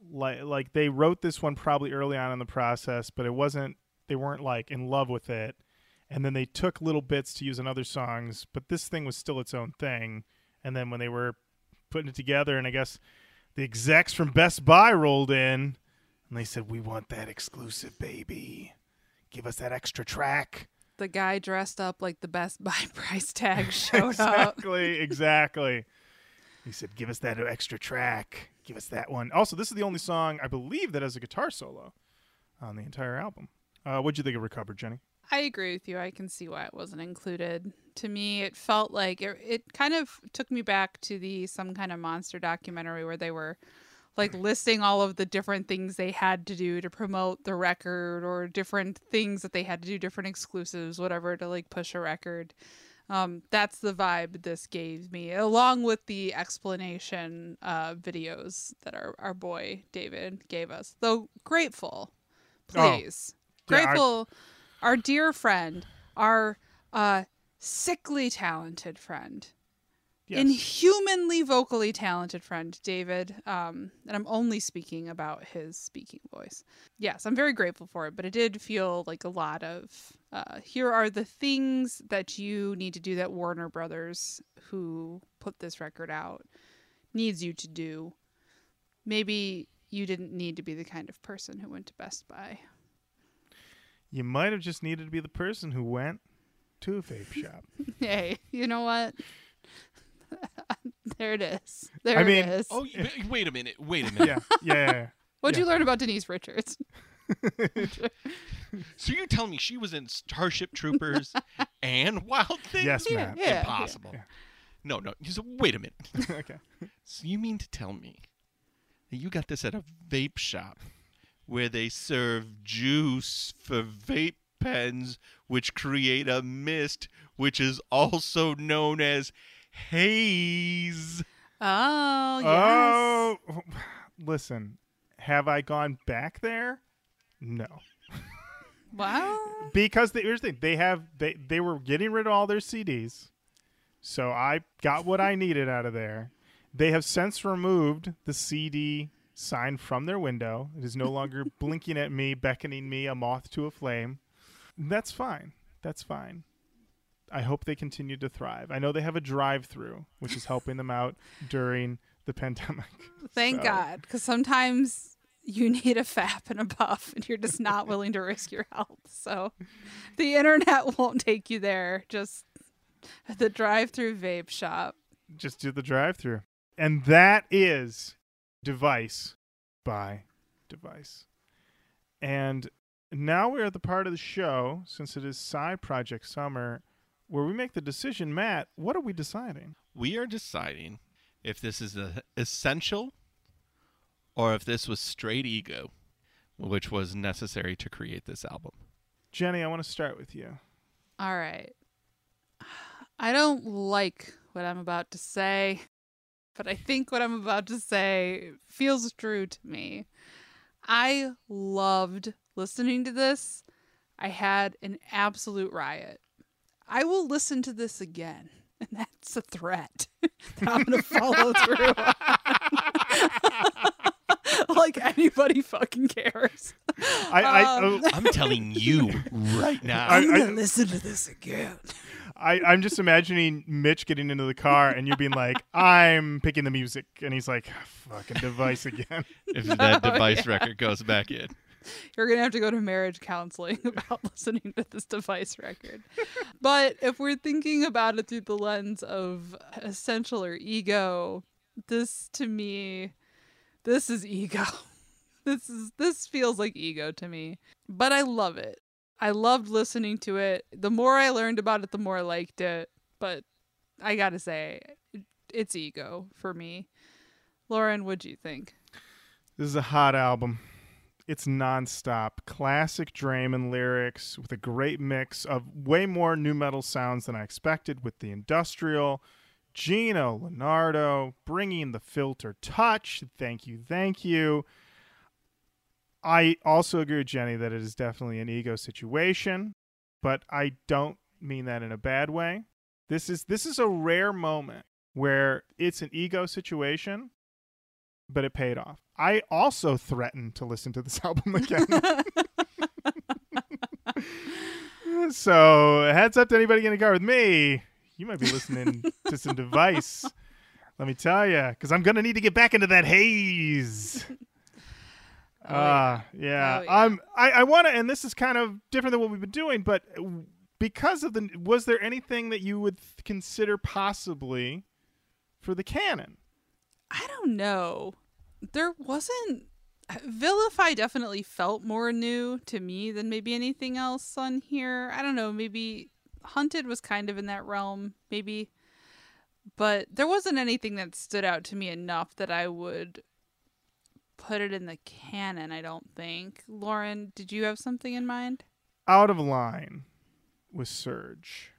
like like they wrote this one probably early on in the process, but it wasn't. They weren't like in love with it, and then they took little bits to use in other songs. But this thing was still its own thing. And then when they were putting it together, and I guess the execs from Best Buy rolled in and they said, We want that exclusive, baby. Give us that extra track. the guy dressed up like the Best Buy [LAUGHS] price tag [LAUGHS] showed up. exactly, exactly. He said, "Give us that extra track. Give us that one." Also, this is the only song I believe that has a guitar solo on the entire album. Uh, what'd you think of Recovered, Jenny? I agree with you. I can see why it wasn't included. To me, it felt like it, it kind of took me back to the some kind of monster documentary where they were like listing all of the different things they had to do to promote the record or different things that they had to do, different exclusives, whatever, to like push a record. Um, that's the vibe this gave me, along with the explanation uh, videos that our, our boy David gave us. Though grateful, Oh. please. Yeah, I- grateful, our dear friend, our uh, sickly talented friend, Yes. inhumanly vocally talented friend, David. Um, and I'm only speaking about his speaking voice. Yes, I'm very grateful for it, but it did feel like a lot of uh, here are the things that you need to do that Warner Brothers, who put this record out, needs you to do. Maybe you didn't need to be the kind of person who went to Best Buy. You might have just needed to be the person who went to a vape [LAUGHS] shop. Hey, you know what? [LAUGHS] there it is. There I mean- it is. Oh, wait a minute. Wait a minute. yeah, yeah, yeah, yeah. [LAUGHS] What'd yeah. you learn about Denise Richards? [LAUGHS] So you're telling me she was in Starship Troopers and Wild Things? Yes, Yeah, Matt. yeah. Impossible. yeah. No, no. So wait a minute. okay. So you mean to tell me that you got this at a vape shop where they serve juice for vape pens which create a mist which is also known as haze? Oh, oh yes. Oh, [SIGHS] listen. Have I gone back there? No. [LAUGHS] Wow. because the, here's the thing they have they they were getting rid of all their CDs, so I got what I needed out of there. They have since removed the CD sign from their window. It is no [LAUGHS] longer blinking at me, beckoning me, a moth to a flame. That's fine. That's fine. I hope they continue to thrive. I know they have a drive-through, which is helping them out during the pandemic. [LAUGHS] Thank So- God. Because sometimes you need a fap and a buff, and you're just not willing to risk your health. So the internet [LAUGHS] won't take you there. Just the drive through vape shop. just do the drive through. And that is Device by Device. And now we're at the part of the show, since it is Side Project Summer, where we make the decision. Matt, what are we deciding? We are deciding if this is a essential or if this was straight ego, which was necessary to create this album. Jenny, I want to start with you. All right. I don't like what I'm about to say, but I think what I'm about to say feels true to me. I loved listening to this. I had an absolute riot. I will listen to this again, [LAUGHS] and that's a threat [LAUGHS] that I'm going to follow through. [LAUGHS] like anybody fucking cares. I, I, Um, oh, I'm telling you right now. I- I- listen to this again. I, I'm just imagining Mitch getting into the car and you being like, I'm picking the music. And he's like, fucking device again. if that Oh, device yeah. record goes back in. [LAUGHS] You're gonna have to go to marriage counseling [LAUGHS] about listening to this device record. [LAUGHS] but if we're thinking about it through the lens of essential or ego, this to me, this is ego. This is this feels like ego to me. But I love it. I loved listening to it. The more I learned about it, the more I liked it. But I gotta say, it's ego for me. Lorin, what'd you think? This is a hot album. It's nonstop. Classic Draiman lyrics with a great mix of way more nu metal sounds than I expected with the industrial. Geno Lenardo bringing the filter touch. Thank you, thank you. I also agree with Jenny that it is definitely an ego situation, but I don't mean that in a bad way. This is this is a rare moment where it's an ego situation, but it paid off. I also threatened to listen to this [LAUGHS] album again. [LAUGHS] so, heads up to anybody in a car with me. You might be listening to some device. Let me tell you, because I'm gonna need to get back into that haze. Oh, Ah, yeah. Oh, yeah. I'm. I, I want to, and this is kind of different than what we've been doing, but because of the was there anything that you would th- consider possibly for the canon? I don't know. There wasn't. Vilify definitely felt more new to me than maybe anything else on here. I don't know. Maybe Hunted was kind of in that realm, maybe. But there wasn't anything that stood out to me enough that I would put it in the canon, I don't think. Lorin, did you have something in mind? Out of line with Serj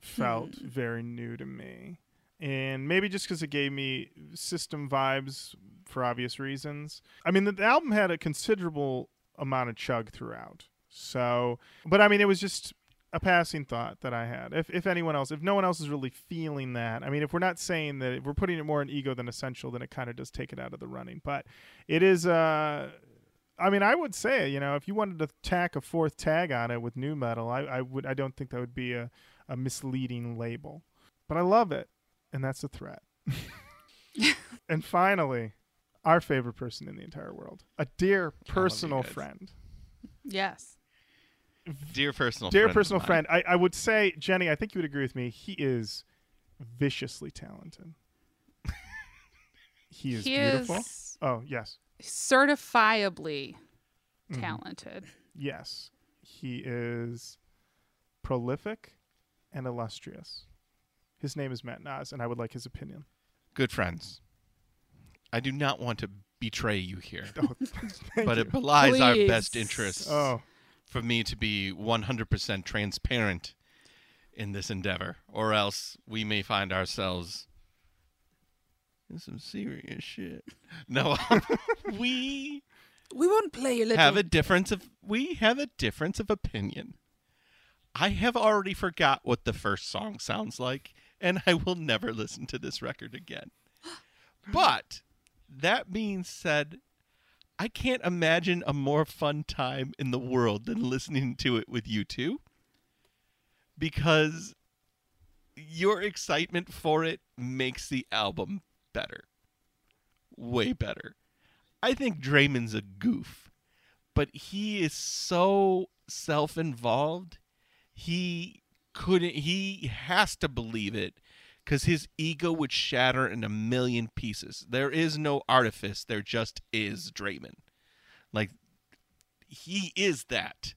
felt hmm. very new to me. And maybe just because it gave me system vibes for obvious reasons. I mean, the, the album had a considerable amount of chug throughout. So, but I mean, it was just a passing thought that I had. If if anyone else, if no one else is really feeling that, I mean, if we're not saying that if we're putting it more in ego than essential, then it kind of does take it out of the running. But it is. uh I mean, I would say, you know, if you wanted to tack a fourth tag on it with nu metal, I, I would. I don't think that would be a, a misleading label. But I love it, and that's a threat. [LAUGHS] [LAUGHS] and finally, our favorite person in the entire world, a dear personal friend. Yes. Dear personal dear friend of personal friend I, I would say jenny i think you would agree with me he is viciously talented [LAUGHS] he is he beautiful is oh yes certifiably Mhm. talented. yes he is prolific and illustrious his name is matt Nas, and i would like his opinion Good friends. I do not want to betray you here, [LAUGHS] oh, [LAUGHS] thank but you. it belies our best Please. interests oh for me to be 100% transparent in this endeavor, or else we may find ourselves in some serious shit. [LAUGHS] No, we We won't play a little. have a difference of we have a difference of opinion. I have already forgot what the first song sounds like, and I will never listen to this record again. [GASPS] But that being said, I can't imagine a more fun time in the world than listening to it with you two. Because your excitement for it makes the album better. Way better. I think Draiman's a goof, but he is so self involved. He couldn't, he has to believe it because his ego would shatter in a million pieces. There is no artifice, there just is Draiman. Like, he is that.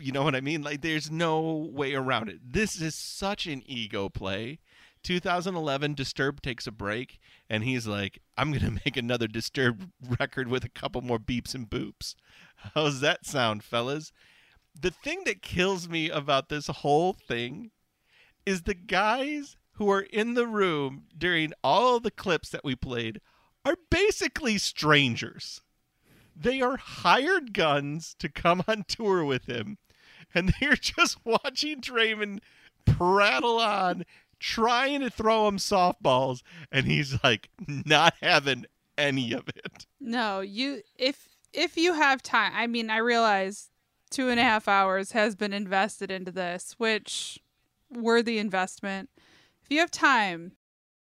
You know what I mean? Like, there's no way around it. This is such an ego play. 2011, Disturbed takes a break, and he's like, I'm to [LAUGHS] make another Disturbed record with a couple more beeps and boops. How's that sound, fellas? The thing that kills me about this whole thing is the guys who are in the room during all the clips that we played are basically strangers. They are hired guns to come on tour with him, and [LAUGHS] they're just watching Draiman prattle on, trying to throw him softballs, and he's like not having any of it. No, you if if you have time. I mean, I realize two and a half hours has been invested into this, which worthy investment. If you have time,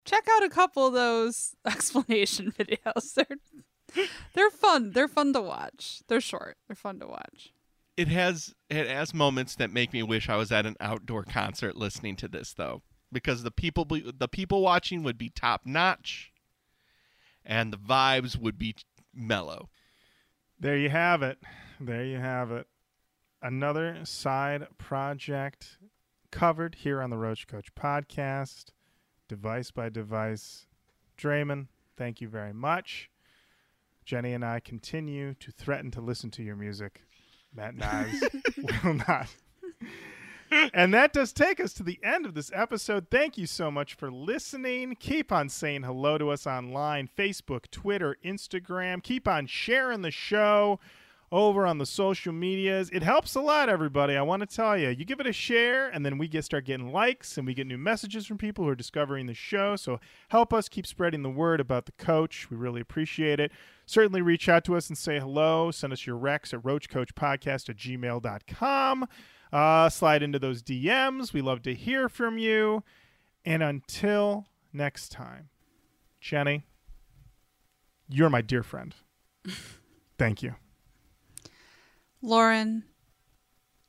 check out a couple of those [LAUGHS] explanation videos. They're they're fun. They're fun to watch. They're short. They're fun to watch. It has it has moments that make me wish I was at an outdoor concert listening to this though, because the people the people watching would be top notch, and the vibes would be mellow. There you have it. There you have it. Another side project covered here on the Roach Koach podcast, device by device. Draiman, thank you very much. Jenny and I continue to threaten to listen to your music. Matt [LAUGHS] Knives will not. And that does take us to the end of this episode. Thank you so much for listening. Keep on saying hello to us online Facebook, Twitter, Instagram. Keep on sharing the show over on the social medias. It helps a lot, everybody. I want to tell you. You give it a share, and then we get start getting likes, and we get new messages from people who are discovering the show. So help us keep spreading the word about the Koach. We really appreciate it. Certainly reach out to us and say hello. Send us your recs at roachkoachpodcast at gmail.com. Uh, slide into those DMs. We love to hear from you. And until next time, Jenny, you're my dear friend. [LAUGHS] Thank you. Lorin,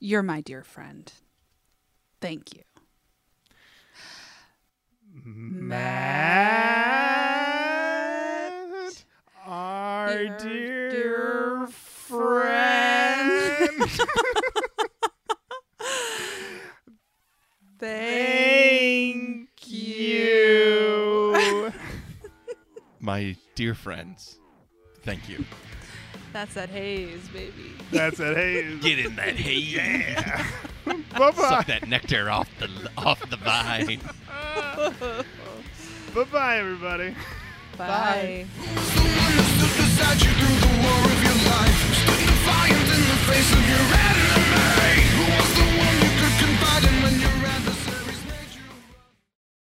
you're my dear friend. Thank you. Matt, our Dear, dear, dear friend. [LAUGHS] Thank Thank you. My dear friends, thank you. That's that haze, baby. That's that haze. Get in that haze. yeah. [LAUGHS] bye bye. Suck that nectar off the off the vine. [LAUGHS] Bye bye, everybody. Bye. Someone